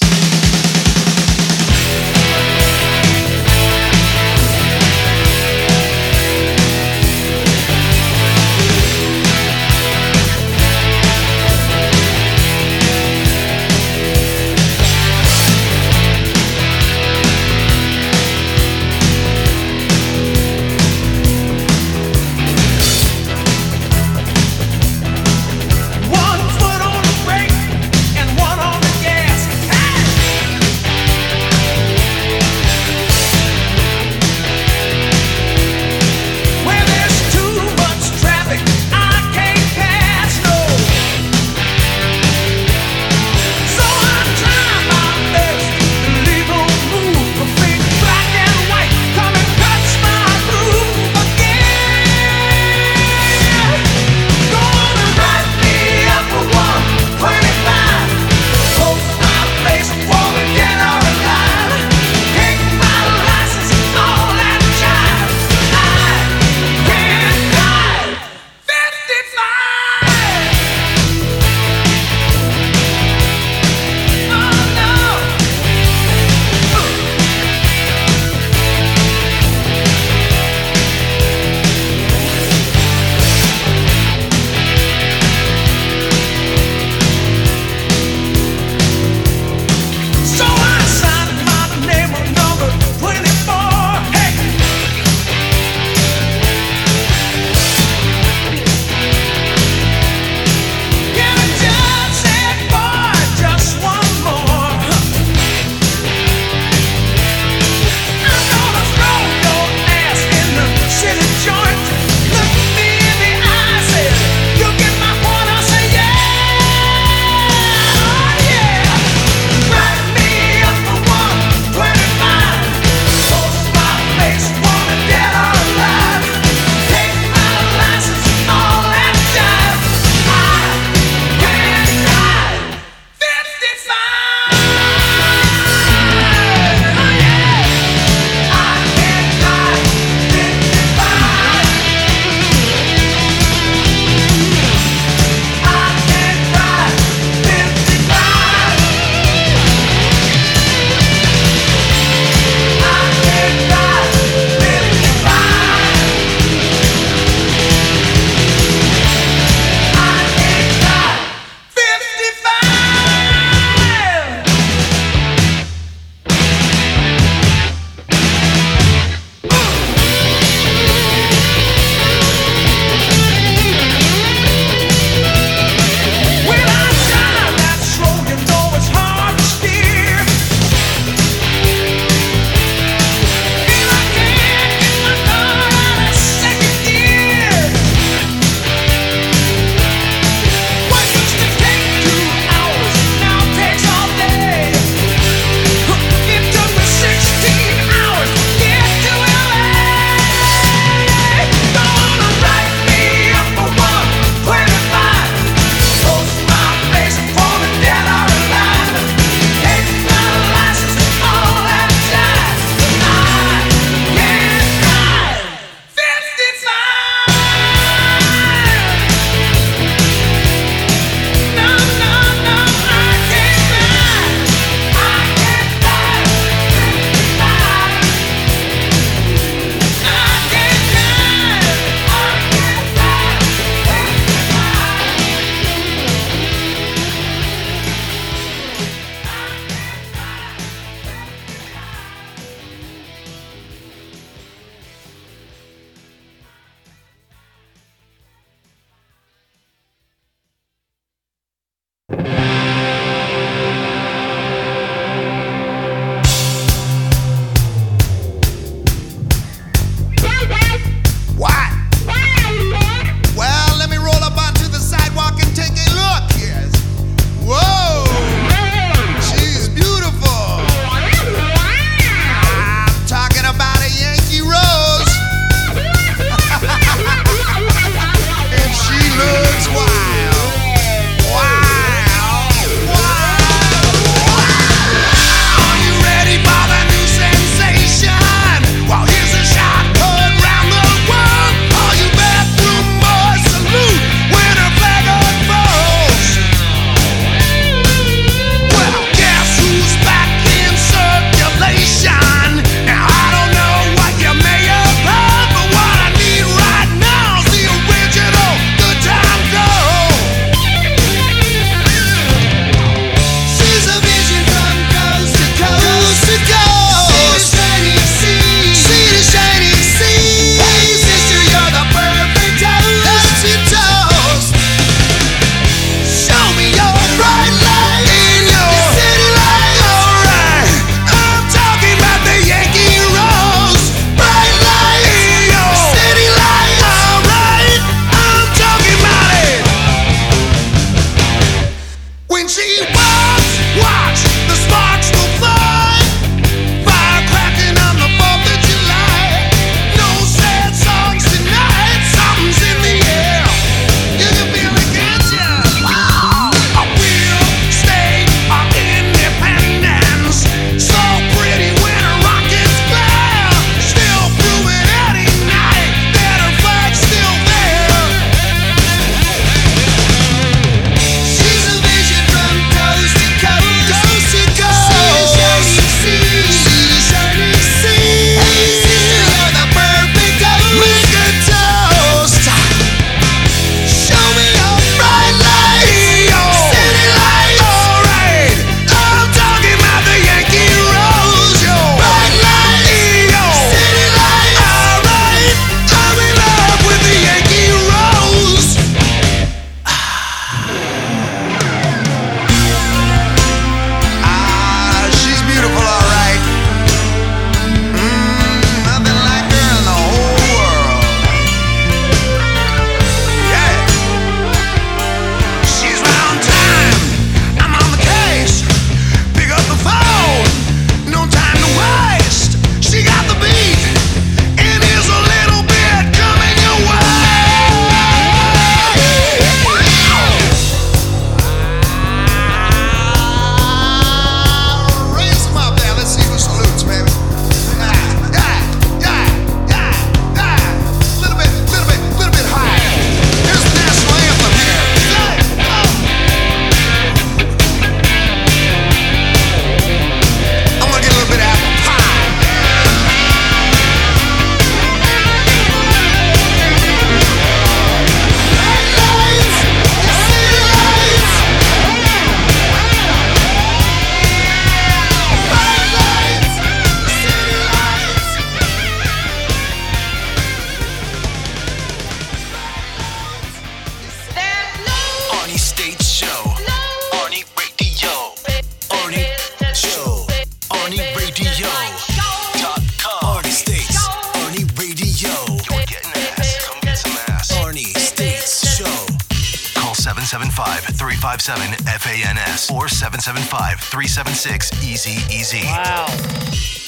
775-376-EASY-EASY. Wow.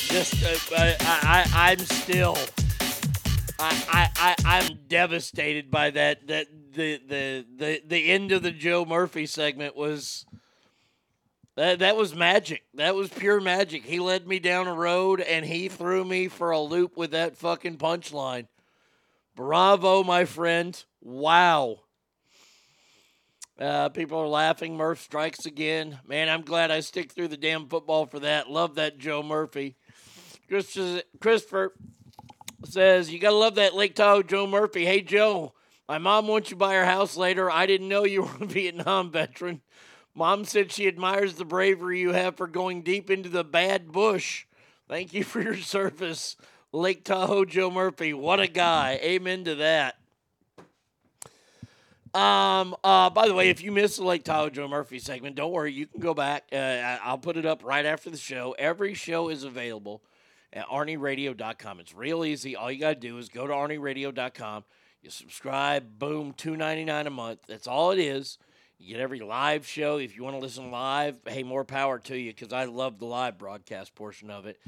Just, uh, I, I, I'm still, I, I, I, I'm devastated by that. That the, the, the, the end of the Joe Murphy segment was, that, that was magic. That was pure magic. He led me down a road and he threw me for a loop with that fucking punchline. Bravo, my friend. Wow. Uh, people are laughing. Murph strikes again. Man, I'm glad I stick through the damn football for that. Love that Joe Murphy. Chris- Christopher says, You got to love that Lake Tahoe Joe Murphy. Hey, Joe, my mom wants you buy her house later. I didn't know you were a Vietnam veteran. Mom said she admires the bravery you have for going deep into the bad bush. Thank you for your service, Lake Tahoe Joe Murphy. What a guy. Amen to that. Um. Uh. By the way, if you missed the Lake Tahoe Joe Murphy segment, don't worry. You can go back. Uh, I'll put it up right after the show. Every show is available at arnieradio.com. It's real easy. All you got to do is go to arnieradio.com. You subscribe. Boom. Two ninety nine a month. That's all it is. You get every live show. If you want to listen live, hey, more power to you because I love the live broadcast portion of it.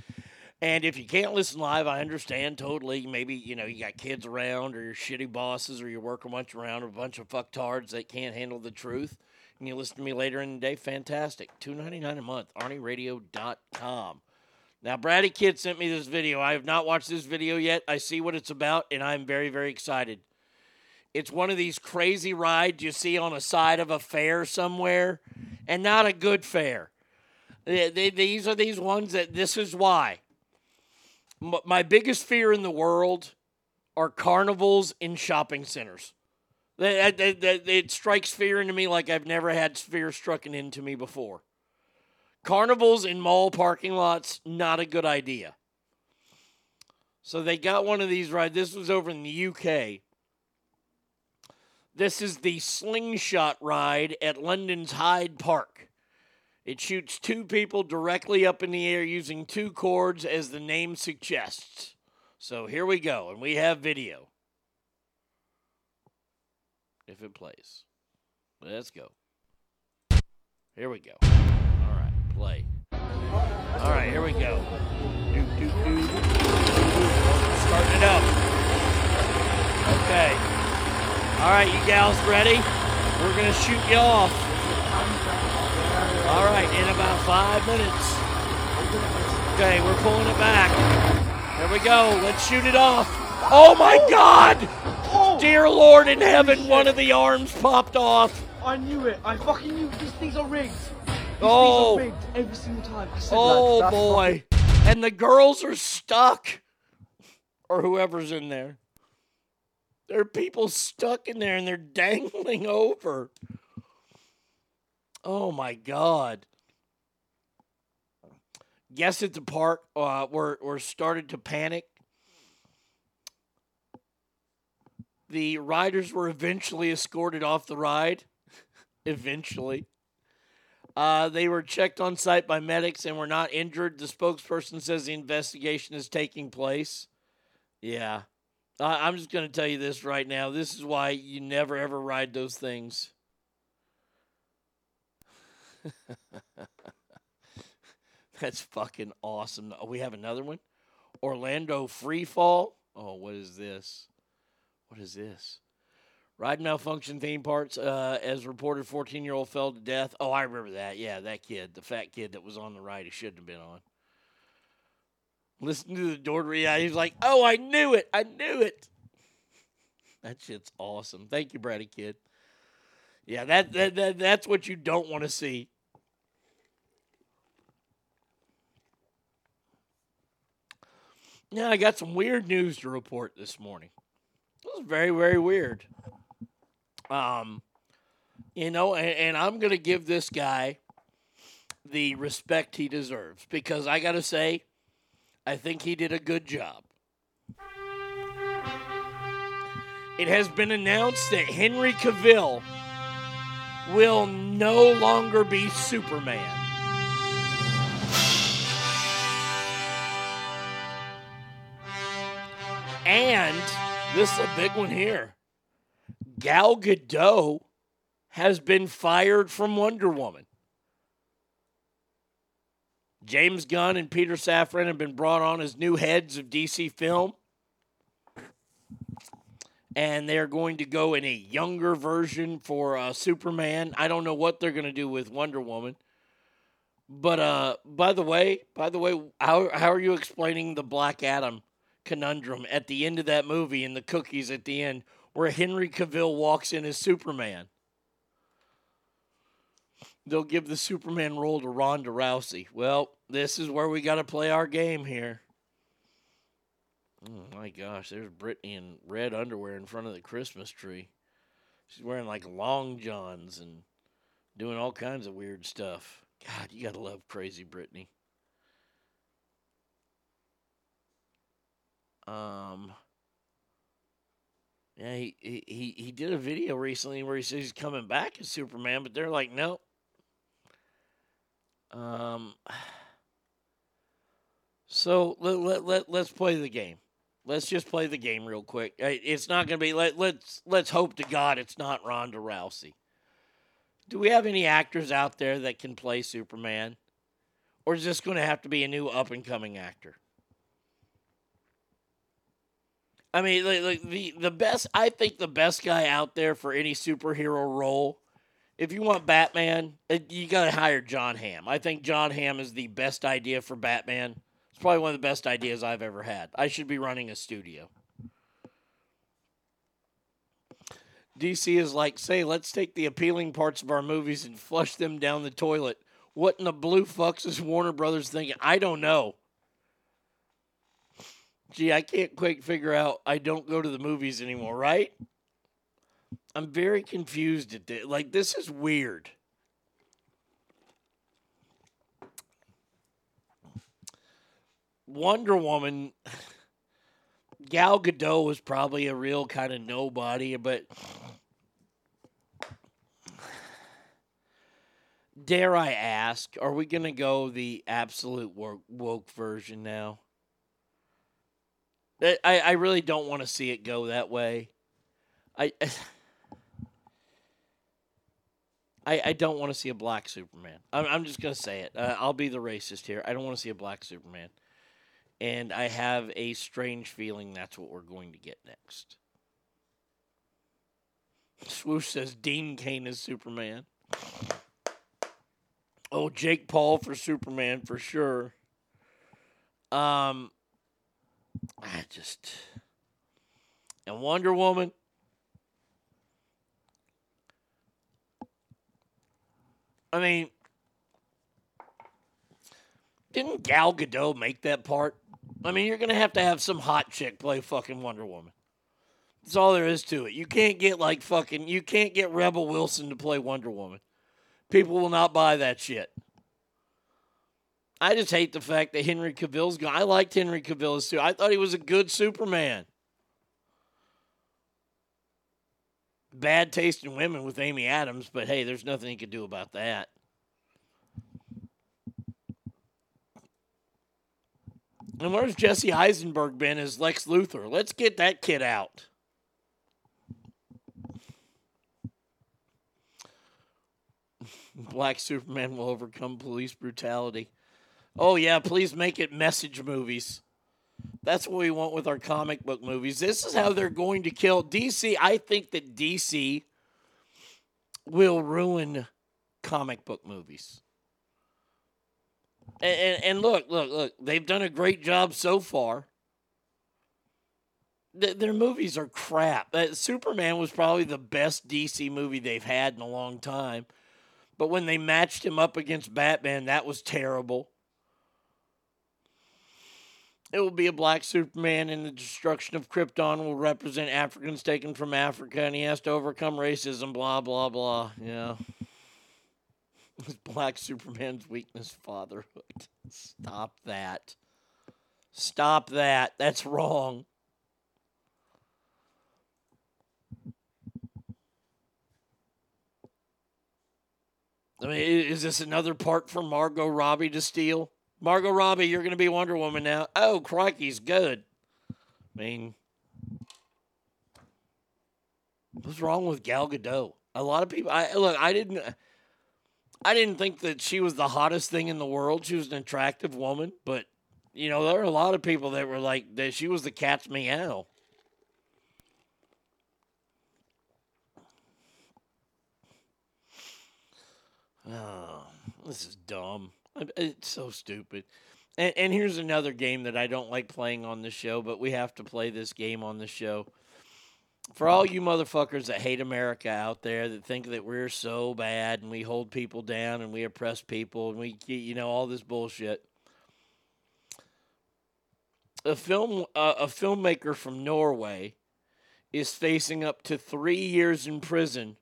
And if you can't listen live, I understand totally. Maybe, you know, you got kids around or your shitty bosses or you're working a bunch around a bunch of fucktards that can't handle the truth. And you listen to me later in the day, fantastic. Two ninety nine a month, ArnieRadio.com. Now, Brady Kid sent me this video. I have not watched this video yet. I see what it's about, and I'm very, very excited. It's one of these crazy rides you see on a side of a fair somewhere, and not a good fair. These are these ones that this is why. My biggest fear in the world are carnivals in shopping centers. It strikes fear into me like I've never had fear struck into me before. Carnivals in mall parking lots, not a good idea. So they got one of these right. This was over in the UK. This is the slingshot ride at London's Hyde Park. It shoots two people directly up in the air using two cords, as the name suggests. So here we go, and we have video. If it plays. Let's go. Here we go. All right, play. All right, here we go. Do, do, do. Starting it up. Okay. All right, you gals ready? We're going to shoot you off. All right, in about five minutes. Okay, we're pulling it back. There we go. Let's shoot it off. Oh my oh. God! Oh. Dear Lord in heaven, one of the arms popped off. I knew it. I fucking knew these things are rigged. These Oh. things are oh. rigged every single time. Said, Oh boy. And the girls are stuck. Or whoever's in there. There are people stuck in there and they're dangling over. Oh my god. Guess at the park uh we're we're started to panic. The riders were eventually escorted off the ride. eventually. Uh, they were checked on site by medics and were not injured. The spokesperson says the investigation is taking place. Yeah. I I'm just going to tell you this right now. This is why you never ever ride those things. That's fucking awesome. Oh, we have another one. Orlando Free Fall. Oh, what is this? What is this? Ride malfunction theme parts. Uh, as reported, 14 year old fell to death. Oh, I remember that. Yeah, that kid, the fat kid that was on the ride, he shouldn't have been on. Listen to the door. to- Yeah, he's like, "Oh, I knew it. I knew it." That shit's awesome. Thank you, Brady Kid. Yeah, that, that, that that's what you don't want to see. Now I got some weird news to report this morning. It was very, very weird. Um, you know, and, and I'm gonna give this guy the respect he deserves because I gotta say, I think he did a good job. It has been announced that Henry Cavill will no longer be Superman. And this is a big one here. Gal Gadot has been fired from Wonder Woman. James Gunn and Peter Safran have been brought on as new heads of DC Film. And they're going to go in a younger version for uh, Superman. I don't know what they're going to do with Wonder Woman. But uh, by the way, by the way, how how are you explaining the Black Adam conundrum at the end of that movie and the cookies at the end, where Henry Cavill walks in as Superman? They'll give the Superman role to Ronda Rousey. Well, this is where we got to play our game here. Oh my gosh, there's Brittany in red underwear in front of the Christmas tree. She's wearing like long johns and doing all kinds of weird stuff. God, you gotta love crazy Brittany. Um, yeah, he, he he did a video recently where he says he's coming back as Superman, but they're like, no. Um, so let, let, let, let's play the game. Let's just play the game real quick. It's not going to be let let's let's hope to God it's not Ronda Rousey. Do we have any actors out there that can play Superman? Or is this going to have to be a new up and coming actor? I mean, like, like the the best I think the best guy out there for any superhero role, if you want Batman, uh, you got to hire John Hamm. I think John Hamm is the best idea for Batman. It's probably one of the best ideas I've ever had. I should be running a studio. DC is like, say, let's take the appealing parts of our movies and flush them down the toilet. What in the blue fucks is Warner Brothers thinking? I don't know. Gee, I can't quite figure out. I don't go to the movies anymore, right? I'm very confused at this. Like, this is weird. Wonder Woman, Gal Gadot was probably a real kind of nobody, but dare I ask, are we going to go the absolute woke, woke version now? I, I really don't want to see it go that way. I I, I don't want to see a black Superman. I'm, I'm just gonna say it. Uh, I'll be the racist here. I don't want to see a black Superman, and I have a strange feeling that's what we're going to get next. Swoosh says Dean Cain is Superman. Oh, Jake Paul for Superman for sure. Um, I just and Wonder Woman. I mean, didn't Gal Gadot make that part? I mean, you're gonna have to have some hot chick play fucking Wonder Woman. That's all there is to it. You can't get like fucking. You can't get Rebel Wilson to play Wonder Woman. People will not buy that shit. I just hate the fact that Henry Cavill's gone. I liked Henry Cavill as too. I thought he was a good Superman. Bad taste in women with Amy Adams, but hey, there's nothing he could do about that. And where's Jesse Eisenberg been as Lex Luthor? Let's get that kid out. Black Superman will overcome police brutality. Oh, yeah, please make it message movies. That's what we want with our comic book movies. This is how they're going to kill DC. I think that DC will ruin comic book movies. And, and, and look, look, look, they've done a great job so far. Th- their movies are crap. Uh, Superman was probably the best DC movie they've had in a long time. But when they matched him up against Batman, that was terrible. It will be a black Superman, and the destruction of Krypton will represent Africans taken from Africa, and he has to overcome racism, blah, blah, blah. Yeah. Black Superman's weakness, fatherhood. Stop that. Stop that. That's wrong. I mean, is this another part for Margot Robbie to steal? Margot Robbie, you're going to be Wonder Woman now. Oh, crikey's good. I mean, what's wrong with Gal Gadot? A lot of people. I look. I didn't. I didn't think that she was the hottest thing in the world. She was an attractive woman, but you know there are a lot of people that were like that. She was the cat's meow. Oh, this is dumb. It's so stupid. And, and here's another game that I don't like playing on the show, but we have to play this game on the show. For all you motherfuckers that hate America out there, that think that we're so bad and we hold people down and we oppress people and we, you know, all this bullshit. A film, uh, a filmmaker from Norway, is facing up to three years in prison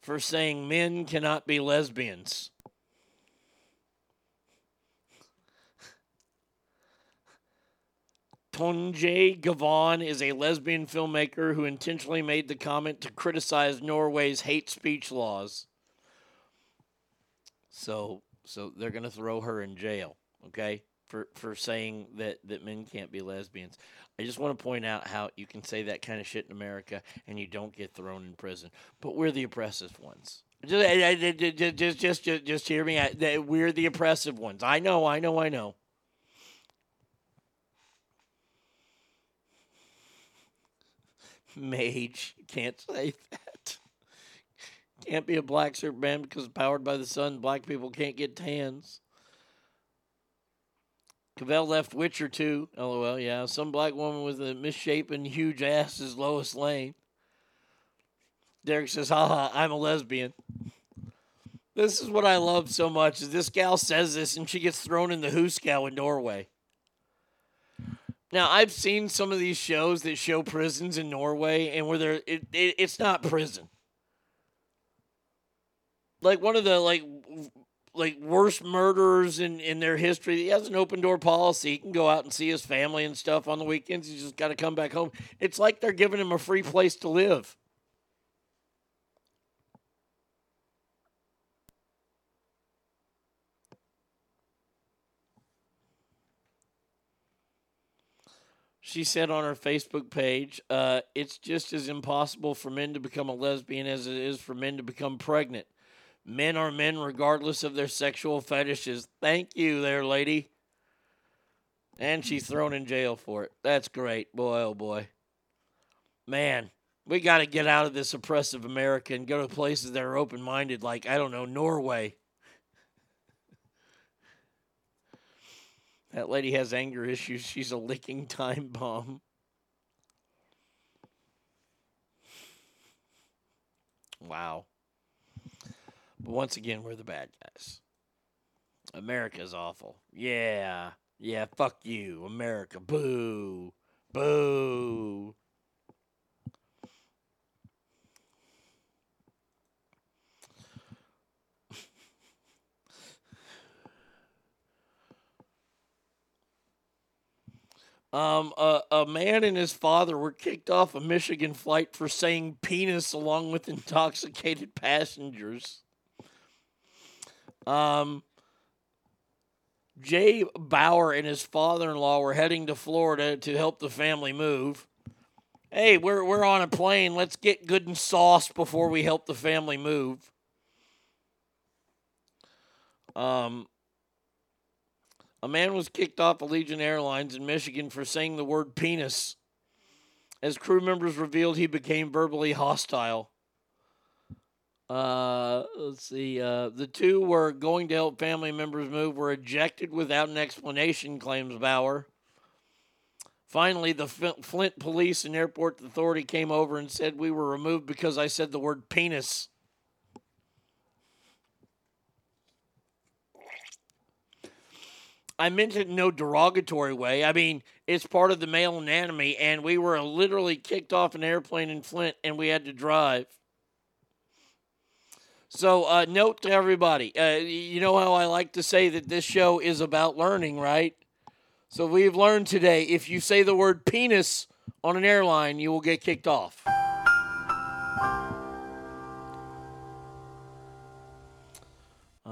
for saying men cannot be lesbians. Tonje Gjevjon is a lesbian filmmaker who intentionally made the comment to criticize Norway's hate speech laws. So, so they're going to throw her in jail, okay, for for saying that that men can't be lesbians. I just want to point out how you can say that kind of shit in America and you don't get thrown in prison, but we're the oppressive ones. Just, just, just, just, just, hear me. We're the oppressive ones. I know, I know, I know. Mage. Can't say that. Can't be a black Superman because powered by the sun. Black people can't get tans. Cavill left Witcher 2. LOL, yeah. Some black woman with a misshapen, huge ass is Lois Lane. Derek says, haha, I'm a lesbian. This is what I love so much is this gal says this and she gets thrown in the hooskow in Norway. Now I've seen some of these shows that show prisons in Norway, and where they're it, it, it's not prison. Like one of the like like worst murderers in in their history. He has an open door policy. He can go out and see his family and stuff on the weekends. He's just got to come back home. It's like they're giving him a free place to live. She said on her Facebook page, uh, it's just as impossible for men to become a lesbian as it is for men to become pregnant. Men are men regardless of their sexual fetishes. Thank you there, lady. And she's thrown in jail for it. That's great. Boy, oh boy. Man, we got to get out of this oppressive America and go to places that are open minded, like, I don't know, Norway. That lady has anger issues. She's a licking time bomb. Wow. But once again, we're the bad guys. America's awful. Yeah. Yeah, fuck you, America. Boo. Boo. Um, a, a man and his father were kicked off a Michigan flight for saying penis along with intoxicated passengers. Um, Jay Bauer and his father in law were heading to Florida to help the family move. Hey, we're, we're on a plane. Let's get good and sauce before we help the family move. Um, a man was kicked off Allegiant Airlines in Michigan for saying the word penis. As crew members revealed, he became verbally hostile. Uh, let's see. Uh, the two were going to help family members move, were ejected without an explanation, claims Bauer. Finally, the Flint police and airport authority came over and said we were removed because I said the word penis. I meant it in no derogatory way. I mean, it's part of the male anatomy, and we were literally kicked off an airplane in Flint and we had to drive. So, uh, note to everybody uh, you know how I like to say that this show is about learning, right? So, we've learned today if you say the word penis on an airline, you will get kicked off.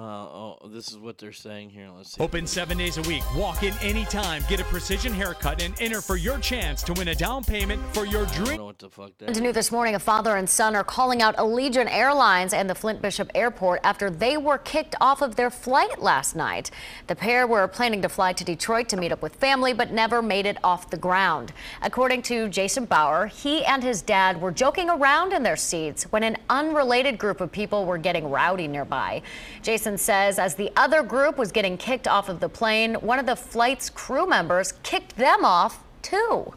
Uh, oh, this is what they're saying here. Let's see. Open seven days a week. Walk in anytime, get a precision haircut, and enter for your chance to win a down payment for your I dream. don't know what the fuck that And new this morning, a father and son are calling out Allegiant Airlines and the Flint Bishop Airport after they were kicked off of their flight last night. The pair were planning to fly to Detroit to meet up with family, but never made it off the ground. According to Jason Bauer, he and his dad were joking around in their seats when an unrelated group of people were getting rowdy nearby. Jason says as the other group was getting kicked off of the plane, one of the flight's crew members kicked them off too.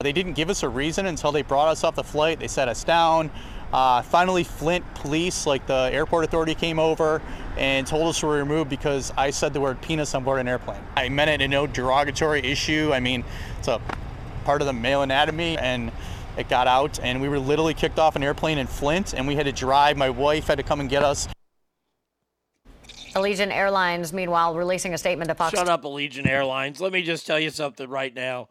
They didn't give us a reason until they brought us off the flight. They set us down. Uh, finally, Flint police, like the airport authority, came over and told us we were removed because I said the word penis on board an airplane. I meant it in no derogatory issue. I mean, it's a part of the male anatomy, and it got out. And we were literally kicked off an airplane in Flint, and we had to drive. My wife had to come and get us. Allegiant Airlines, meanwhile, releasing a statement to Fox. Shut up, Allegiant Airlines. Let me just tell you something right now.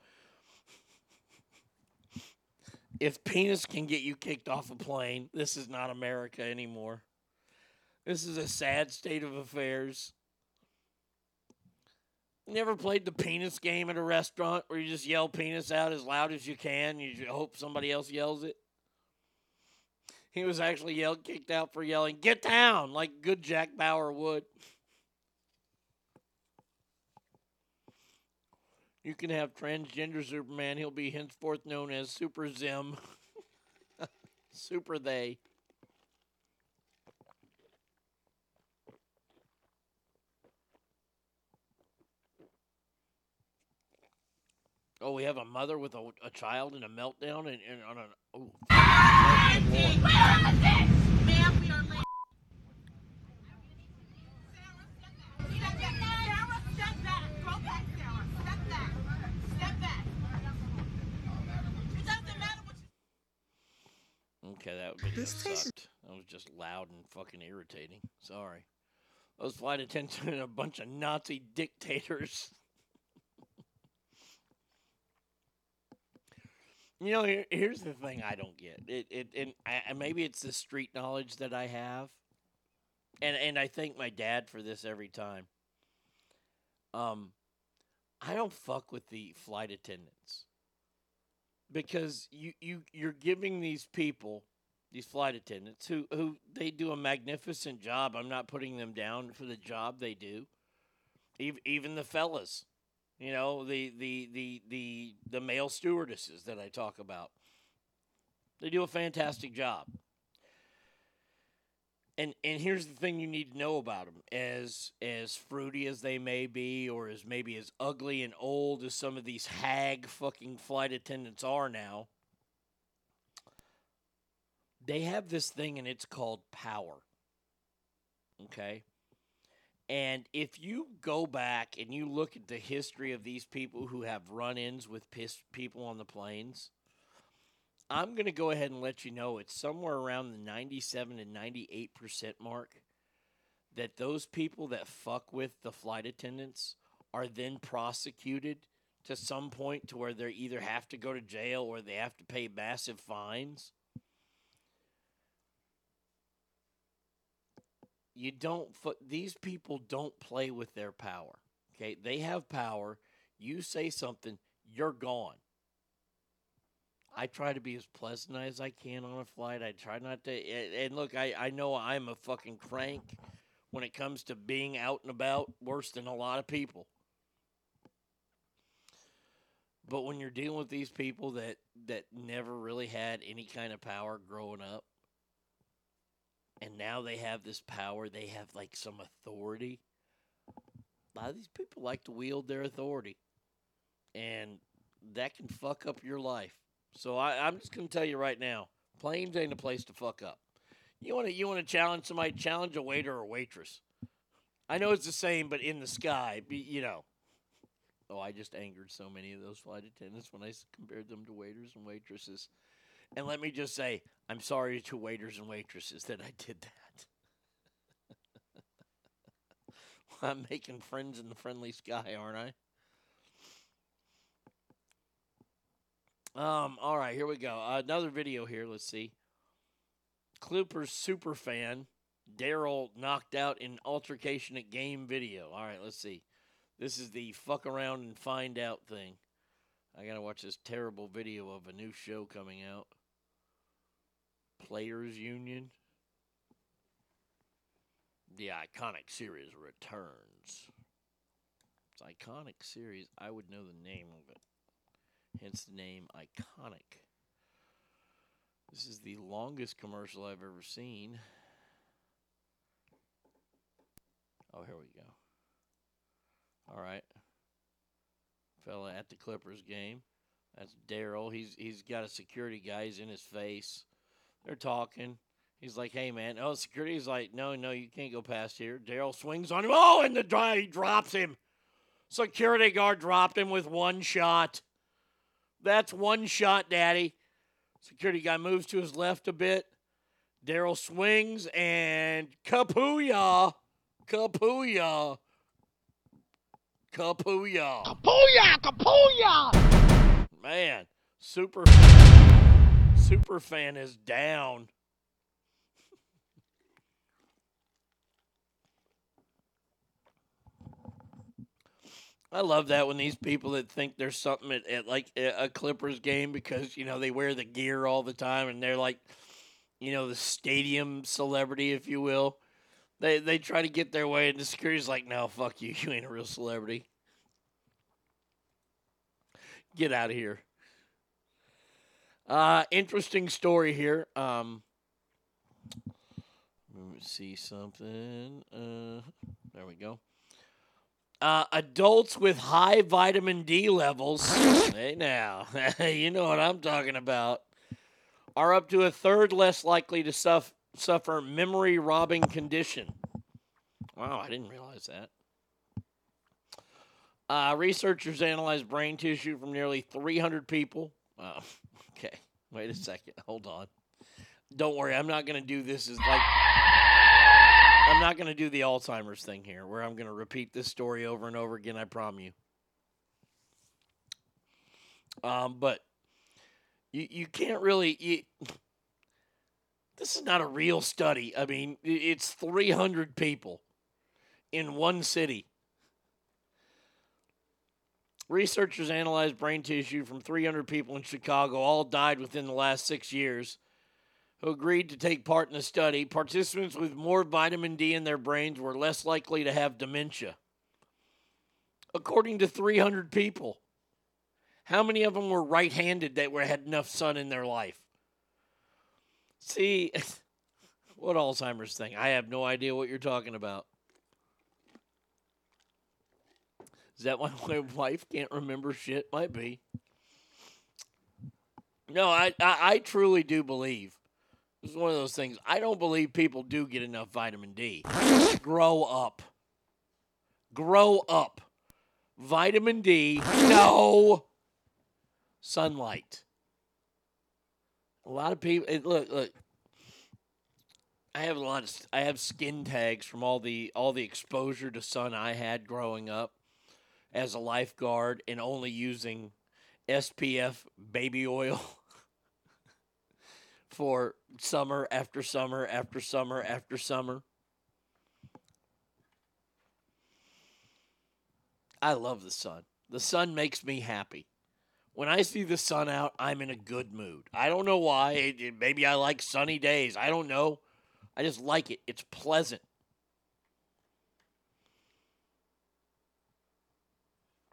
If penis can get you kicked off a plane, this is not America anymore. This is a sad state of affairs. You Never played the penis game at a restaurant where you just yell penis out as loud as you can. You hope somebody else yells it. He was actually yelled, kicked out for yelling, "Get down!" like good Jack Bauer would. You can have transgender Superman. He'll be henceforth known as Super Zim. Super they. Oh, we have a mother with a, a child in a meltdown and, and on an oh. Okay, that would be sucked. That was just loud and fucking irritating. Sorry. Those flight attendants and a bunch of Nazi dictators. You know, here, here's the thing I don't get. It, it, and I, and maybe it's the street knowledge that I have, and and I thank my dad for this every time. Um, I don't fuck with the flight attendants because you you you're giving these people these flight attendants who who they do a magnificent job. I'm not putting them down for the job they do. Even even the fellas, you know, the the the the the male stewardesses that I talk about. They do a fantastic job. And and here's the thing you need to know about them. As as fruity as they may be, or as maybe as ugly and old as some of these hag fucking flight attendants are now, they have this thing and it's called power. Okay? And if you go back and you look at the history of these people who have run ins with piss people on the planes, I'm going to go ahead and let you know it's somewhere around the 97 and 98% mark that those people that fuck with the flight attendants are then prosecuted to some point to where they either have to go to jail or they have to pay massive fines. You don't these people don't play with their power. Okay? They have power. You say something, you're gone. I try to be as pleasant as I can on a flight. I try not to. And look, I, I know I'm a fucking crank when it comes to being out and about, worse than a lot of people. But when you're dealing with these people that, that never really had any kind of power growing up, and now they have this power, they have like some authority. A lot of these people like to wield their authority, and that can fuck up your life. So I, I'm just gonna tell you right now, planes ain't a place to fuck up. You want to you want to challenge somebody? Challenge a waiter or waitress. I know it's the same, but in the sky, you know. Oh, I just angered so many of those flight attendants when I compared them to waiters and waitresses. And let me just say, I'm sorry to waiters and waitresses that I did that. I'm making friends in the friendly sky, aren't I? Um, all right, here we go. another video here. Let's see. Clippers super fan Darrell knocked out in altercation at game video. All right, let's see. This is the fuck around and find out thing. I gotta watch this terrible video of a new show coming out. Players Union. The iconic series returns. It's iconic series. I would know the name of it. Hence the name iconic. This is the longest commercial I've ever seen. Oh, here we go. All right. Fella at the Clippers game. That's Darrell. He's he's got a security guy. He's in his face. They're talking. He's like, "Hey, man." Oh, security's like, "No, no, you can't go past here." Darrell swings on him. Oh, and the guy drops him. Security guard dropped him with one shot. That's one shot, Daddy. Security guy moves to his left a bit. Darrell swings and kapooyah, kapooyah, kapooyah. Kapooyah! Kapooyah! Man, super super fan is down. I love that when these people that think there's something at, at like a Clippers game because you know they wear the gear all the time and they're like, you know, the stadium celebrity, if you will. They they try to get their way, and the security's like, "No, fuck you. You ain't a real celebrity. Get out of here." Uh, interesting story here. Um, let me see something. Uh, there we go. Uh, adults with high vitamin D levels, hey now, you know what I'm talking about, are up to a third less likely to suff- suffer memory robbing condition. Wow, I didn't realize that. Uh, researchers analyzed brain tissue from nearly 300 people. Uh, okay, wait a second. Hold on. Don't worry, I'm not going to do this as like. I'm not going to do the Alzheimer's thing here where I'm going to repeat this story over and over again, I promise you. Um, but you, you can't really. You, this is not a real study. I mean, it's 300 people in one city. Researchers analyzed brain tissue from 300 people in Chicago, all died within the last six years. who agreed to take part in the study. Participants with more vitamin D in their brains were less likely to have dementia. According to 300 people, how many of them were right handed that were, had enough sun in their life? See, what Alzheimer's thing? I have no idea what you're talking about. Is that why my wife can't remember shit? Might be. No, I, I, I truly do believe. This is one of those things. I don't believe people do get enough vitamin D. Grow up. Grow up. Vitamin D. No. Sunlight. A lot of people. Look, look. I have a lot of. I have skin tags from all the all the exposure to sun I had growing up as a lifeguard and only using SPF baby oil for summer after summer after summer after summer. I love the sun. The sun makes me happy. When I see the sun out, I'm in a good mood. I don't know why. Maybe I like sunny days. I don't know. I just like it. It's pleasant.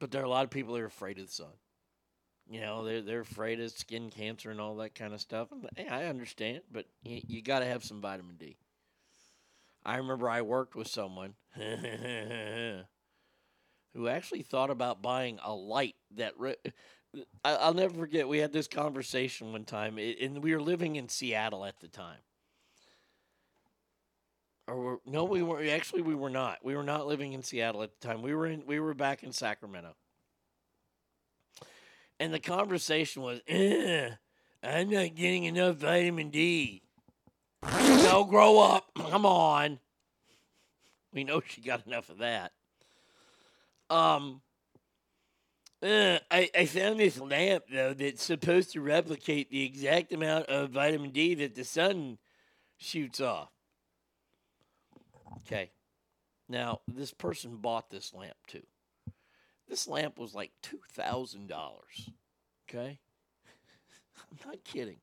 But there are a lot of people that are afraid of the sun. You know, they're they're afraid of skin cancer and all that kind of stuff. And, I understand, but you, you got to have some vitamin D. I remember I worked with someone who actually thought about buying a light that. Re- I'll never forget. We had this conversation one time, and we were living in Seattle at the time. Or no, we were actually we were not. We were not living in Seattle at the time. We were in we were back in Sacramento. And the conversation was, I'm not getting enough vitamin D. No, grow up. Come on. We know she got enough of that. Um, uh, I, I found this lamp, though, that's supposed to replicate the exact amount of vitamin D that the sun shoots off. Okay. Now, this person bought this lamp too. This lamp was like $2,000. Okay. I'm not kidding.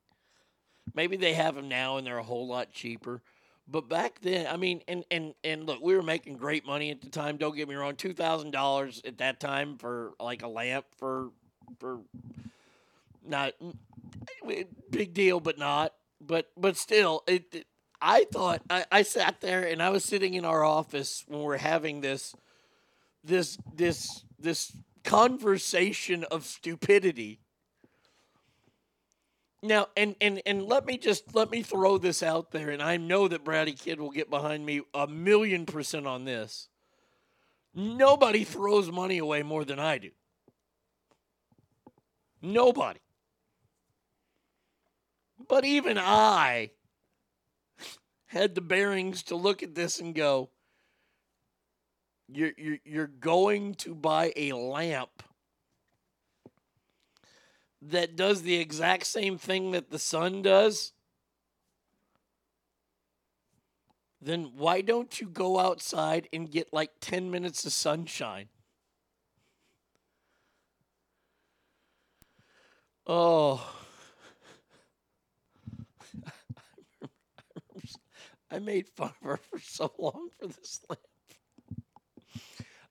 Maybe they have them now and they're a whole lot cheaper. But back then, I mean, and, and, and look, we were making great money at the time. Don't get me wrong. $2,000 at that time for like a lamp for, for not mm, big deal, but not. But, but still, it, it I thought I, I sat there and I was sitting in our office when we we're having this this this this conversation of stupidity. Now and, and and let me just let me throw this out there, and I know that Brady Kid will get behind me a million percent on this. Nobody throws money away more than I do. Nobody. But even I had the bearings to look at this and go, you're, you're, you're going to buy a lamp that does the exact same thing that the sun does? Then why don't you go outside and get like 10 minutes of sunshine? Oh. I made fun of her for so long for this lamp.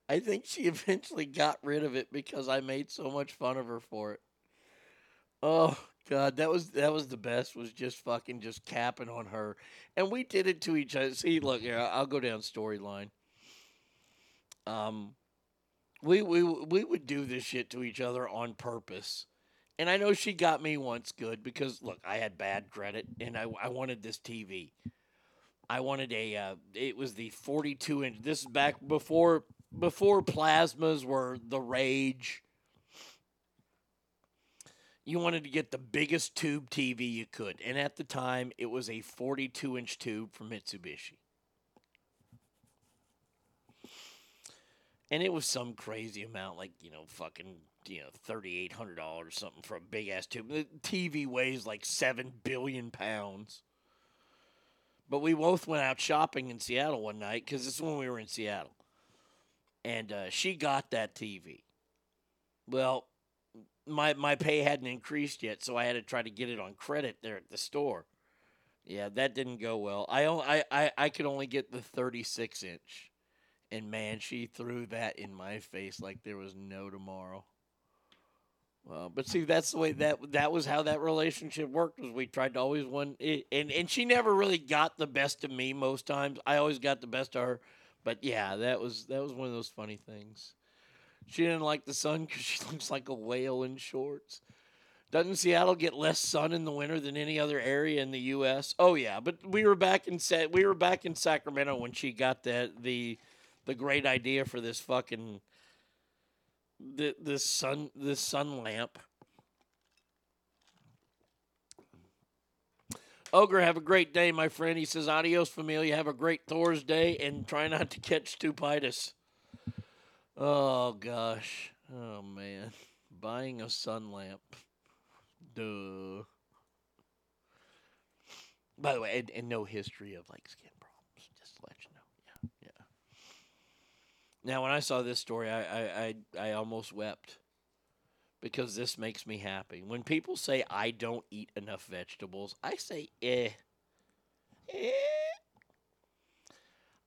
I think she eventually got rid of it because I made so much fun of her for it. Oh God, that was that was the best. Was just fucking just capping on her, and we did it to each other. See, look here, I'll go down storyline. Um, we we we would do this shit to each other on purpose, and I know she got me once good because look, I had bad credit, and I I wanted this TV. I wanted a. Uh, it was the 42 inch. This is back before before plasmas were the rage. You wanted to get the biggest tube TV you could, and at the time, it was a 42 inch tube from Mitsubishi. And it was some crazy amount, like you know, fucking you know, thirty eight hundred dollars or something for a big ass tube. The TV weighs like seven billion pounds. But we both went out shopping in Seattle one night because this is when we were in Seattle. And uh, she got that TV. Well, my, my pay hadn't increased yet, so I had to try to get it on credit there at the store. Yeah, that didn't go well. I only, I I, I could only get the 36 inch, and man, she threw that in my face like there was no tomorrow. Well, but see, that's the way that that was how that relationship worked. Was we tried to always win, it, and and she never really got the best of me most times. I always got the best of her. But yeah, that was that was one of those funny things. She didn't like the sun because she looks like a whale in shorts. Doesn't Seattle get less sun in the winter than any other area in the U.S.? Oh yeah, but we were back in Sa- we were back in Sacramento when she got that the the great idea for this fucking the this sun this sun lamp. Ogre, have a great day, my friend. He says, "Adios, familia. Have a great Thursday, and try not to catch stupitis." Oh gosh, oh man, buying a sun lamp. Duh. By the way, and, and no history of like skin problems. Just to let you know. Yeah, yeah. Now, when I saw this story, I I I, I almost wept because this makes me happy. When people say I don't eat enough vegetables, I say eh. Eh.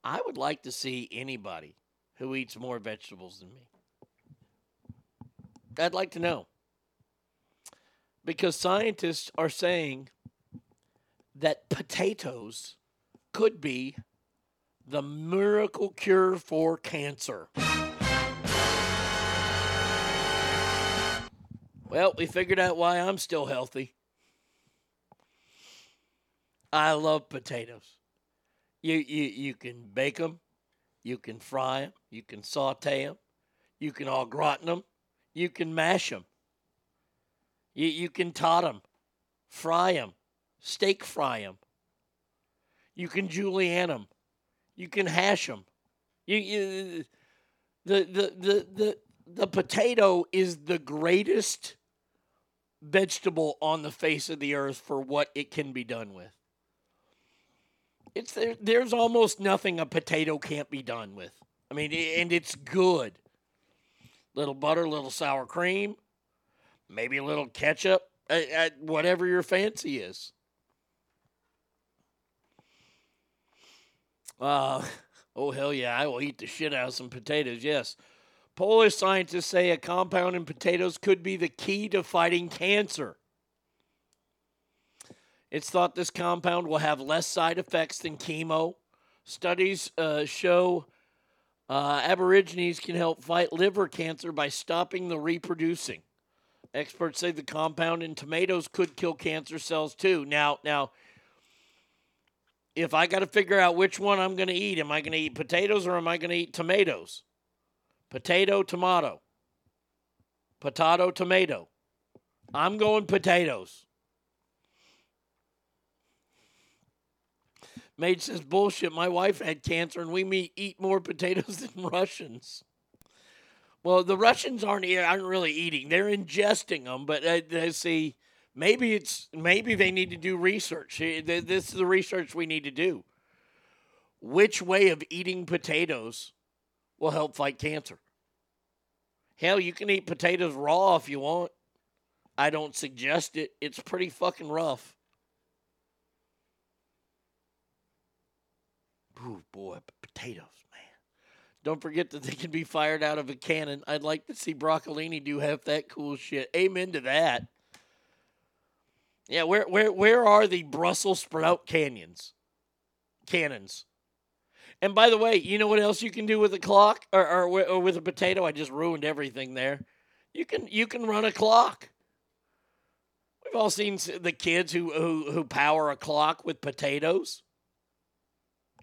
I would like to see anybody who eats more vegetables than me. I'd like to know. Because scientists are saying that potatoes could be the miracle cure for cancer. Well, we figured out why I'm still healthy. I love potatoes. You you you can bake them, you can fry them, you can saute them, you can au gratin them, you can mash them. You you can tot them, fry them, steak fry them. You can julienne them, you can hash them. You you the the the the the potato is the greatest vegetable on the face of the earth for what it can be done with. It's there, there's almost nothing a potato can't be done with. I mean, and it's good. Little butter, little sour cream, maybe a little ketchup, whatever your fancy is. Uh, oh, hell yeah, I will eat the shit out of some potatoes, yes. Polish scientists say a compound in potatoes could be the key to fighting cancer. It's thought this compound will have less side effects than chemo. Studies uh, show uh, aubergines can help fight liver cancer by stopping the reproducing. Experts say the compound in tomatoes could kill cancer cells too. Now, now, if I got to figure out which one I'm going to eat, am I going to eat potatoes or am I going to eat tomatoes? Potato, tomato. Potato, tomato. I'm going potatoes. Maid says, bullshit. My wife had cancer and we eat more potatoes than Russians. Well, the Russians aren't, aren't really eating, they're ingesting them. But uh, they see, maybe it's maybe they need to do research. This is the research we need to do. Which way of eating potatoes will help fight cancer? Hell, you can eat potatoes raw if you want. I don't suggest it. It's pretty fucking rough. Ooh, boy, potatoes, man. Don't forget that they can be fired out of a cannon. I'd like to see Broccolini do half that cool shit. Amen to that. Yeah, where where where are the Brussels sprout canyons? Cannons. And by the way, you know what else you can do with a clock or, or, or with a potato? I just ruined everything there. You can you can run a clock. We've all seen the kids who who, who power a clock with potatoes.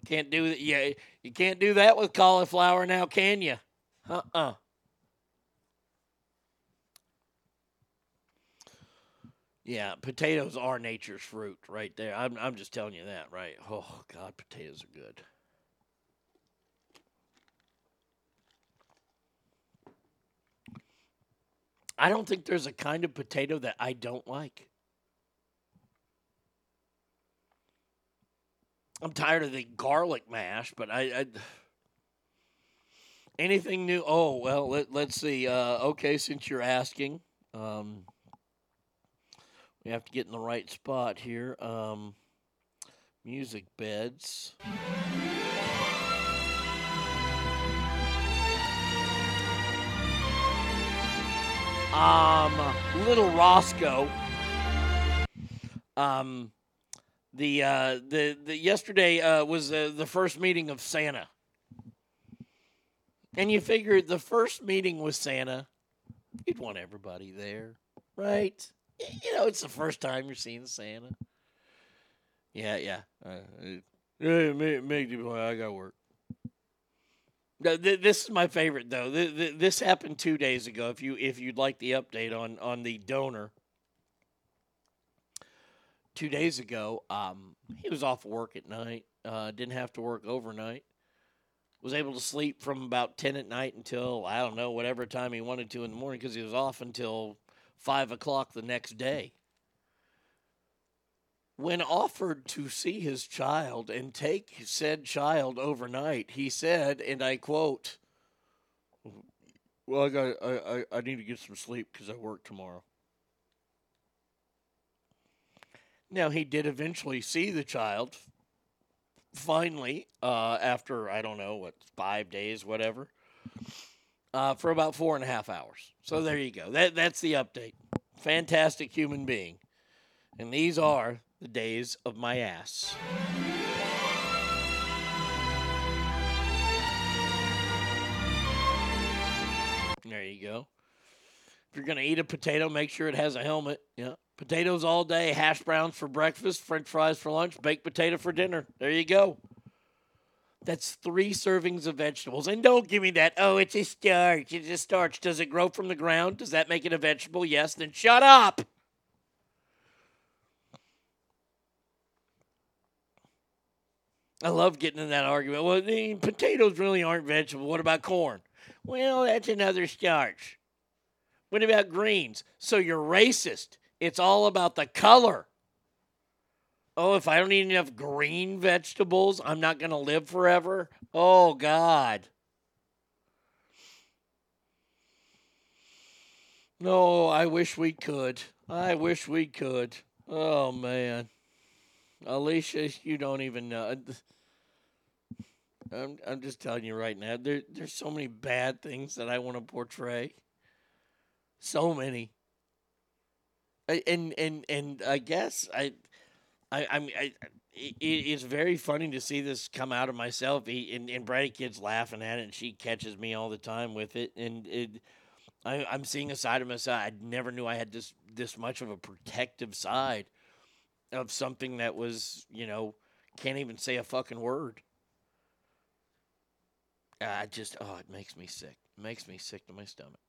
Can't do that. Yeah, you can't do that with cauliflower now, can you? Uh uh Yeah, potatoes are nature's fruit right there. I'm I'm just telling you that, right? Oh God, potatoes are good. I don't think there's a kind of potato that I don't like. I'm tired of the garlic mash, but I, I anything new. Oh well, let, let's see. Uh, okay, since you're asking, um, we have to get in the right spot here. Um, Music beds. Um, Little Roscoe. Um, the uh, the the yesterday uh, was uh, the first meeting of Santa, and you figured the first meeting with Santa, you'd want everybody there, right? You know, it's the first time you're seeing Santa. Yeah, yeah. Uh, uh, yeah, make, make the I got work. This is my favorite though. Th- th- This happened two days ago. If you if you'd like the update on on the donor, two days ago, um, he was off work at night. Uh, didn't have to work overnight. Was able to sleep from about ten at night until I don't know whatever time he wanted to in the morning because he was off until five o'clock the next day. When offered to see his child and take said child overnight, he said, and I quote, "Well, I got, I, I, I need to get some sleep because I work tomorrow." Now he did eventually see the child. Finally, uh, after I don't know what five days, whatever, uh, for about four and a half hours. So there you go. That that's the update. Fantastic human being, and these are the days of my ass. There you go. If you're gonna eat a potato, make sure it has a helmet. Yeah. Potatoes all day, hash browns for breakfast, french fries for lunch, baked potato for dinner. There you go. That's three servings of vegetables. And don't give me that, oh, it's a starch. It's a starch. Does it grow from the ground? Does that make it a vegetable? Yes. Then shut up. I love getting in that argument. Well, potatoes really aren't vegetable. What about corn? Well, that's another starch. What about greens? So you're racist. It's all about the color. Oh, if I don't eat enough green vegetables, I'm not going to live forever? Oh, God. No, I wish we could. I wish we could. Oh, man. Alicia, you don't even know. I'm, I'm just telling you right now, there, there's so many bad things that I want to portray. So many. And and and I guess I, I I mean I, it, it's very funny to see this come out of myself. He, and and Brady kid's laughing at it, and she catches me all the time with it. And it, I, I'm seeing a side of myself. I never knew I had this this much of a protective side of something that was you know can't even say a fucking word. Uh, I just oh it makes me sick. It makes me sick to my stomach.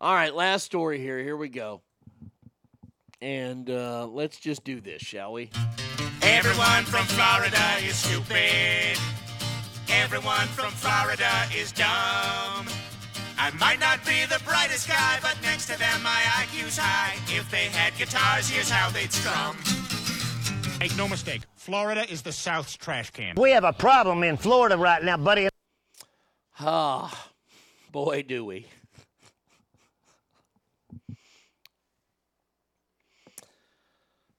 All right, last story here. Here we go. And uh, let's just do this, shall we? Everyone from Florida is stupid. Everyone from Florida is dumb. I might not be the brightest guy, but next to them my IQ's high. If they had guitars, here's how they'd strum. Make no mistake, Florida is the South's trash can. We have a problem in Florida right now, buddy. Ah, boy, do we.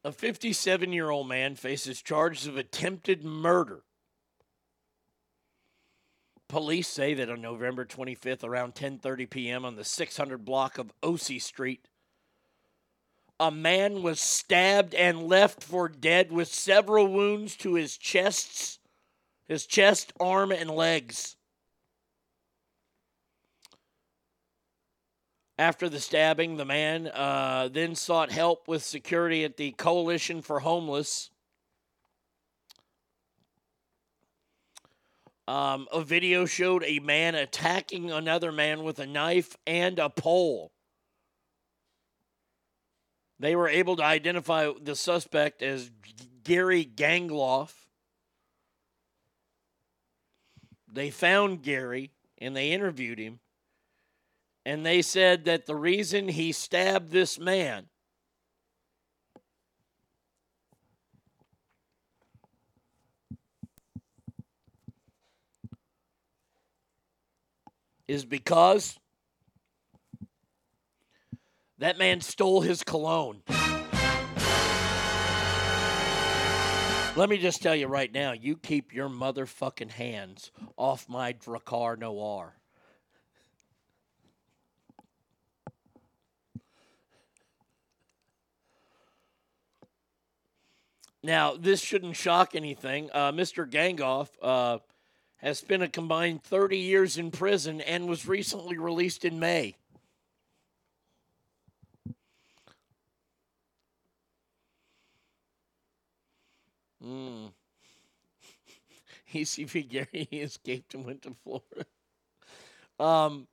A 57 year old man faces charges of attempted murder. Police say that on November 25th, around 10:30 p.m. on the 600 block of Ossie Street, a man was stabbed and left for dead with several wounds to his chests, his chest, arm, and legs. After the stabbing, the man uh, then sought help with security at the Coalition for Homeless. Um, a video showed a man attacking another man with a knife and a pole. They were able to identify the suspect as Gary Gangloff. They found Gary and they interviewed him. And they said that the reason he stabbed this man is because that man stole his cologne. Let me just tell you right now, you keep your motherfucking hands off my Drakkar Noir. Now, this shouldn't shock anything. Uh, Mr. Gangloff uh, has spent a combined 30 years in prison and was recently released in May. Mm. ECP Gary he escaped and went to Florida. Um,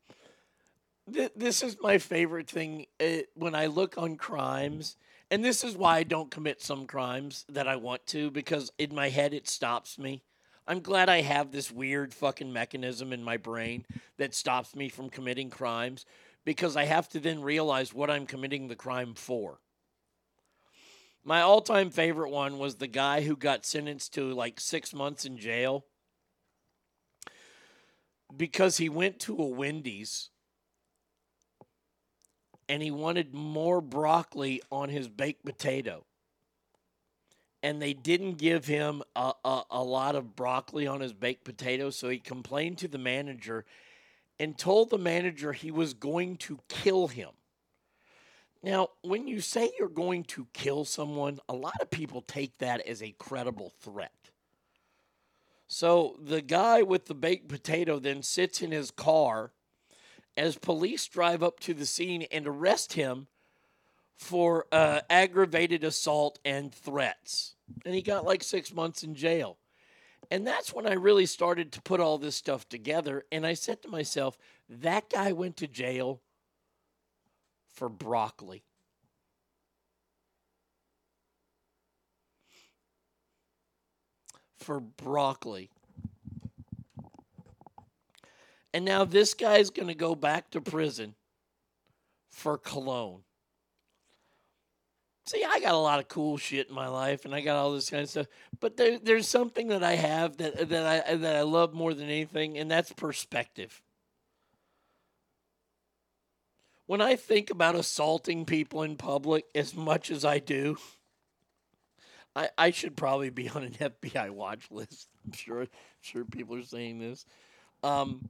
th- this is my favorite thing uh, when I look on crimes, and this is why I don't commit some crimes that I want to because in my head it stops me. I'm glad I have this weird fucking mechanism in my brain that stops me from committing crimes because I have to then realize what I'm committing the crime for. My all time favorite one was the guy who got sentenced to like six months in jail because he went to a Wendy's and he wanted more broccoli on his baked potato. And they didn't give him a, a, a lot of broccoli on his baked potato, so he complained to the manager and told the manager he was going to kill him. Now, when you say you're going to kill someone, a lot of people take that as a credible threat. So the guy with the baked potato then sits in his car as police drive up to the scene and arrest him for uh, aggravated assault and threats. And he got like six months in jail. And that's when I really started to put all this stuff together. And I said to myself, that guy went to jail for broccoli. For broccoli. And now this guy's going to go back to prison for cologne. See, I got a lot of cool shit in my life, and I got all this kind of stuff. But there, there's something that I have that that I that I love more than anything, and that's perspective. When I think about assaulting people in public as much as I do, I, I should probably be on an FBI watch list. I'm sure sure people are saying this. Um,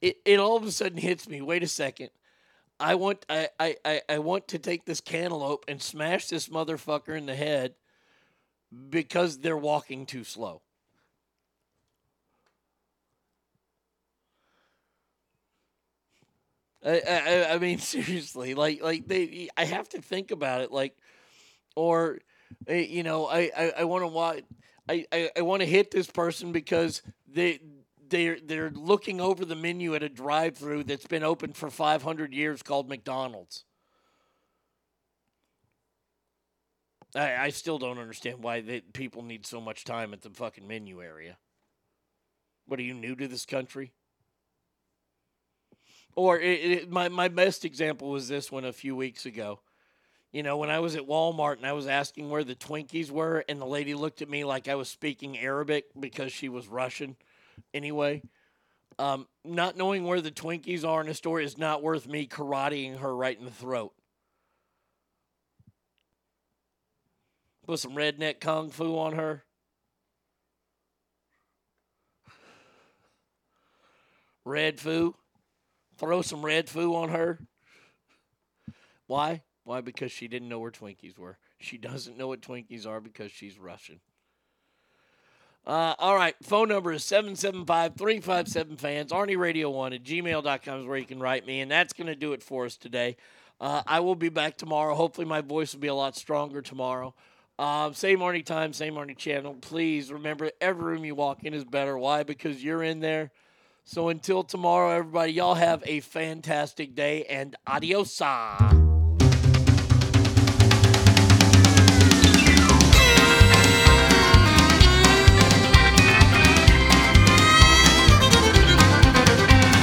it, it all of a sudden hits me. Wait a second. I want I, I, I, want to take this cantaloupe and smash this motherfucker in the head because they're walking too slow. I, I, I mean seriously, like like they I have to think about it like or eh, you know, I I, I want to watch I, I, I want to hit this person because they they're they're looking over the menu at a drive-through that's been open for 500 years called McDonald's. I, I still don't understand why they, people need so much time at the fucking menu area. What are you new to this country? Or it, it, my my best example was this one a few weeks ago. You know, when I was at Walmart and I was asking where the Twinkies were, and the lady looked at me like I was speaking Arabic because she was Russian anyway. Um, not knowing where the Twinkies are in a store is not worth me karateing her right in the throat. Put some redneck kung fu on her. Red foo. Throw some red foo on her. Why? Why? Because she didn't know where Twinkies were. She doesn't know what Twinkies are because she's Russian. Uh, all right. Phone number is 775 357 fans. Arnie Radio 1 at gmail.com is where you can write me. And that's going to do it for us today. Uh, I will be back tomorrow. Hopefully, my voice will be a lot stronger tomorrow. Uh, same Arnie time, same Arnie channel. Please remember every room you walk in is better. Why? Because you're in there. So until tomorrow, everybody, y'all have a fantastic day and adiosa.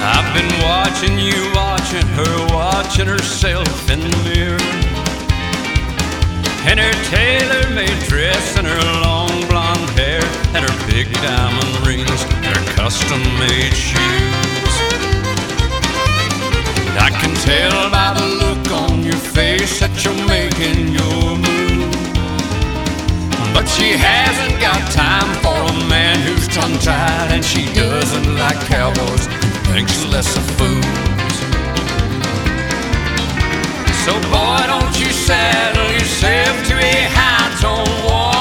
I've been watching you, watching her, watching herself in the mirror. In her tailor made dress and her long blonde hair, and her big diamond rings, and her custom made shoes. I can tell by the look on your face that you're making your move. But she hasn't got time for a man who's tongue tied, and she doesn't like cowboys, thinks less of fools. So, boy, don't you saddle yourself to a high tone woman.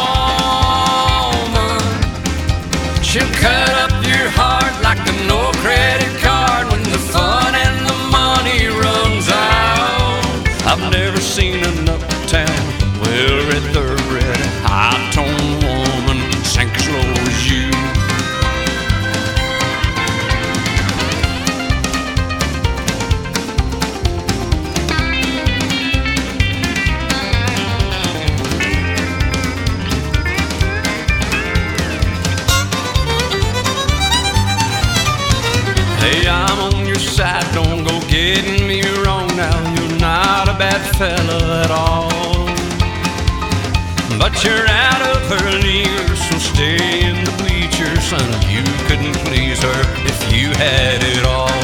She'll cut up your heart like a no credit card when the fun and the money runs out. I've never seen an uptown, well read getting me wrong now. You're not a bad fella at all. But you're out of her league, so stay in the bleachers, son. You couldn't please her if you had it all.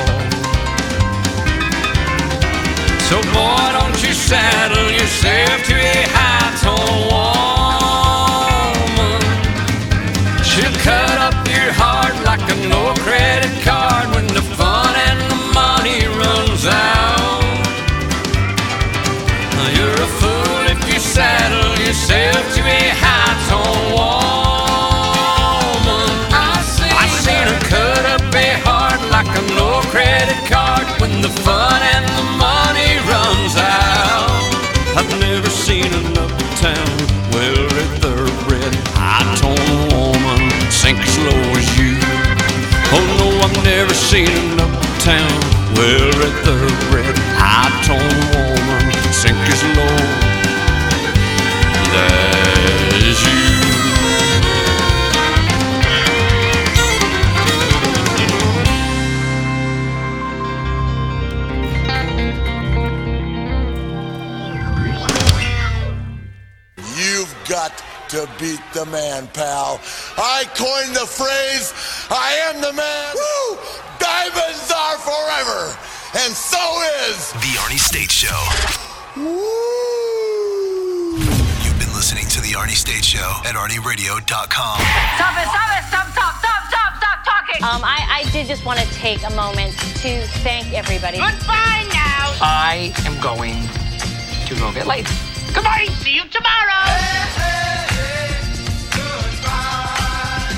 So, boy, don't you saddle yourself to a high tone woman. She'll cut up your heart like a no never seen an uptown well read the red high tone woman sink as low to beat the man, pal. I coined the phrase, I am the man. Woo! Diamonds are forever. And so is The Arnie State Show. You've been listening to The Arnie State Show at ArnieRadio.com. Stop it, stop it, stop, stop, stop, stop, stop talking. Um, I, I did just want to take a moment to thank everybody. Goodbye now. I am going to go get laid. Goodbye. See you tomorrow.